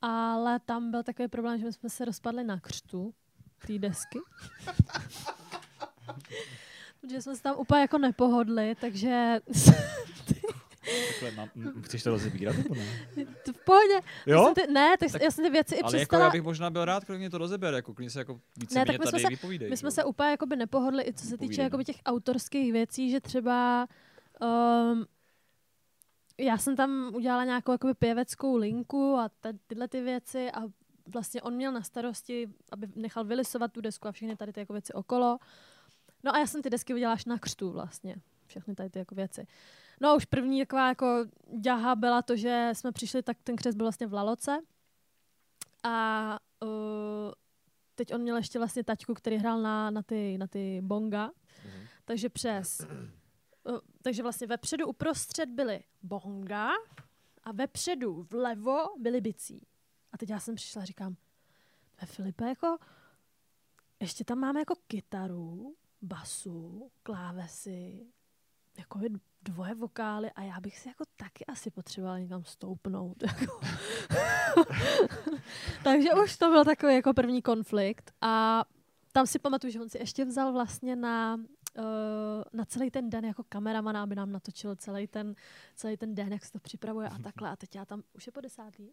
Ale tam byl takový problém, že my jsme se rozpadli na křtu té desky. Protože jsme se tam úplně jako nepohodli, takže
Takhle mám, m- chceš to rozebírat nebo ne?
to v pohodě.
Jo?
jsem ty, ne, tak,
Tak-
já jsem ty věci i
Ale jako
přestala...
já bych možná byl rád, když mě to rozeber, jako klidně se jako více
Ne,
mě
tak my jsme
tady
se-
vypovídej.
My jsme
že
se úplně jakoby nepohodli, i co se týče
Povídej, no.
jakoby těch autorských věcí, že třeba um, já jsem tam udělala nějakou jakoby pěveckou linku a ta, tyhle ty věci a vlastně on měl na starosti, aby nechal vylisovat tu desku a všechny tady ty jako věci okolo. No a já jsem ty desky udělala až na křtu vlastně. Všechny tady ty jako věci. No a už první taková jako děha byla to, že jsme přišli, tak ten křest byl vlastně v Laloce. A uh, teď on měl ještě vlastně taťku, který hrál na, na, ty, na ty bonga.
Mhm.
Takže přes... Uh, takže vlastně vepředu uprostřed byly bonga a vepředu vlevo byly bicí. A teď já jsem přišla a říkám, "Ve Filipe, jako ještě tam máme jako kytaru, basu, klávesy, jako dvoje vokály a já bych si jako taky asi potřebovala někam stoupnout. Jako. Takže už to byl takový jako první konflikt a tam si pamatuju, že on si ještě vzal vlastně na, uh, na celý ten den jako kameramana, aby nám natočil celý ten, celý ten den, jak se to připravuje a takhle. A teď já tam, už je po desátý?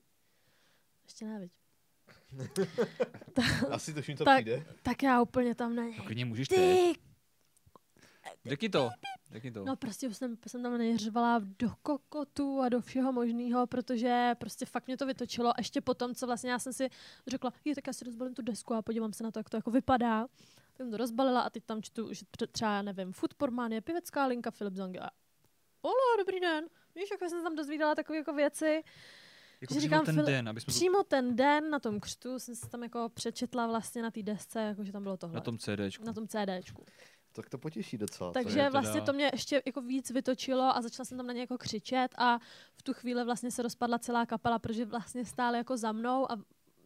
Ještě ne, viď?
Asi tuším, co
tak,
přijde.
tak já úplně tam na
No,
něj.
klidně můžeš ty. Řekni to. Řekni to.
No prostě už jsem, jsem tam nejřvala do kokotu a do všeho možného, protože prostě fakt mě to vytočilo. A ještě potom, co vlastně já jsem si řekla, je, tak já si rozbalím tu desku a podívám se na to, jak to jako vypadá. Tak jsem to rozbalila a teď tam čtu, že tře- třeba, já nevím, Foodportman je pěvecká linka Filip Zange. A Olo, dobrý den. Víš, jak jsem tam dozvídala takové jako věci.
jako
že
přímo
říkám,
ten
Fili-
den, aby jsme to
Přímo ten den na tom křtu jsem se tam jako přečetla vlastně na té desce, jako že tam bylo tohle.
na tom CDčku.
na tom CDčku.
Tak to potěší docela.
Takže
je
vlastně
teda-
to mě ještě jako víc vytočilo a začala jsem tam na ně jako křičet a v tu chvíli vlastně se rozpadla celá kapela, protože vlastně stáli jako za mnou a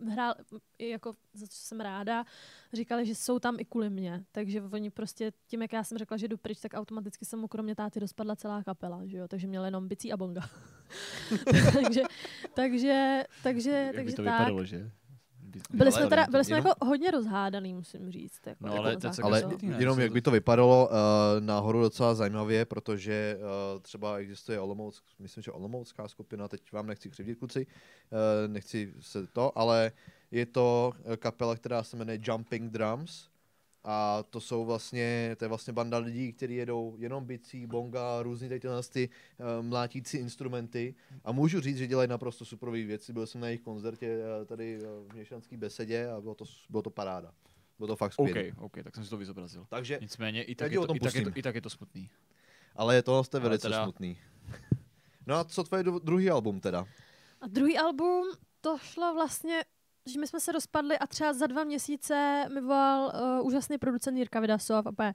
hrál, jako za co jsem ráda, říkali, že jsou tam i kvůli mě. Takže oni prostě tím, jak já jsem řekla, že jdu pryč, tak automaticky se mu kromě táty rozpadla celá kapela, že jo? Takže měl jenom bicí a bonga. takže, takže, takže,
Jak by
takže
to
tak.
vypadalo, že?
Byli
Ale
jsme, teda, byli jsme
jenom-
jako hodně rozhádaný, musím říct. Jako,
No,
jako
ale
na
to
Ale jenom jak by to vypadalo, uh, náhodou docela zajímavě, protože uh, třeba existuje Olomouc, myslím, že Olomoucká skupina, teď vám nechci křivdit kluci, uh, nechci se to, ale je to kapela, která se jmenuje Jumping Drums a to jsou vlastně, to je vlastně banda lidí, kteří jedou jenom bicí, bonga, různý tady tyhle ty uh, mlátící instrumenty a můžu říct, že dělají naprosto superové věci, byl jsem na jejich koncertě uh, tady uh, v Měšanské besedě a bylo to, bylo to paráda. Bylo to fakt skvělé.
OK, OK, tak jsem si to vyzobrazil.
Takže
Nicméně i tak, je to, i, tak je to, i tak je to smutný.
Ale je to
Ale
velice
teda-
smutný. No a co tvoje dru- druhý album teda?
A druhý album, to šlo vlastně, že my jsme se rozpadli a třeba za dva měsíce mi volal uh, úžasný producent Jirka Vidasov a úplně,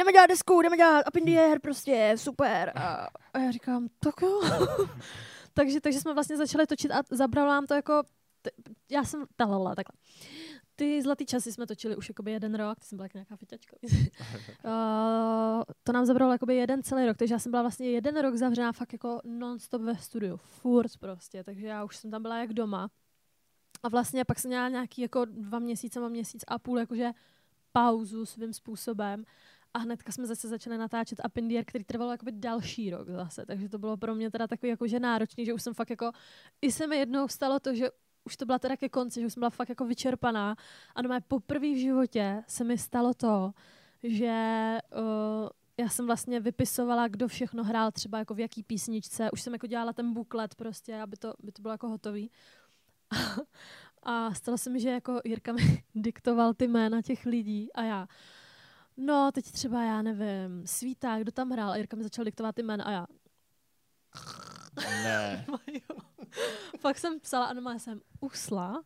jdeme dělat desku, jdeme dělat Up in the Air, prostě super. A, a já říkám, tak jo. takže, takže jsme vlastně začali točit a zabralo nám to jako, t- já jsem, talala, takhle. Ty zlatý časy jsme točili už jakoby jeden rok, ty jsem byla jak nějaká fiťačka. uh, to nám zabralo jakoby jeden celý rok, takže já jsem byla vlastně jeden rok zavřená fakt jako non-stop ve studiu, furt prostě, takže já už jsem tam byla jak doma. A vlastně pak jsem měla nějaký jako dva měsíce, mám měsíc a půl, jakože pauzu svým způsobem. A hnedka jsme zase začali natáčet the Air, který trvalo jakoby další rok zase. Takže to bylo pro mě teda takový jakože náročný, že už jsem fakt jako, i se mi jednou stalo to, že už to byla teda ke konci, že už jsem byla fakt jako vyčerpaná. A no poprvé v životě se mi stalo to, že uh, já jsem vlastně vypisovala, kdo všechno hrál třeba jako v jaký písničce. Už jsem jako dělala ten buklet prostě, aby to, aby to bylo jako hotový. A stalo se mi, že jako Jirka mi diktoval ty jména těch lidí a já, no teď třeba já nevím, Svíták, kdo tam hrál a Jirka mi začal diktovat ty jména a já,
Ne.
Fakt jsem psala a normálně jsem usla,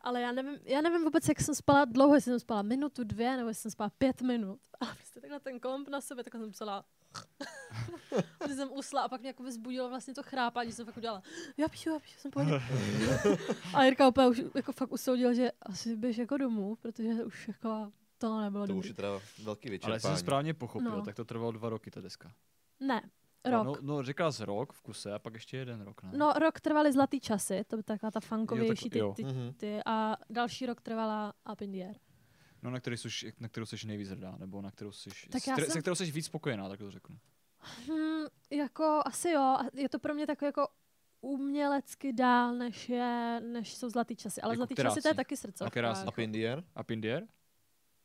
ale já nevím, já nevím vůbec, jak jsem spala dlouho, jestli jsem spala minutu, dvě, nebo jestli jsem spala pět minut. A prostě takhle ten komp na sebe, takhle jsem psala. Když jsem usla a pak mě jako vzbudilo vlastně to chrápání, že jsem fakt udělala, já píšu, já píšu, jsem pohodě. A Jirka úplně už jako fakt usoudil, že asi běž jako domů, protože už jako to nebylo
To
dobrý.
už je teda velký
Ale
vyčerpání.
jestli jsem správně pochopil,
No.
tak to trvalo dva roky, ta deska.
Ne, rok.
No, no, říkal jsi rok v kuse a pak ještě jeden rok, ne?
No, rok trvaly zlatý časy, to by taková ta funkovější, ty,
jo.
ty,
Mhm.
ty, a další rok trvala Up in the Air.
No, na, který jsi, na kterou jsi nejvíc hrdá, nebo na kterou jsi,
Tak já
které-
jsem-
se kterou jsi víc spokojená, tak to řeknu.
Hmm, jako asi jo, a je to pro mě takové jako umělecky dál, než, je, než jsou zlatý časy. Ale
Jako
zlatý časy to je taky srdce.
A která z nich?
Up in the air?
Up in the air?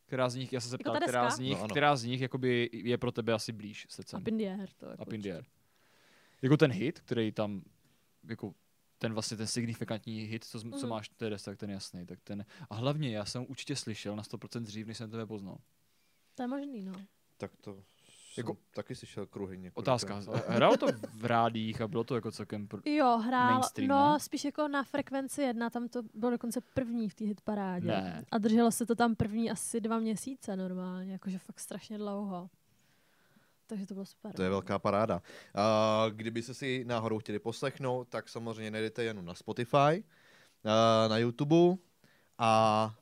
Která z nich, já jsem se
Jako
ptal,
ta
která z nich,
No, ano.
která z nich jakoby je pro tebe asi blíž srdcem.
Up in the air. To jako
Up in the
určitě.
Jako ten hit, který tam, jako ten vlastně ten signifikantní hit, co, mm. co máš desce, tak ten jasný. Tak ten, a hlavně já jsem určitě slyšel na 100% dřív, než jsem tebe poznal.
To je možný, no.
Tak to
Jako-
jako, taky slyšel kruhy několik.
Otázka, hrál to v rádích a bylo to jako celkem... Pr-
Jo, hrál,
Mainstream,
no
ne?
spíš jako na frekvenci jedna, tam to bylo dokonce první v té hitparádě.
Ne.
A drželo se to tam první asi dva měsíce normálně, jakože fakt strašně dlouho. Takže to bylo super.
To je velká paráda. A kdyby se si náhodou chtěli poslechnout, tak samozřejmě najdete jenom na Spotify, a na YouTube a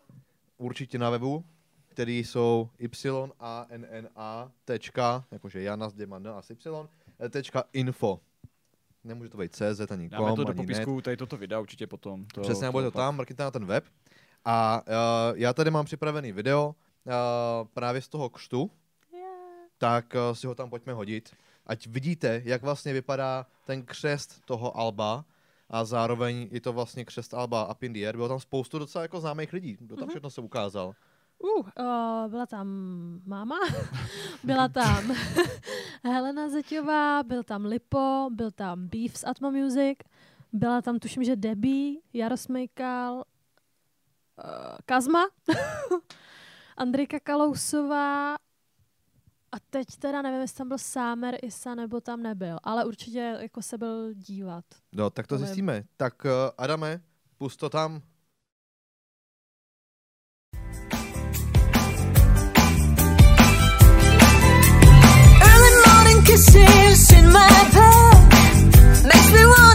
určitě na webu, který jsou y a n n a tečka, jakože Jana s dvěma n a s y, tečka info. Nemůže to být CZ ani
Dáme
com,
to do
ani net.
popisku, tady toto videa určitě potom. To,
Přesně, bude to
pak-
tam, mrkněte na ten web. A uh, já tady mám připravený video uh, právě z toho křtu, tak uh, si ho tam pojďme hodit. Ať vidíte, jak vlastně vypadá ten křest toho Alba a zároveň je to vlastně křest Alba Up in the Air. Bylo tam spoustu docela jako známých lidí. Kdo tam
Mhm.
všechno se ukázal?
Uh, uh, byla tam máma, byla tam Helena Zeťová, byl tam Lipo, byl tam Beef z Atmo Music, byla tam tuším, že Debbie, Jarosmejkal, uh, Kazma, Andrejka Kalousová a teď teda nevím, jestli tam byl Sámer Isa nebo tam nebyl, ale určitě jako se byl dívat.
No, tak to
Nevím.
zjistíme. Tak uh, Adame, pust to tam.
Early morning kisses in my bed makes me wanna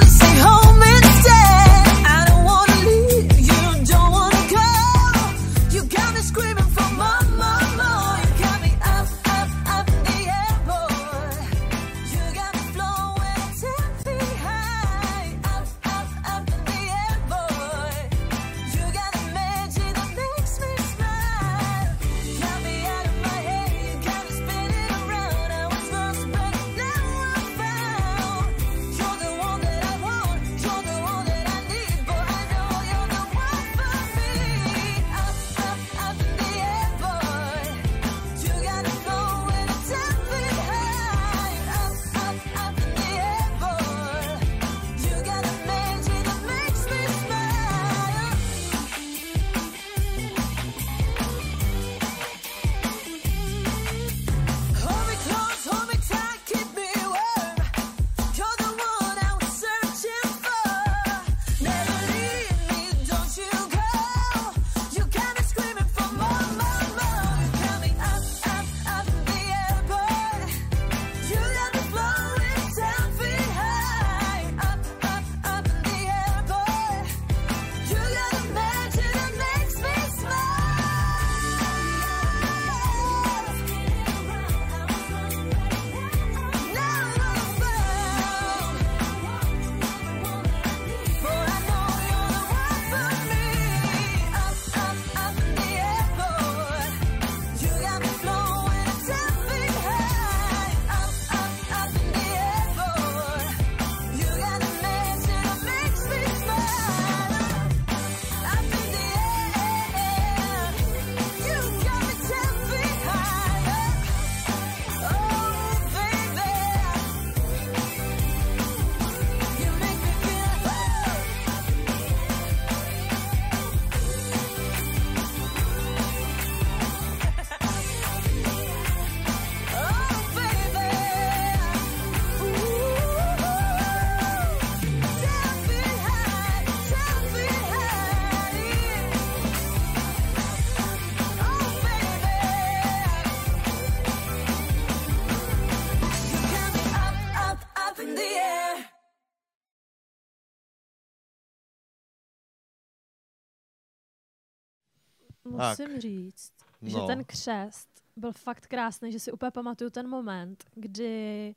musím
Tak.
říct,
No.
že ten křest byl fakt krásný, že si úplně pamatuju ten moment, kdy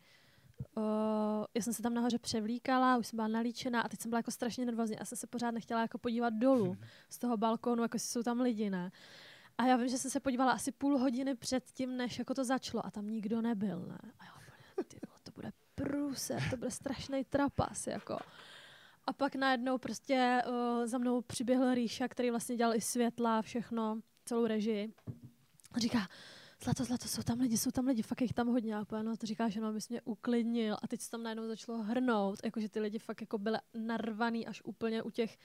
uh, já jsem se tam nahoře převlíkala, už jsem byla nalíčená a teď jsem byla jako strašně nervózní a jsem se pořád nechtěla jako podívat dolů z toho balkónu, jako jestli jsou tam lidi, ne. A já vím, že jsem se podívala asi půl hodiny před tím, než jako to začalo a tam nikdo nebyl, ne. A já ty to bude průser, to bude strašný trapas, jako. A pak najednou prostě uh, za mnou přiběhl Ríša, který vlastně dělal i světla, všechno, celou režii. A říká, Zlato, zlato, jsou tam lidi, jsou tam lidi, fakt jich tam hodně. A no to říká, že no, abys mě uklidnil. A teď se tam najednou začalo hrnout, jakože ty lidi fakt jako byly narvaný až úplně u těch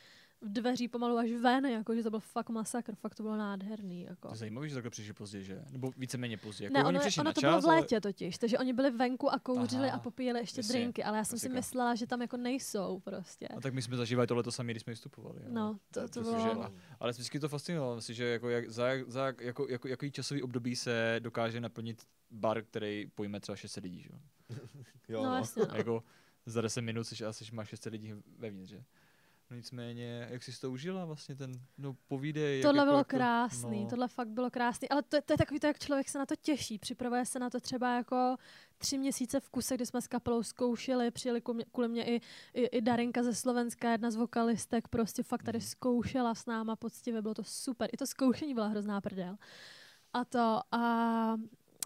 dveří pomalu až ven, jakože to byl fakt masakr, fakt to bylo nádherný. Jako.
To je zajímavé, že takhle přišli pozdě, že? Nebo víceméně pozdě. Jako
Ne,
oni
ono,
přišli
ono
na
to
čas,
bylo v
ale-
létě totiž, takže oni byli venku a kouřili
Aha,
a popíjeli ještě
jasně,
drinky, ale já jsem si
klasika.
myslela, že tam jako nejsou prostě.
A tak my jsme zažívali tohle to sami, když jsme vystupovali. jo.
No, to, to
Protože-
bylo...
Ale vždycky to fascinovalo, myslím, že jako, jak, za, za jak- jako, jako, jaký časový období se dokáže naplnit bar, který pojme třeba 600 lidí, že? jo?
Jo,
No,
no.
jasně, no.
jako za 10 minut jsi, asi máš 600 lidí vevnitř, že? No nicméně, jak jsi to užila vlastně ten, no povídej.
Tohle
jako,
bylo
jako,
krásný,
no.
tohle fakt bylo krásný, ale to, to je takový to, jak člověk se na to těší, připravuje se na to třeba jako tři měsíce v kuse, kdy jsme s kapelou zkoušeli, přijeli kvůli mě i, i, i Darinka ze Slovenska, jedna z vokalistek, prostě fakt
Mhm.
tady zkoušela s náma poctivě, bylo to super, i to zkoušení byla hrozná prdel. A to a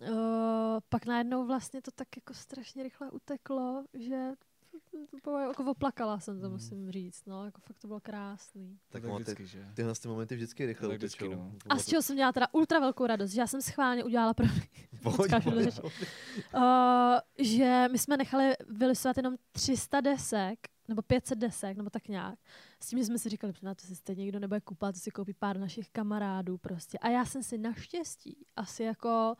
uh, pak najednou vlastně to tak jako strašně rychle uteklo, že jako oplakala jsem to, musím říct, no, jako fakt to bylo krásný.
Tak
tak
ty,
vždycky, že?
tyhle ty momenty vždycky rychle
Tak vždycky, no.
A z čeho jsem měla teda ultra velkou radost, že já jsem schválně udělala pro uh, že my jsme nechali vylisovat jenom 300 desek, nebo 500 desek, nebo tak nějak. S tím, že jsme si říkali, že na to si stejně nikdo nebude kupovat, to si koupí pár našich kamarádů prostě. A já jsem si naštěstí asi jako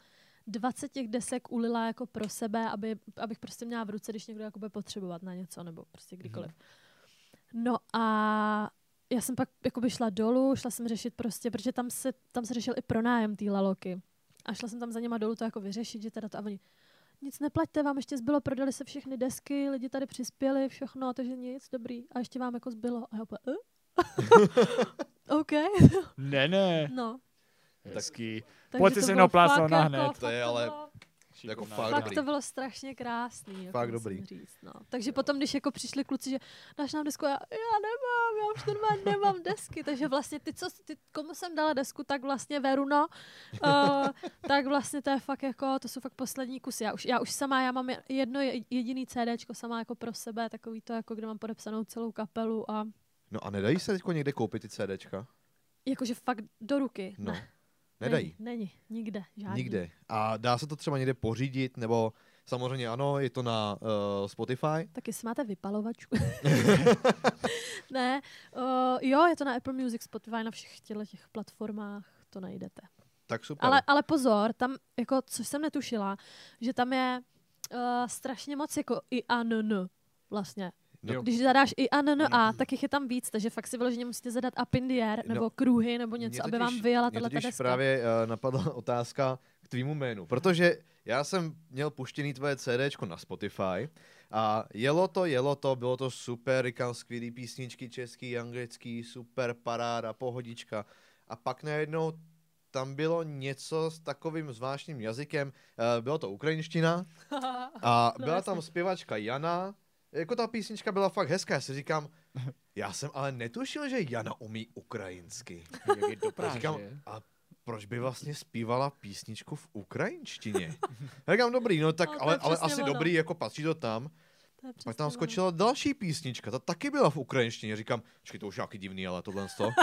20 těch desek ulila jako pro sebe, aby, abych prostě měla v ruce, když někdo jako bude potřebovat na něco, nebo prostě kdykoliv. No a já jsem pak jakoby šla dolů, šla jsem řešit prostě, protože tam se, tam se řešil i pronájem té laloky. A šla jsem tam za něma dolů to jako vyřešit, že teda to a oni, nic neplaťte, vám ještě zbylo, prodali se všechny desky, lidi tady přispěli, všechno, takže nic, dobrý. A ještě vám jako zbylo. A já úplně, eh? OK.
Ne, ne.
No.
Hezký.
Takže
Pojď
to
si se mnou plásnout
fakt
na
jako-
hned.
To je ale jako fakt
Fakt
dobrý.
to bylo strašně krásný. Jako
Fakt
musím
dobrý.
Říct, no. Takže potom, když jako přišli kluci, že dáš nám desku, já, já nemám, já už normálně nemám desky. Takže vlastně ty, co, ty, komu jsem dala desku, tak vlastně Veruno, uh, tak vlastně to je fakt jako, to jsou fakt poslední kusy. Já už, já už sama, já mám jedno je- jediný CDčko sama jako pro sebe, takový to, jako kde mám podepsanou celou kapelu a
No a nedají se teď někde koupit ty CDčka?
jakože fakt do ruky.
No.
Ne,
Nedají.
Není, není, nikde, žádný.
Nikde. A dá se to třeba někde pořídit, nebo samozřejmě ano, je to na uh, Spotify.
Tak jestli máte vypalovačku. ne, uh, jo, je to na Apple Music, Spotify, na všech těch platformách to najdete.
Tak super.
Ale, ale pozor, tam, jako, co jsem netušila, že tam je uh, strašně moc jako i a n, n vlastně.
No.
Když zadáš i a n, n, a, tak jich je tam víc, takže fakt si vyloženě musíte zadat up in the air,
No,
nebo kruhy, nebo něco,
Mě
aby vám
totiž-
vyjela tato
totiž
deska.
právě uh, napadla otázka k tvýmu jménu, protože já jsem měl puštěný tvoje CDčko na Spotify a jelo to, jelo to, bylo to super, říkám skvělý písničky, český, anglický, super paráda, pohodička a pak najednou tam bylo něco s takovým zvláštním jazykem, uh, bylo to ukrajinština a
No,
byla tam zpěvačka Jana, jako ta písnička byla fakt hezká, já si říkám, já jsem ale netušil, že Jana umí ukrajinsky.
Jak je do
A říkám, a proč by vlastně zpívala písničku v ukrajinštině? Já říkám, dobrý, no tak,
No,
ale, ale asi
ono.
dobrý, jako patří to tam.
To
Pak tam
ono.
skočila další písnička, ta taky byla v ukrajinštině. Říkám, počkej, to už je nějaký divný, ale tohle to.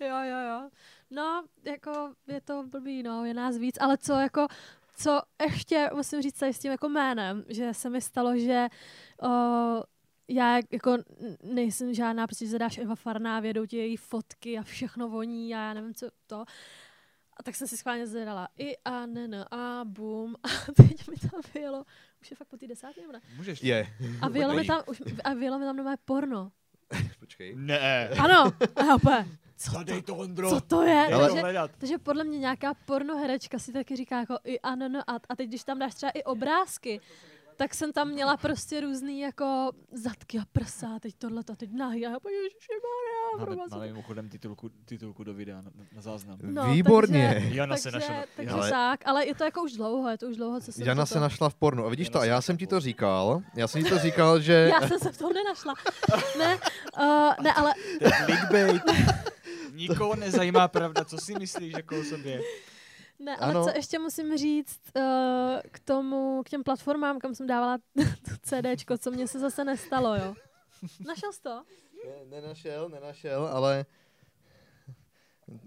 Jo, jo, jo. No, jako je to blbý, no, je nás víc, ale co jako, co ještě musím říct tady s tím jako jménem, že se mi stalo, že o, já jako nejsem žádná, prostě že zadáš Eva Farná, vědou ti její fotky a všechno voní a já nevím, co to. A tak jsem si schválně zadala i a ne, ne, a bum. A teď mi tam vyjelo, už je fakt po té desáté, nebo ne?
Můžeš.
Je.
A vyjelo mi tam, už, a vyjelo mi tam nové porno.
Počkej.
Ne.
Ano, a úplně,
Zadej to, Ondro.
co to je?
Ale-
Takže,
hledat.
takže podle mě nějaká pornoherečka si taky říká jako i ano, no, a, a teď když tam dáš třeba i obrázky, tak jsem tam měla prostě různý jako zadky a prsa, teď tohle, a teď nahy, a já ježišimarja,
Máme, mimochodem titulku, titulku do videa na, na záznam.
No,
Výborně.
Takže,
Jana se našla.
takže
Ale-
tak, ale je to jako už dlouho, je to už dlouho, co jsem
Jana
toto-
se našla v pornu. A vidíš
Jana
to, a já jsem ti to říkal. Já jsem ti to říkal, že...
Já jsem se v tom nenašla. Ne, uh, ne, ale
To je clickbait. Nikoho nezajímá pravda, co si myslíš jako o sobě.
Ne, ale
Ano.
co ještě musím říct uh, k tomu, k těm platformám, kam jsem dávala to CDčko, co mně se zase nestalo, jo. Našel jsi to?
Ne, nenašel, nenašel, ale...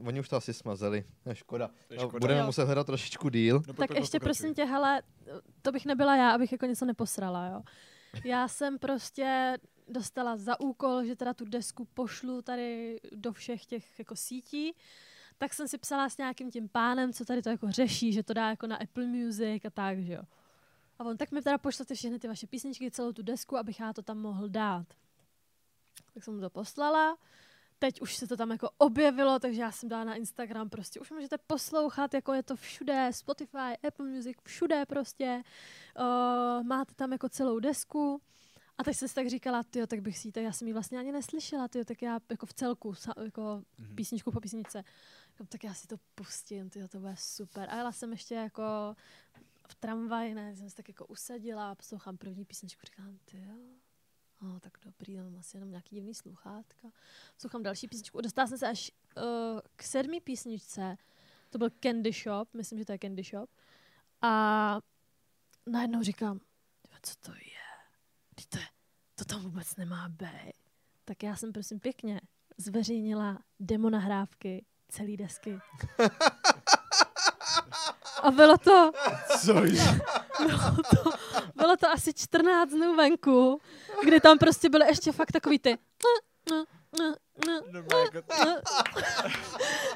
Oni už to asi smazeli. Je škoda.
To je
No,
škoda.
Budeme
Jo.
muset hledat trošičku díl.
No, pojď,
Tak
pojď,
ještě
pokračuj.
prosím tě, hele, to bych nebyla já, abych jako něco neposrala, jo. Já jsem prostě dostala za úkol, že teda tu desku pošlu tady do všech těch jako sítí, tak jsem si psala s nějakým tím pánem, co tady to jako řeší, že to dá jako na Apple Music a tak, že jo. A on, tak mi teda pošlete všechny ty vaše písničky, celou tu desku, abych já to tam mohl dát. Tak jsem mu to poslala. Teď už se to tam jako objevilo, takže já jsem dala na Instagram prostě, už můžete poslouchat, jako je to všude, Spotify, Apple Music, všude prostě. Uh, máte tam jako celou desku. A teď jsem si tak říkala, tyjo, tak bych si ji, tak já jsem ji vlastně ani neslyšela, tyjo, tak já jako v celku, jako
Mhm.
písničku po písničce. Říkám, tak já si to pustím, tyjo, to bude super. A jela jsem ještě jako v tramvaji, ne, jsem se tak jako usadila a poslouchám první písničku, říkám, tyjo, no, tak dobrý, mám asi jenom nějaký divný sluchátka. Poslouchám další písničku, dostala jsem se až uh, k sedmý písničce, to byl Candy Shop, myslím, že to je Candy Shop. A najednou říkám, "Tyjo, co to je? To, je, to tam vůbec nemá být. Tak já jsem prosím pěkně zveřejnila demo nahrávky celý desky. A bylo to,
Což?
bylo to, bylo to asi 14 dnů venku, kdy tam prostě byly ještě fakt takový ty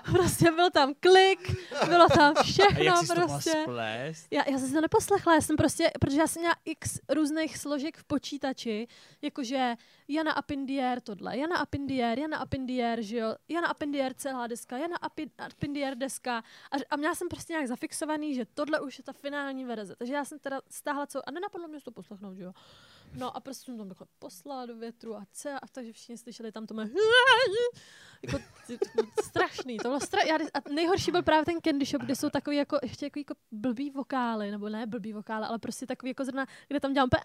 prostě byl tam klik, bylo tam
a
všechno
jak jsi to mohla
prostě.
splést?
Já, já jsem si to neposlechla, já jsem prostě, protože já jsem měla x různých složek v počítači, jakože Jana Apindier tohle, Jana Apindier, Jana Apindier, že jo, Jana Apindier celá deska, Jana Api- Apindier deska a, a měla jsem prostě nějak zafixovaný, že tohle už je ta finální verze, takže já jsem teda stáhla co a nenapadlo mě to poslechnout, že jo. No a prostě jsem tam takhle poslala do větru a ce, a takže všichni slyšeli tam to mé jako, ty- to bylo strašný, to bylo stra- já, a nejhorší byl právě ten Candy Shop, kde jsou takový jako, ještě jako, jako blbý vokály, nebo ne blbý vokály, ale prostě takový jako zrovna, kde tam dělám úplně,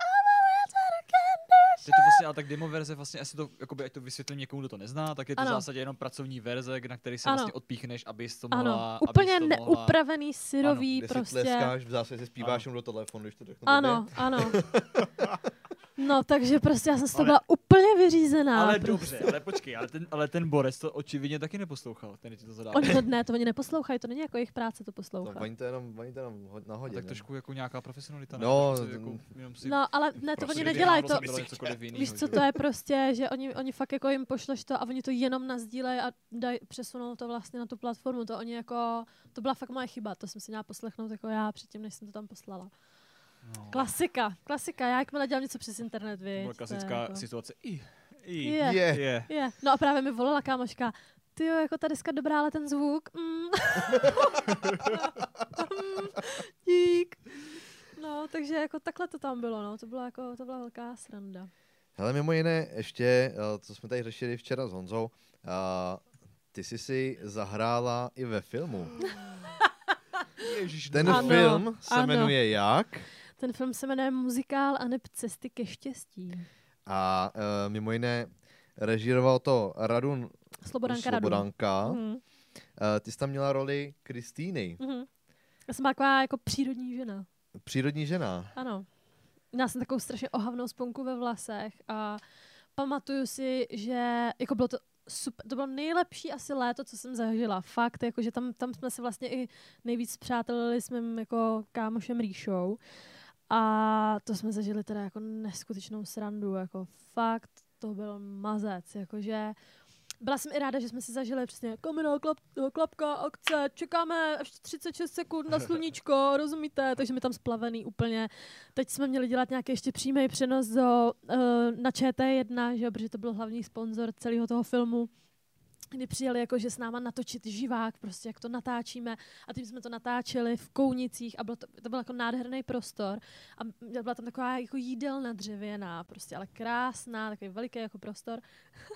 Je to vlastně, ale tak demo verze, vlastně asi to, jakoby, ať to vysvětlím někomu, kdo to nezná, tak je to
Ano.
v zásadě jenom pracovní verze, na který se
Ano.
vlastně odpíchneš, abys to mohla...
ano, úplně
to mohla...
neupravený, syrový,
Kde si
prostě.
tleskáš, v zásadě si zpíváš
Ano.
do telefonu, když to řeknu
Ano, ano. No, takže prostě já jsem z toho
Ale-
byla úplně vyřízená.
Ale
prostě.
dobře, ale počkej, ale ten, ale ten Borec to očividně taky neposlouchal, ten ti to zadal.
Oni to ne, to oni neposlouchají, to není jako jejich práce to
To,
poslouchat.
oni to jenom, oni to jenom ho-
No,
nahodí.
tak trošku jako nějaká profesionalita.
No,
jako, jenom si
No, ale ne, to
prostě
oni nedělají, to, Víš, co to je prostě, že oni, oni fakt jako jim pošleš to a oni to jenom nazdílejí a daj, přesunou to vlastně na tu platformu. To oni jako, to byla fakt moje chyba, to jsem si měla poslechnout jako já předtím, než jsem to tam poslala.
No.
Klasika, klasika, já jakmile dělám něco přes internet,
To
víš.
byla klasická
jako...
situace. I, i,
Je.
Je.
je.
Je. No a právě mi volala kámoška, ty jo, jako ta deska dobrá, ale ten zvuk, mm. Mm, Dík. No, takže jako takhle to tam bylo, no, to byla jako, to byla velká sranda.
Hele, mimo jiné, ještě, eh, co jsme tady řešili včera s Honzou, a ty jsi si zahrála i ve filmu.
Ježíš,
Ten
Ano,
film se
ano.
jmenuje jak?
Ten film se jmenuje Muzikál a neb Cesty ke štěstí.
A uh, mimo jiné režíroval to Radun
Slobodanka.
Slobodanka.
Mhm.
Uh, ty jsi tam měla roli Kristýny,
Mhm. Já jsem taková jako přírodní žena.
přírodní žena.
Ano. Měla jsem takovou strašně ohavnou sponku ve vlasech a pamatuju si, že jako bylo to super, to bylo nejlepší asi léto, co jsem zažila. Fakt, jako, že tam, tam jsme se vlastně i nejvíc přátelili s mým jako kámošem Ríšou. A to jsme zažili teda jako neskutečnou srandu, jako fakt to byl mazec, jakože byla jsem i ráda, že jsme si zažili přesně kamena, klap, klapka, akce, čekáme ještě 36 sekund na sluníčko, rozumíte? Takže mi tam splavený úplně. Teď jsme měli dělat nějaký ještě přímý přenos do, uh, na ČT1, že protože to byl hlavní sponzor celého toho filmu. Kdy přijeli jako, že s náma natočit živák, prostě jak to natáčíme a tím jsme to natáčeli v Kounicích a bylo to, to byl jako nádherný prostor a byla tam taková jako jídelna dřevěná, prostě ale krásná, takový veliký jako prostor.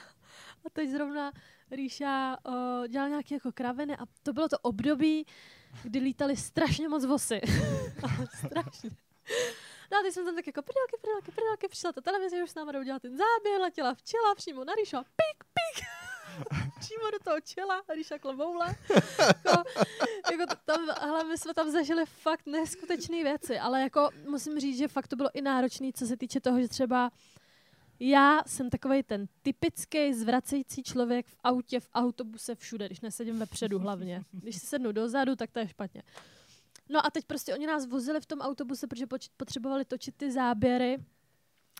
a teď zrovna Ríša o, dělal nějaké jako kraviny a to bylo to období, kdy lítali strašně moc vosy. Strašně. No a teď jsem tam tak jako prdelky, prdelky, prdelky, přišla ta televize, už s náma jdou dělat ten záběr, letěla včela přímo na Ríša, pik, pik, přímo do toho čela, Ríša kloboule. jako, jako t- tam, hele, my jsme tam zažili fakt neskutečné věci, ale jako musím říct, že fakt to bylo i náročné, co se týče toho, že třeba já jsem takový ten typický zvracející člověk v autě, v autobuse, všude, když nesedím vepředu hlavně. Když si sednu dozadu, tak to je špatně. No a teď prostě oni nás vozili v tom autobuse, protože potřebovali točit ty záběry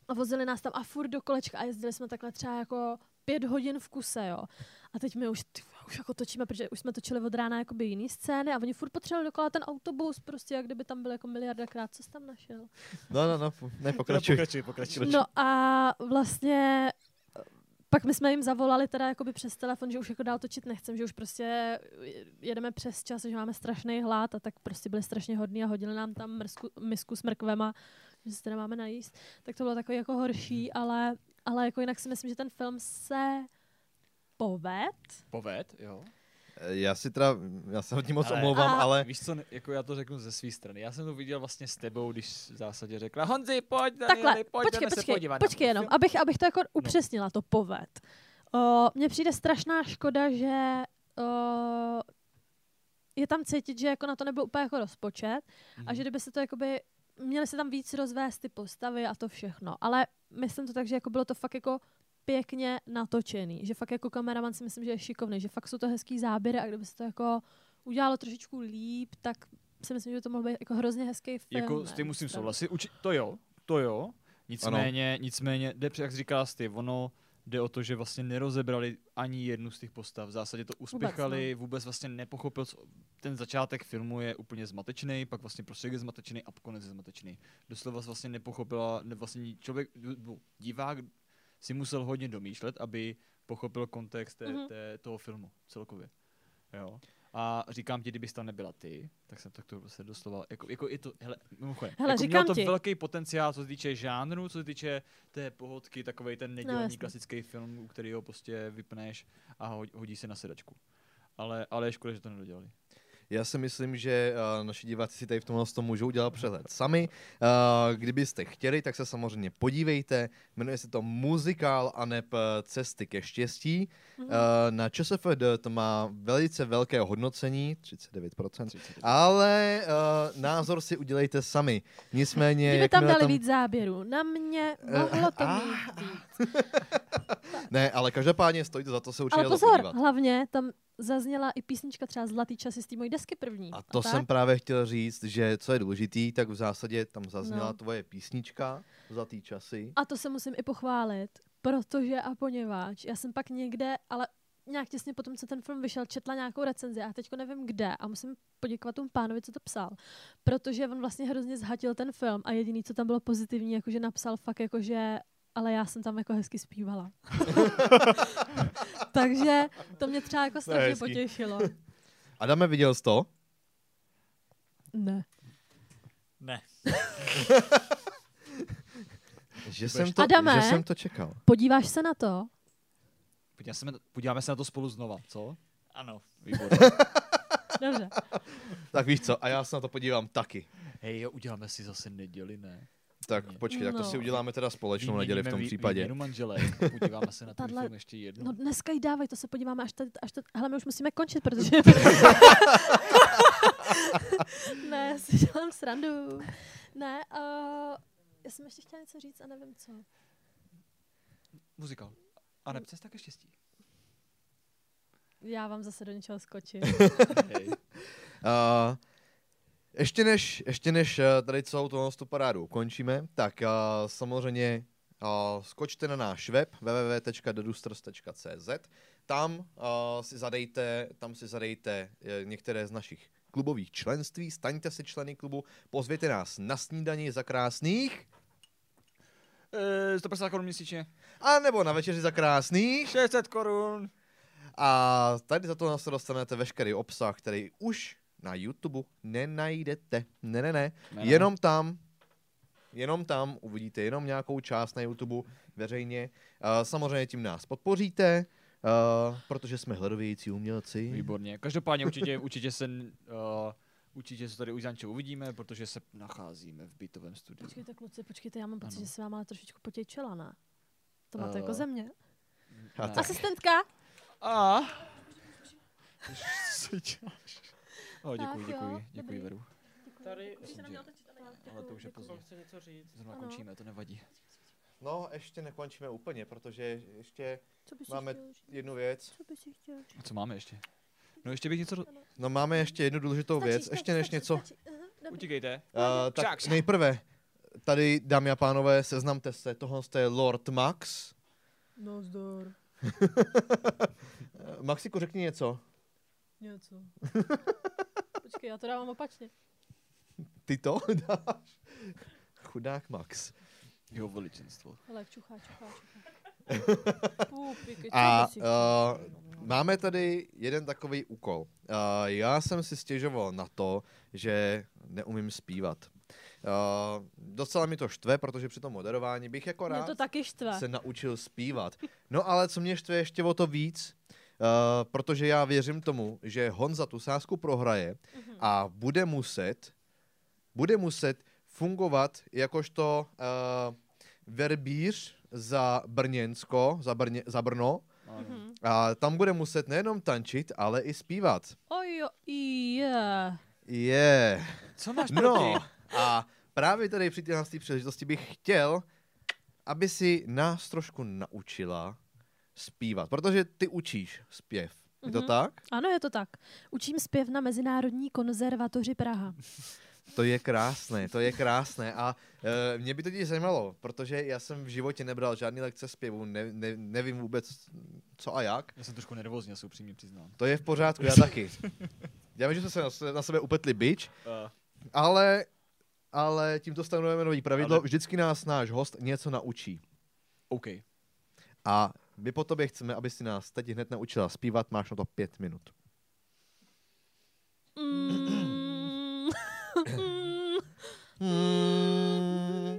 a vozili nás tam a furt do kolečka a jezdili jsme takhle třeba jako pět hodin v kuse, jo. A teď my už, ty, už jako točíme, protože už jsme točili od rána jakoby jiný scény a oni furt potřebovali dokola ten autobus, prostě jak kdyby tam byl jako miliardakrát, co jsi tam našel.
No, no, no, ne, pokračuj.
Pokračuj, pokračuj.
No a vlastně eh, pak my jsme jim zavolali teda jakoby přes telefon, že už jako dál točit nechcem, že už prostě jedeme přes čas, že máme strašný hlad a tak prostě byli strašně hodní a hodili nám tam mrsku, misku s mrkvema, že se teda máme najíst. Tak to bylo takový jako horší, ale, ale jako jinak si myslím, že ten film se poved.
Poved, jo.
Já si teda, já se hodně moc
Ale-
omlouvám,
A-
ale
Víš co, jako já to řeknu ze své strany. Já jsem to viděl vlastně s tebou, když v zásadě řekla Honzi, pojď, Danieli,
Takhle,
pojď,
počkej,
jdeme se
počkej,
podívat
počkej jenom,
film."
abych, abych to jako upřesnila, to poved. O, mně přijde strašná škoda, že o, je tam cítit, že jako na to nebyl úplně jako rozpočet
Mhm.
a že kdyby se to jakoby, měli se tam víc rozvést ty postavy a to všechno. Ale myslím to tak, že jako bylo to fakt jako pěkně natočený, že fakt jako kameraman si myslím, že je šikovný, že fakt jsou to hezký záběry a kdyby se to jako udělalo trošičku líp, tak si myslím, že by to mohl být jako hrozně hezký film.
Jako s tím musím souhlasit. Uči- to jo, to jo. Nicméně, nicméně, jde, jak říkala ty, ono jde o to, že vlastně nerozebrali ani jednu z těch postav. V zásadě to uspěchali, vůbec, vůbec vlastně nepochopil, co, ten začátek filmu je úplně zmatečný, pak vlastně prostředek je zmatečný a konec je zmatečný. Doslova vlastně nepochopila, ne, vlastně člověk, no, divák si musel hodně domýšlet, aby pochopil kontext té,
Mhm.
té, toho filmu celkově. Jo. A říkám ti, kdybys tam nebyla ty, tak jsem tak to se doslova, jako, jako je to, hele, mimochodem,
Hele,
jako
říkám
mělo to
ti.
velký potenciál, co se týče žánru, co se týče té pohodky, takový ten
No, jasně.
klasický film, u kterého prostě vypneš a ho- hodí se na sedačku. Ale, ale je škoda, že to nedodělali.
Já si myslím, že uh, naši diváci si tady v tomhle tom můžou udělat přehled sami. Uh, kdybyste chtěli, tak se samozřejmě podívejte. Jmenuje se to Muzikál a neb eh, Cesty ke štěstí. Uh, na ČSFD to má velice velké hodnocení, 39%, ale uh, názor si udělejte sami. Nicméně,
Kdyby tam dali víc záběrů, na mě
Eh,
mohlo to
ah.
mít víc.
Ne, ale každopádně stojí to za to se určitě
Ale pozor,
podívat.
hlavně tam zazněla i písnička třeba Zlatý časy z té mojí desky první.
A to
tak?
jsem právě chtěl říct, že co je důležitý, tak v zásadě tam zazněla
No.
tvoje písnička za ty časy.
A to se musím i pochválit, protože a poněvadž já jsem pak někde, ale nějak těsně potom, co ten film vyšel, četla nějakou recenzi a teďko nevím kde a musím poděkovat tomu pánovi, co to psal, protože on vlastně hrozně zhatil ten film a jediný, co tam bylo pozitivní, jakože napsal fakt jakože ale já jsem tam jako hezky zpívala. Takže to mě třeba jako strašně
hezký.
potěšilo.
Adame, viděl jsi to?
Ne.
Ne.
Že jsem to,
Adame?
že jsem to čekal.
Podíváš se na to?
Podíváme se, podíváme se na to spolu znova, co?
Ano.
Výborně.
Dobře.
Tak víš co, a já se na to podívám taky.
Hej, jo, uděláme si zase neděli, ne?
Tak počkej, tak to
No.
si uděláme teda společnou neděli v tom případě.
výměnu manželek podíváme se na ten
Tadle-
film ještě jednou.
No dneska jí dávej, to se podíváme až tady, až tady, hele, my už musíme končit, protože... ne, si dělám srandu. Ne, uh, já jsem ještě chtěla něco říct a nevím co.
Muzikál. A ne, cesta ke štěstí.
Já vám zase do něčeho skočím.
Hej.
Uh, ještě než, ještě než eh, tady celou tu, parádu ukončíme, tak uh, samozřejmě uh, skočte na náš web www.dedusters.cz tam uh, si zadejte, tam si zadejte eh, některé z našich klubových členství, staňte si členy klubu, pozvěte nás na snídani za krásných,
Eh, 150 korun měsíčně.
a nebo na večeři za krásných
600 korun.
A tady za to se dostanete veškerý obsah, který už na YouTube nenajdete. Ne, ne, ne.
Ne, ne.
Jenom tam, jenom tam uvidíte jenom nějakou část na YouTube veřejně. Uh, samozřejmě tím nás podpoříte, uh, protože jsme hledovějící umělci.
Výborně. Každopádně určitě, určitě se, uh, určitě se tady už Janče uvidíme, protože se nacházíme v bytovém studiu.
Počkejte, kluci, počkejte, já mám pocit,
Ano.
že se vám ale trošičku potěčela, ne? To máte
Eh,
jako země.
Ne.
tak,
Asistentka?
A. Co děláš? O, děkuji, děkuji, děkuji. Veru.
Tady
Už se na mě otočit, ale
to už je pozdě.
chce něco říct.
Zrovna končíme, to nevadí.
no, ještě nekončíme úplně, protože ještě
Co bys si
máme jednu věc.
Co bys si chtěl říct?
A co máme ještě? No ještě bych něco... do-
No máme ještě jednu důležitou
Stačí,
věc,
stačí,
ještě než
stačí,
něco.
stačí.
Utíkejte.
Uh, tak
Čaks.
nejprve, tady, dámy a pánové, seznamte se, tohle je Lord Max.
No zdor.
Eh, Maxiku, řekni něco.
Něco. Počkej, já to dávám opačně.
Ty to dáš? Chudák Max.
Jeho veličenstvo.
Hele, čuchá, čuchá, čuchá.
A uh, máme tady jeden takový úkol. Uh, já jsem si stěžoval na to, že neumím zpívat. Uh, docela mi to štve, protože při tom moderování bych jako
Mě
rád
to taky štve.
se naučil zpívat. No ale co mě štve ještě o to víc, protože já věřím tomu, že Honza tu sázku prohraje
Mhm.
a bude muset, bude muset fungovat jakožto uh, verbíř za Brněnsko, za, Brně, za Brno.
Mhm.
A tam bude muset nejenom tančit, ale i zpívat.
Oj, jo, je.
Je.
Co máš
No, a právě tady při téhle příležitosti bych chtěl, aby si nás trošku naučila zpívat, protože ty učíš zpěv. Je to
Mhm.
tak?
Ano, je to tak. Učím zpěv na Mezinárodní konzervatoři Praha.
To je krásné, to je krásné. A e, mě by to totiž zajímalo, protože já jsem v životě nebral žádný lekce zpěvu, ne, ne, nevím vůbec co a jak.
Já jsem trošku nervózní, já se upřímně přiznám.
To je v pořádku, já taky. Já vím, že jsme se na, se- na sebe upetli bič, ale, ale tímto stanovujeme nový pravidlo.
Ale-
Vždycky nás náš host něco naučí.
OK.
A my po tobě chceme, aby si nás teď hned naučila zpívat. Máš na to pět minut.
Mm.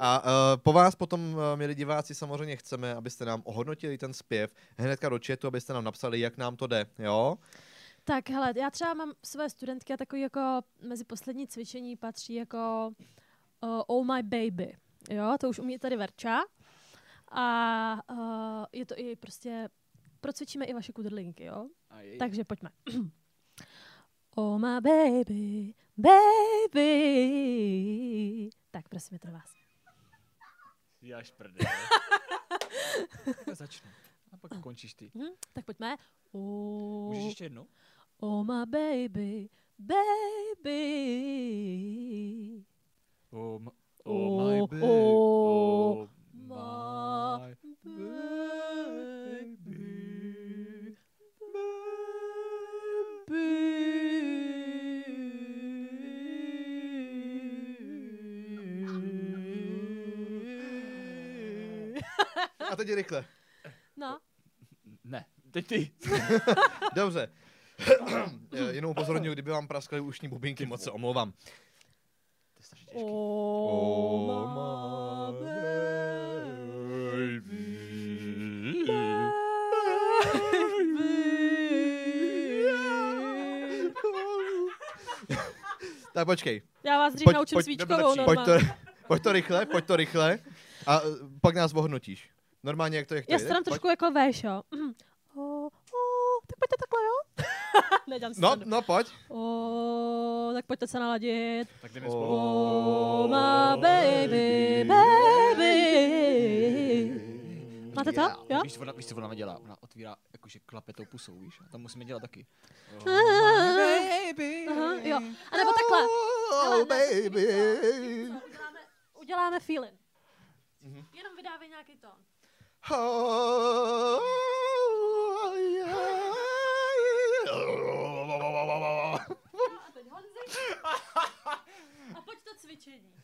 A uh, po vás potom, uh, milí diváci, samozřejmě chceme, abyste nám ohodnotili ten zpěv hnedka do chatu, abyste nám napsali, jak nám to jde, jo?
Tak hele, já třeba mám své studentky a takový jako mezi poslední cvičení patří jako uh, Oh My Baby. Jo, to už umí tady Verča. A uh, je to i prostě, procvičíme i vaše kudrlinky, jo? Takže pojďme. oh my baby, baby. Tak prosím, je to vás.
Já šprdel. Já začnu. A pak končíš ty.
Hm? Tak pojďme. Oh,
Můžeš ještě jednou?
oh my baby, baby.
Oh, m-
Oh,
oh my baby.
oh,
Oh my baby.
A teď rychle.
No,
Ne, teď ty.
Dobře. Eh, Jenom upozorňuji, kdyby vám praskaly ušní bubínky, moc se omlouvám.
To je strašně těžký.
oh, my
Tak počkej.
Já vás dřív
Pojď-
naučím
pojď-
svíčkovou
Pojď to,
normálně.
pojď to rychle, pojď to rychle. A eh, pak nás ohodnotíš. Normálně, jak to je
Já
chtějí.
se tam trošku jako veš, jo. Mhm. Oh, oh, tak pojďte takhle, jo?
No, no, pojď.
Oh, tak pojďte se naladit.
Tak jdeme spolu.
Oh, my baby, baby. Máte to? Jo?
Víš, co ona, víš, co ona dělá? Ona otvírá jakože klape tou pusou, víš? A tam musíme dělat taky. Oh, baby.
Aha, jo. A nebo takhle.
Oh, baby.
Uděláme, uděláme feeling.
Mhm.
Jenom vydávej nějaký tón.
Oh, yeah.
A teď Honzi. A pojď to cvičení.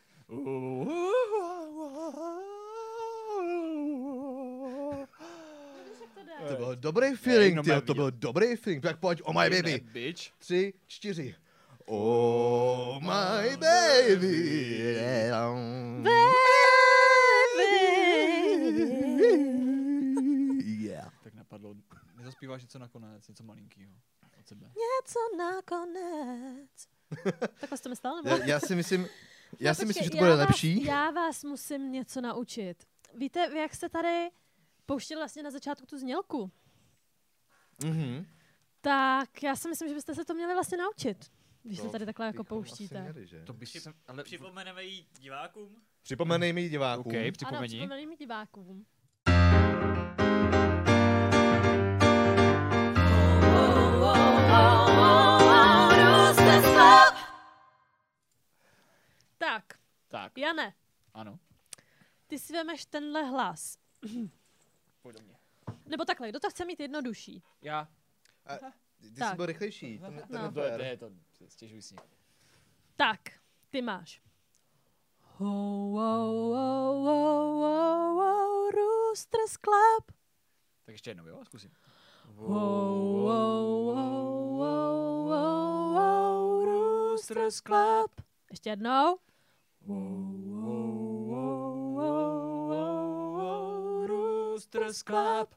To
bylo dobrý feeling,
mě
to byl dobrý feeling. Tak pojď, oh my baby.
Bitch.
Tři, čtyři. Oh my baby. Yeah.
Tak napadlo, nezaspíváš něco nakonec, něco malinkýho od sebe.
Něco nakonec. Takhle jste mi stál, nebo?
Já, já si myslím, já
No,
si myslím, že to bude
já vás-
lepší.
Já vás musím něco naučit. Víte, jak jste tady pouštěli vlastně na začátku tu znělku,
Mhm.
tak já si myslím, že byste se to měli vlastně naučit, když
To
to tady takhle jako pouštíte.
měli, že?
To by
Přip-
se, ale...
Připomeneme jí divákům.
Připomenej mi divákům.
OK,
Ano,
připomeni.
připomeňme mi divákům. Tak,
Tak,
Jane,
ano.
ty si vemeš tenhle hlas.
Pojď do mě.
Nebo takhle, kdo to chce mít jednodušší?
Já.
Ty jsi
Tak.
byl rychlejší. To, ne, to
No.
To je, to je to, stěžuj si.
Tak, ty máš. Ho, ho, ho, ho, ho, ho, Roosters Club.
Tak ještě jednou, jo? Zkusím.
Ho, ho, ho, ho, ho, ho, Roosters Club. Ještě jednou. Ho, ho, ho, Roosters Club.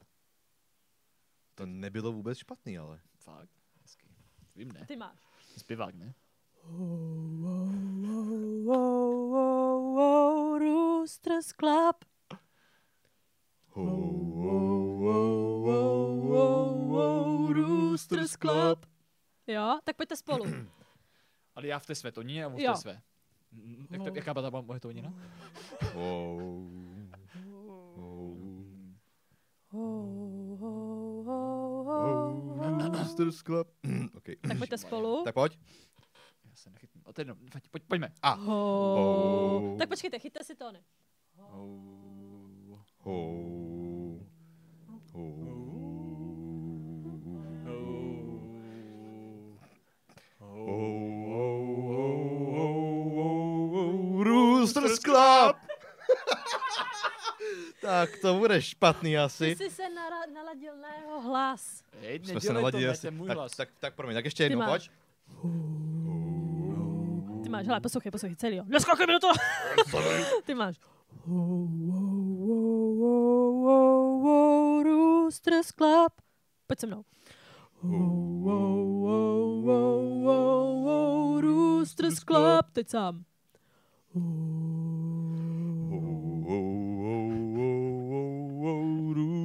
To nebylo vůbec špatný, ale.
Fakt, hezky. Vím, ne?
Ty máš.
Zpěvák, ne?
Ho, ho, ho, ho, Roosters Club. Ho, ho, ho, ho, ho, ho, Roosters Club. Jo, tak pojďte spolu.
Ale já v té své tónině a on v té své. Mm, Jak to, jaká byla ta moje tónina?
Oh.
Ho, ho, ho, ho.
Roosters Club. okay.
Tak pojďte spolu.
Tak pojď.
Já se nechytnu. A to je jedno, pojď, pojď, pojďme.
A.
Ho. Tak počkejte, chyťte si tóny.
Ho. Roosters Club! Tak to bude špatný
Ty
asi.
jsi se nara- naladil na jeho hlas.
Hej,
Jsme se
to,
naladili asi.
to je můj
Tak,
hlas.
tak, tak promiň, tak ještě jednou,
máš.
pojď.
Ty máš, hele, poslouchej, poslouchej, celý, jo. Neskakej mi do toho! Ty máš. Roosters Club. Pojď se mnou. Roosters Club. Teď sám.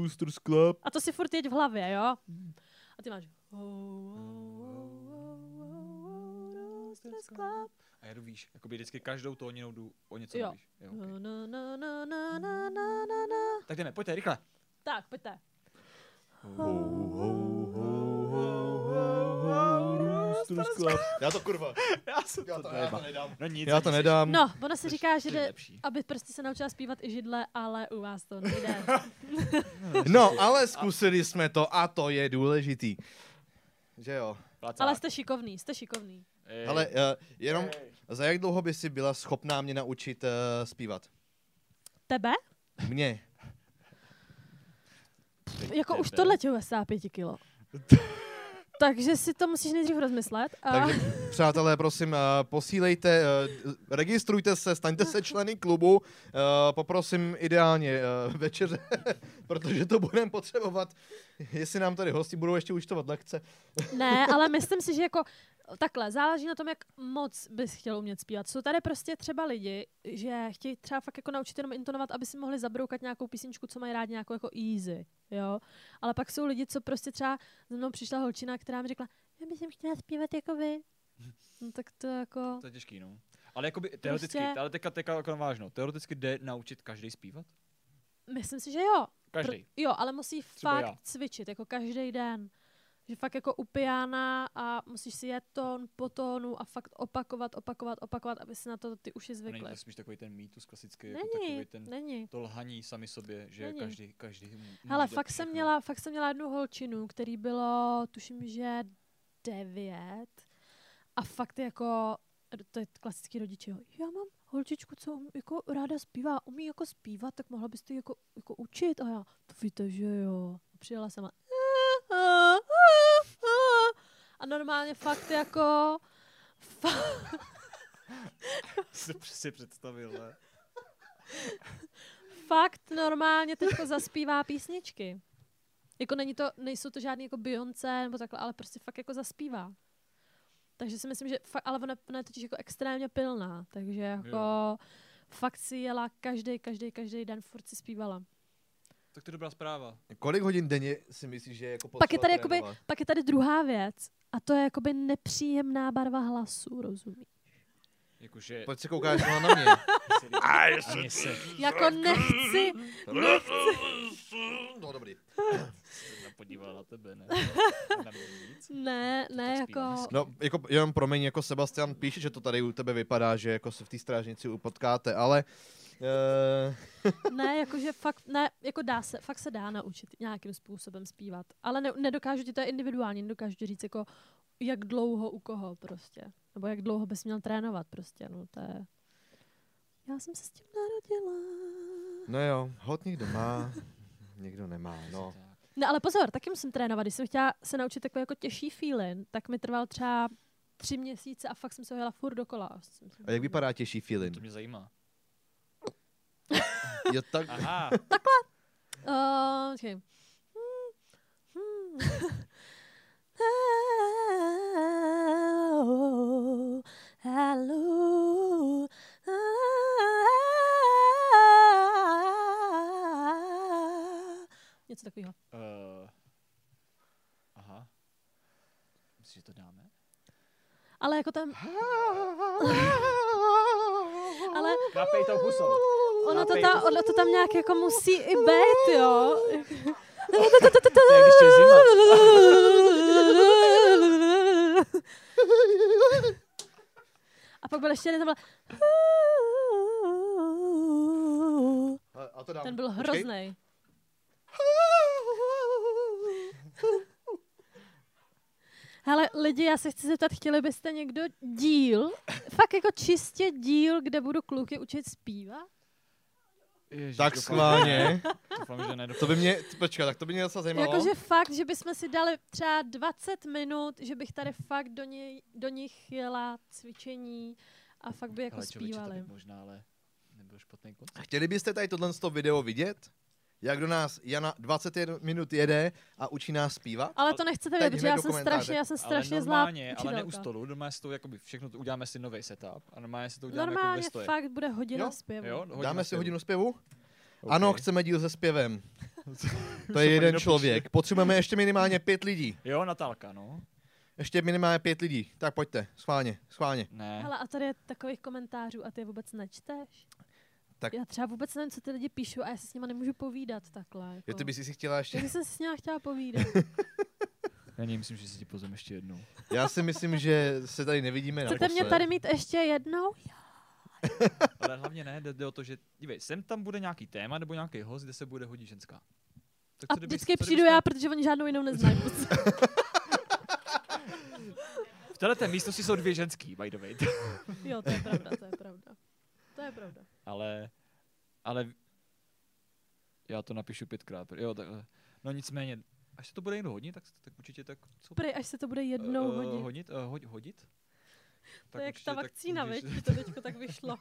Boosters Club.
A to si furt jeď v hlavě, jo? A ty máš...
A jedu výš, jakoby vždycky každou tóninou jdu o něco
jo.
výš. Jo, okay.
No, no, no,
tak jdeme, pojďte, rychle.
Tak, pojďte.
Oh, oh, oh. Club. Já to kurva.
Já jsem
Já to, já to nedám.
No nic,
Já to nedám.
No, ono se říká, že
to
jde, aby prostě se naučila zpívat i židle, ale u vás to nejde.
No, ale zkusili jsme to a to je důležitý. Že jo.
Placák.
ale jste šikovný, jste šikovný.
Ej.
Ale uh, jenom za jak dlouho by si byla schopná mě naučit uh, zpívat?
Tebe?
Mě.
Jako už tohle tě USA pěti kilo. Takže si to musíš nejdřív rozmyslet. A
Takže přátelé, prosím, uh, posílejte, uh, registrujte se, staňte se členy klubu, uh, poprosím ideálně večeře, protože to budeme potřebovat, jestli nám tady hosti budou ještě účtovat lekce.
ne, ale myslím si, že jako takhle, záleží na tom, jak moc bys chtěl umět zpívat. Jsou tady prostě třeba lidi, že chtějí třeba fakt jako naučit jenom intonovat, aby si mohli zabroukat nějakou písničku, co mají rádi, nějakou jako easy, jo. Ale pak jsou lidi, co prostě třeba za mnou přišla holčina, která mi řekla, já bych chtěla zpívat jako vy. No tak to jako...
To je těžký, no. Ale jakoby teoreticky,
Prostě-
ale teďka, teďka jako vážno, teoreticky jde naučit každý zpívat?
Myslím si, že jo.
Každý.
jo, ale musí
Třeba
fakt
já.
cvičit, jako každý den. Že fakt jako upijána a musíš si jet tón po tónu a fakt opakovat, opakovat, opakovat, aby si na to ty uši
Není
zvykly.
to spíš takový ten mýtus klasický, jako
Není,
takový ten,
není.
to lhaní sami sobě, že
Není.
každý, každý dělat
fakt jsem, měla, fakt jsem měla jednu holčinu, který bylo, tuším, že devět. A fakt jako, to je klasický rodiče, já mám holčičku, co um, jako ráda zpívá, umí jako zpívat, tak mohla byste jako, jako učit. A já, to víte, že jo. A přijela sama, A normálně fakt jako... Fa-
Si představil, ne?
fakt normálně teďko zaspívá písničky. Jako není to, nejsou to žádný jako Beyoncé nebo takhle, ale prostě fakt jako zaspívá. Takže si myslím, že fakt, ale ona, ona je totiž jako extrémně pilná, takže jako
Jo.
fakt si jela každý, každý, každý den, furt si zpívala.
Tak to je dobrá zpráva.
Kolik hodin denně si myslíš, že je jako
Pak je, tady jakoby, pak je tady druhá věc a to je jakoby nepříjemná barva hlasu, rozumíš?
Jakože...
Proč se koukáš na mě?
Ani se
Jako nechci,
No dobrý.
podíval na tebe, ne? Na mě nic.
ne, ne, jako...
No, jako, jenom promiň, jako Sebastian píše, že to tady u tebe vypadá, že jako se v té strážnici upotkáte, ale uh,
Ne, jakože fakt, ne, jako dá se, fakt se dá naučit nějakým způsobem zpívat. Ale ne, nedokážu ti to je individuálně, nedokážu ti říct jako, jak dlouho u koho prostě. Nebo jak dlouho bys měl trénovat prostě, no to je... Já jsem se s tím narodila.
no jo, hod někdo má, někdo nemá, no.
No ale pozor, taky musím trénovat. Když jsem chtěla se naučit takový jako těžší feeling, tak mi trval třeba tři měsíce a fakt jsem se ho jela furt dokola.
A jak vypadá těžší feeling?
To mě zajímá.
Je tak,
Aha,
Uh, okay. Hello, hello. Něco takového.
uh, aha. Myslíš, že to dáme?
Ale jako tam... Ale
Kapej to husou.
ono to, tam, ono to tam nějak jako musí i být, jo.
Je zima.
A pak byl ještě jeden, tam byl...
a, a to dám.
Ten byl
Počkej.
hrozný. Hele, lidi, já se chci zeptat, chtěli byste někdo díl, fakt jako čistě díl, kde budu kluky učit zpívat?
Ježiš,
Tak schválně. To by mě, počkej, tak to by mě docela zajímalo.
Jakože fakt, že bychom si dali třeba 20 minut, že bych tady fakt do, něj, do nich jela cvičení a fakt by jako
Ale člověče, to
zpívali.
by možná, ale nebyl špatný koncept.
Chtěli byste tady tohle video vidět? Jak do nás Jana 21 minut jede a učí nás zpívat?
Ale to nechcete vědět, protože já jsem strašně, já jsem strašně
ale
zlá
normálně, ale ne u stolu, normálně si to jakoby všechno to uděláme si nový setup a normálně si to uděláme
Normálně
jako ve stoje.
fakt bude hodina
Jo?
zpěvu.
Jo, hodina
Dáme si
zpěvu.
hodinu zpěvu?
OK.
Ano, chceme díl se zpěvem. To je jeden člověk. Potřebujeme ještě minimálně pět lidí.
Jo, Natálka, no.
Ještě minimálně pět lidí. Tak pojďte, schválně, schválně.
Ne.
Hele, a tady je takových komentářů a ty je vůbec nečteš?
Tak-
Já třeba vůbec nevím, co ty lidi píšou a já se s nima nemůžu povídat takhle. Jako.
Jo, ty bys si chtěla ještě...
Já bych se s nima chtěla povídat.
Já nevím, myslím, že si ti pozvem ještě jednou.
Já si myslím, že se tady nevidíme
Chcete mě
naposled.
tady mít ještě jednou?
Ale hlavně ne, jde, jde o to, že dívej, sem tam bude nějaký téma nebo nějaký host, kde se bude hodit ženská. Tak
A
co kdybys-
vždycky
co
přijdu já, protože oni žádnou jinou neznají.
V této místnosti jsou dvě ženský, by the way.
jo, to je pravda, to je pravda. To je pravda.
Ale, ale já to napíšu pětkrát. Jo, tak, no nicméně, až se to bude někdo hodit, tak, tak určitě tak... Co?
Prej, až se to bude jednou
Eh,
hodit.
hodit? Uh, hodit? hodit?
To je jak ta
tak
vakcína, viď? Že to teďko tak vyšlo.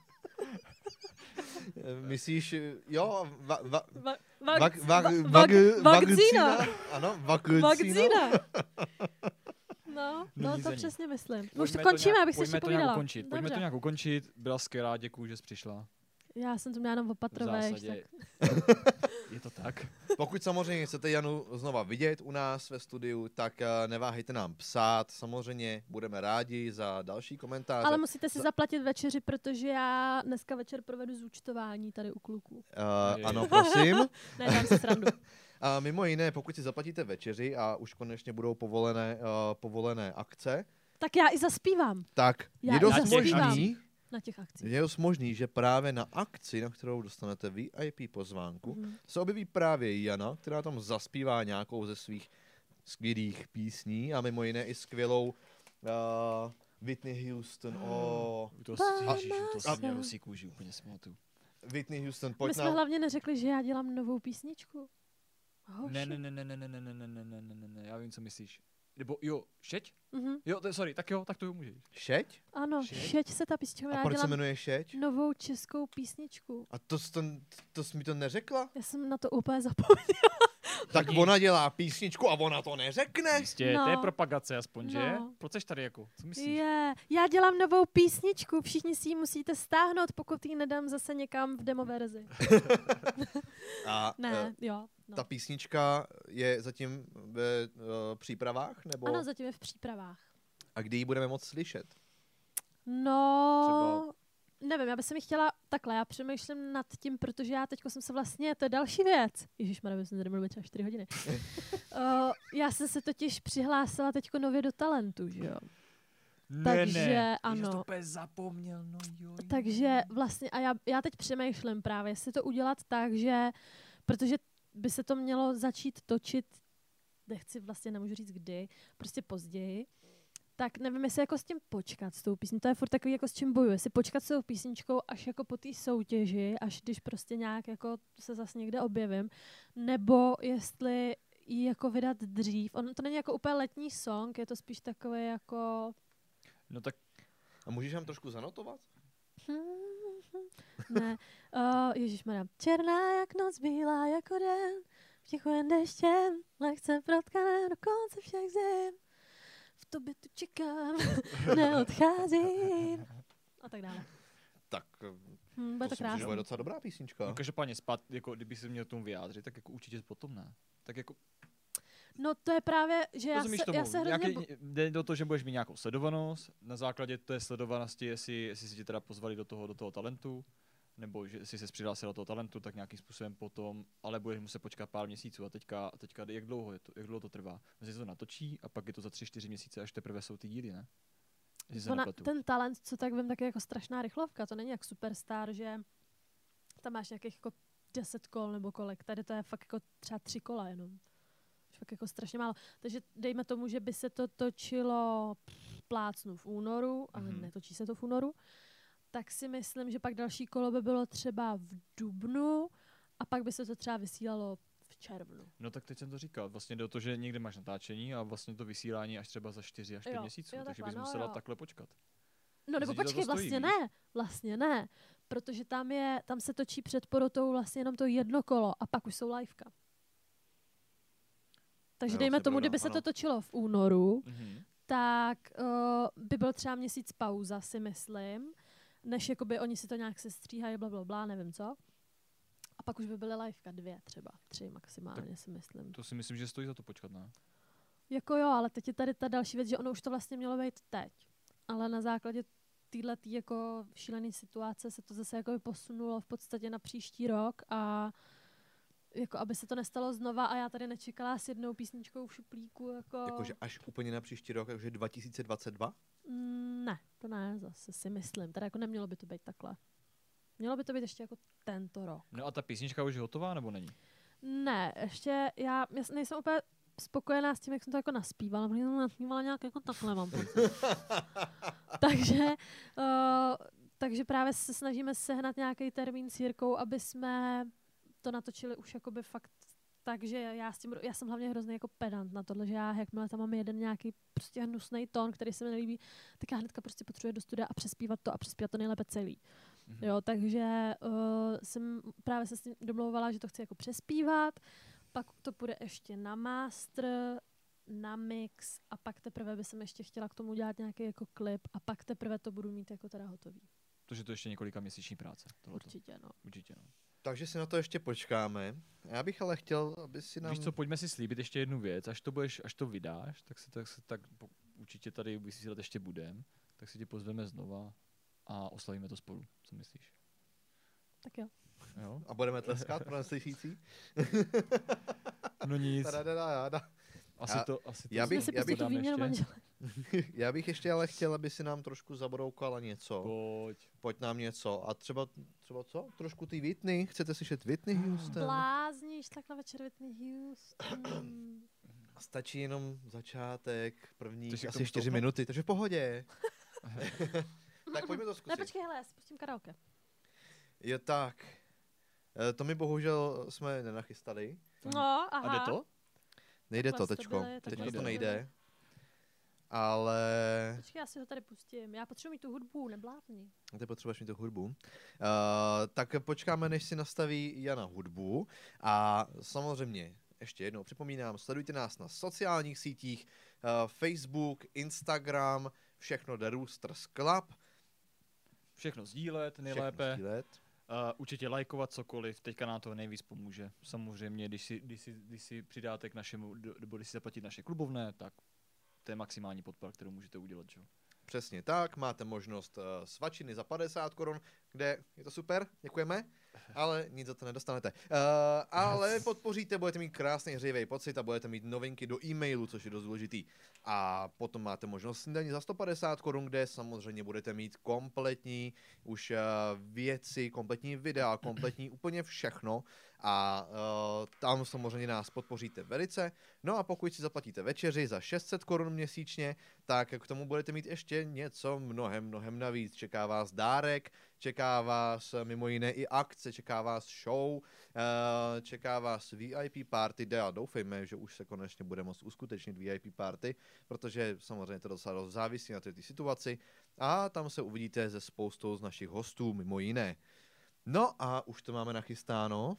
Eh, Myslíš, eh, jo, va, va,
Va,
vak,
vak,
vak,
va,
vak,
vak, vakcína.
Ano, vakcína.
Vakcína. No,
No
no to přesně myslím. Už to končíme, abych se ještě
pojďme to nějak
povídala.
ukončit. Pojďme to nějak ukončit. Byla skvělá, děkuji, že jsi přišla.
Já jsem to měla jenom
V
opatrové,
zásadě
tak.
je to tak.
Pokud samozřejmě chcete Janu znova vidět u nás ve studiu, tak eh, neváhejte nám psát. Samozřejmě budeme rádi za další komentáře.
Ale musíte si zaplatit večeři, protože já dneska večer provedu zúčtování tady u kluků.
Uh, ano, prosím.
Ne, dám si srandu.
A mimo jiné, pokud si zaplatíte večeři a už konečně budou povolené, uh, povolené akce,
Tak já i zaspívám
tak
Já
je dost
zaspívám.
možný,
na těch akcích.
je dost možný, že právě na akci, na kterou dostanete VIP pozvánku,
Mhm.
se objeví právě Jana, která tam zaspívá nějakou ze svých skvělých písní a mimo jiné i skvělou uh, Whitney Houston o...
To,
Bye,
ježiš, to
my
si kůži, úplně si pamatuju.
Whitney Houston,
My
pojď
jsme
nám...
hlavně neřekli, že já dělám novou písničku. Hoši.
Ne, ne, ne, ne, ne, ne, ne, ne, ne, ne, ne, ne, ne, ne, já vím, co myslíš. Nebo jo, šeť?
Mhm.
Jo, to, sorry, tak jo, tak to jo můžeš.
Šeť?
Ano,
Šeť?
šeť se ta písnička
A proč se jmenuje Šeť?
novou českou písničku.
A to, jsi to, to jsi mi to neřekla?
Já jsem na to úplně zapomněla.
Tak ona dělá písničku a ona to neřekne?
Jistě,
No.
to je propagace aspoň, že?
No.
Proč jsi tady jako? Co myslíš?
Je, já dělám novou písničku, všichni si ji musíte stáhnout, pokud ji nedám zase někam v demo verzi.
A
Ne,
eh,
jo. No.
ta písnička je zatím ve uh, přípravách? Nebo...
Ano, zatím je v přípravách.
A kdy ji budeme moc slyšet?
No, nevím, já bych se mi chtěla takhle, já přemýšlím nad tím, protože já teďko jsem se vlastně, to je další věc. Ježíš, Maria, jsem tady mluvit třeba 4 hodiny. uh, já jsem se totiž přihlásila teďko nově do talentu, že jo.
Ne,
Takže
ne.
ano.
Ježiš, zapomněl, no jo. jo.
Takže vlastně, a já, já teď přemýšlím právě, jestli to udělat tak, že, protože by se to mělo začít točit, nechci vlastně, nemůžu říct kdy, prostě později, tak nevím, jestli jako s tím počkat s tou písní. To je furt takový, jako s čím bojuji. Jestli počkat s tou písničkou až jako po té soutěži, až když prostě nějak jako se zase někde objevím, nebo jestli ji jako vydat dřív. On to není jako úplně letní song, je to spíš takový jako
No tak
A můžeš nám trošku zanotovat?
Ne. Uh, Ježíš Černá jak noc, bílá jako den, v tichu jen deštěm, lehce protkané do konce všech zim. V tobě tu čekám, neodcházím. A tak dále.
Tak
Hm, bude to,
si myslím, že
krásné.
bude docela dobrá písnička.
no, každopádně spát, jako kdyby se měl tomu vyjádřit, tak jako určitě potom ne. Tak jako,
No to je právě, že já
rozumíš
se,
tomu,
já se hrozně...
nějaký, jde do toho, že budeš mít nějakou sledovanost, na základě té sledovanosti, jestli, jestli si tě teda pozvali do toho, do toho talentu, nebo že jsi se přihlásila do toho talentu, tak nějakým způsobem potom, ale budeš muset počkat pár měsíců a teďka, teďka jak dlouho, je to, jak dlouho to trvá? Mezi se to natočí a pak je to za tři, čtyři měsíce, až teprve jsou ty díly, ne?
Ona, ten talent, co tak vím, tak je jako strašná rychlovka. To není jak superstar, že tam máš nějakých jako 10 kol nebo kolik. Tady to je fakt jako třeba tři kola jenom. Fakt jako strašně málo. Takže dejme tomu, že by se to točilo plácnu v únoru, ale
Mhm.
netočí se to v únoru, tak si myslím, že pak další kolo by bylo třeba v dubnu a pak by se to třeba vysílalo v červnu.
No tak teď jsem to říkal, vlastně jde o to, že někde máš natáčení a vlastně to vysílání až třeba za 4 až 5
Jo,
měsíců,
jo,
takže bys
no
musela
jo.
takhle počkat.
No nebo počkej, vlastně ne, vlastně ne, protože tam je, tam se točí před porotou vlastně jenom to jedno kolo a pak už jsou liveka. Takže
Jo,
dejme tomu,
pravda,
kdyby se
ano.
to točilo v únoru,
Mhm.
tak uh, by byl třeba měsíc pauza, si myslím, než jakoby oni si to nějak se stříhají, bla, bla, bla, nevím co. A pak už by byly liveka dvě třeba, tři maximálně si myslím.
To si myslím, že stojí za to počkat, ne?
Jako jo, ale teď je tady ta další věc, že ono už to vlastně mělo být teď. Ale na základě téhle jako šílené situace se to zase jako posunulo v podstatě na příští rok a jako aby se to nestalo znova a já tady nečekala s jednou písničkou v šuplíku jako...
Jakože až úplně na příští rok, takže 2022?
Mm, ne, to ne, zase si myslím. Teda jako nemělo by to být takhle. Mělo by to být ještě jako tento rok.
No a ta písnička už je hotová, nebo není?
Ne, ještě já, já nejsem úplně spokojená s tím, jak jsem to jako naspívala, protože jsem to naspívala nějak jako takhle, mám pocit. takže, uh, takže právě se snažíme sehnat nějaký termín s Jirkou, aby jsme to natočili už jakoby fakt takže já, s tím, já jsem hlavně hrozně jako pedant na tohle, že já jakmile tam mám jeden nějaký prostě hnusný tón, který se mi nelíbí, tak já hnedka prostě potřebuji do studia a přespívat to a přespívat to nejlépe celý.
Mhm.
Jo, takže uh, jsem právě se s tím domlouvala, že to chci jako přespívat, pak to půjde ještě na master, na mix a pak teprve by jsem ještě chtěla k tomu udělat nějaký jako klip a pak teprve to budu mít jako teda hotový.
Protože to je ještě několika měsíční práce. Tohleto.
Určitě, no.
Určitě, no.
Takže si na to ještě počkáme. Já bych ale chtěl, aby si nám...
Víš co, pojďme si slíbit ještě jednu věc, až to budeš, až to vydáš, tak se tak, se, tak po- určitě tady vysílat ještě budem, tak si tě pozveme znova a oslavíme to spolu. Co myslíš?
Tak jo.
Jo?
A budeme tleskat pro neslyšící?
No nic.
Tadadadada.
Asi
Já-
to, asi to
já bych- já bych-
pustili výměnu
ještě.
Já bych ještě ale chtěl, aby si nám trošku zabroukala něco.
Pojď.
Pojď nám něco. A třeba, třeba co? Trošku ty Whitney. Chcete slyšet Whitney Houston?
Blázníš takhle večer Whitney Houston.
Stačí jenom začátek, první asi čtyři minuty, takže v pohodě. tak pojďme to
Ne,
zkusit.
počkej, hele, já si pustím karaoke.
Je tak. Eh, To my bohužel jsme nenachystali.
No, aha.
A jde to?
Nejde to teďko.
takhle
Teďko to nejde. ale
Počkej, já si ho tady pustím. Já potřebuji mít tu hudbu, neblátni.
ty potřebuješ mít tu hudbu. Uh, tak počkáme, než si nastaví Jana hudbu. A samozřejmě, ještě jednou připomínám, sledujte nás na sociálních sítích, uh, Facebook, Instagram, všechno The Roosters Club.
Všechno sdílet
Všechno
nejlépe.
sdílet.
Uh, určitě lajkovat cokoliv, teďka nám to nejvíc pomůže. Samozřejmě, když si, když si, když si přidáte k našemu, nebo když si zaplatíte naše klubovné, tak to je maximální podpora, kterou můžete udělat. Čo?
Přesně tak, máte možnost uh, svačiny za 50 korun, kde je to super, děkujeme, ale nic za to nedostanete. Uh, ale podpoříte, budete mít krásný hřejivý pocit a budete mít novinky do e-mailu, což je dost důležitý. A potom máte možnost snídaní za 150 korun, kde samozřejmě budete mít kompletní už uh, věci, kompletní videa, kompletní úplně všechno a uh, tam samozřejmě nás podpoříte velice. No a pokud si zaplatíte večeři za 600 korun měsíčně, tak k tomu budete mít ještě něco mnohem, mnohem navíc. Čeká vás dárek, čeká vás mimo jiné i akce, čeká vás show, eh, čeká vás VIP party, kde a doufejme, že už se konečně bude moct uskutečnit VIP party, protože samozřejmě to docela dost závisí na té situaci a tam se uvidíte se spoustou z našich hostů, mimo jiné. No a už to máme nachystáno.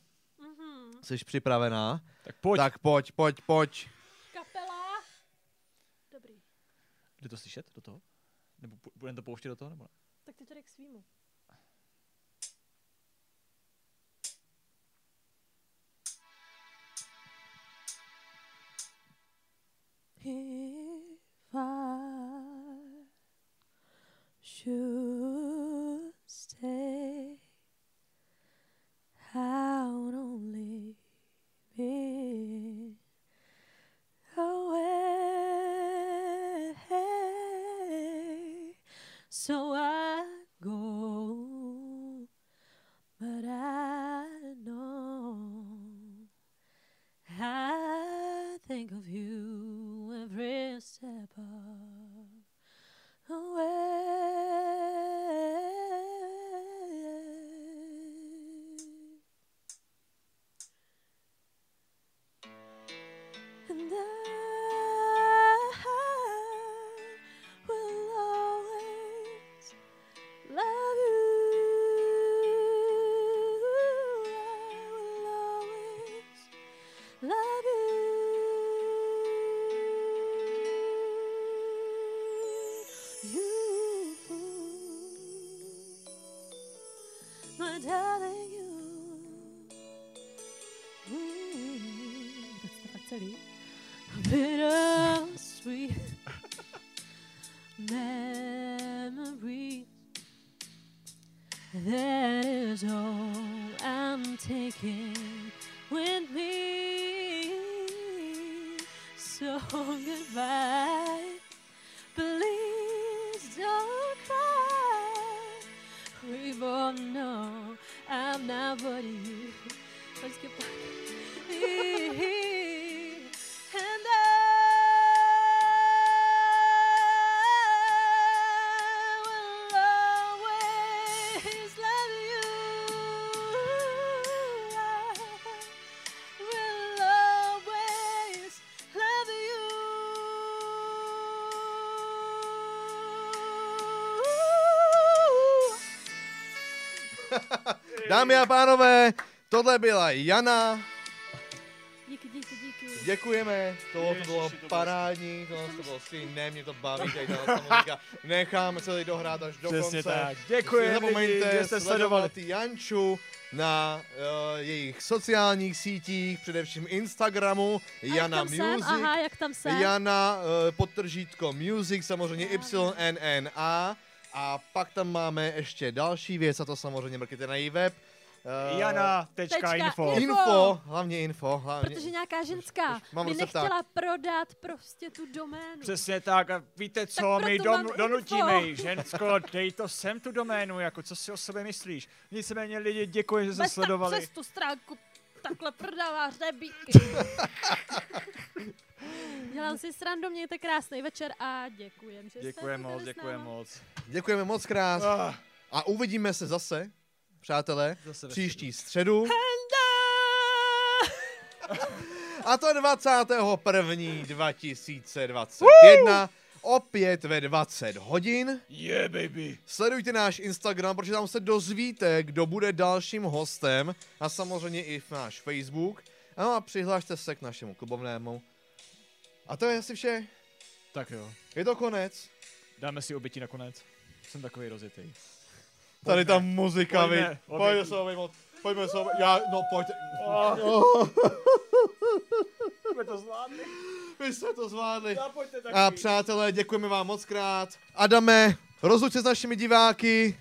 Jsi připravená?
Tak pojď.
Tak pojď, pojď, pojď.
Kapela. Dobrý.
Jde to slyšet do toho? Nebo budeme to pouštět do toho? Nebo ne?
Tak ty to dej k svýmu. If I should stay, would only away. So I go, but I know I think of you every step of the way. That is all I'm taking with me. So goodbye. Please don't cry. We both know I'm not what you. Let's get back.
Dámy a pánové, tohle byla Jana.
Díky, díky, díky.
Děkujeme, tohle to bylo parádní, tohle to bylo ne, mě to baví, tady ta. Necháme se tady dohrát až do
Přesně
konce.
tak. Děkujeme
Nezapomeňte
lidi, že jste sledovali.
ty Janču na uh, jejich sociálních sítích, především Instagramu, Jana
jak jsem?
Music.
Aha, jak tam jsem?
Jana, uh, podtržítko Music, samozřejmě YNNA. A pak tam máme ještě další věc, a to samozřejmě mrkněte na její web. Uh,
Jana.info.
Info.
Info, hlavně info. Hlavně.
Protože nějaká ženská
mám
mi
ptát.
nechtěla prodat prostě tu doménu.
Přesně tak a víte co,
Tak
my dom, donutíme jí, žensko, dej to sem tu doménu, jako co si o sobě myslíš. Nicméně lidi, děkuji, že jste
Bez tak
sledovali.
přes tu stránku takhle prodáváš nebíky. Dělám si srandu, mějte krásný večer a děkujem, že jste
Děkujeme
byli
moc, děkujeme moc.
Děkujeme moc krát.
Ah.
A uvidíme se zase, přátelé,
Zase
příští středu. A to 21. 2021 opět ve 20 hodin.
Yeah, baby.
Sledujte náš Instagram, protože tam se dozvíte, kdo bude dalším hostem a samozřejmě i v náš Facebook. No a přihlašte se k našemu klubovnému. A to je asi vše.
Tak jo.
Je to konec.
Dáme si oběti nakonec. Jsem takový rozjetý.
Tady ta muzika,
Pojďme,
vy. Pojďme se obejmout. Pojďme se obejmout. Já, no pojďte.
Jsme to zvládli.
Vy jste to zvládli. A přátelé, děkujeme vám moc krát. Adame, rozluč se s našimi diváky.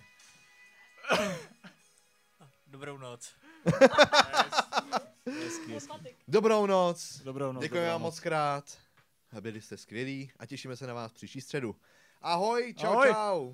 Dobrou noc.
Hezky, hezky.
Dobrou noc.
Dobrou noc.
Děkujeme vám moc krát. Byli jste skvělí a těšíme se na vás příští středu. Ahoj, čau,
Ahoj.
čau.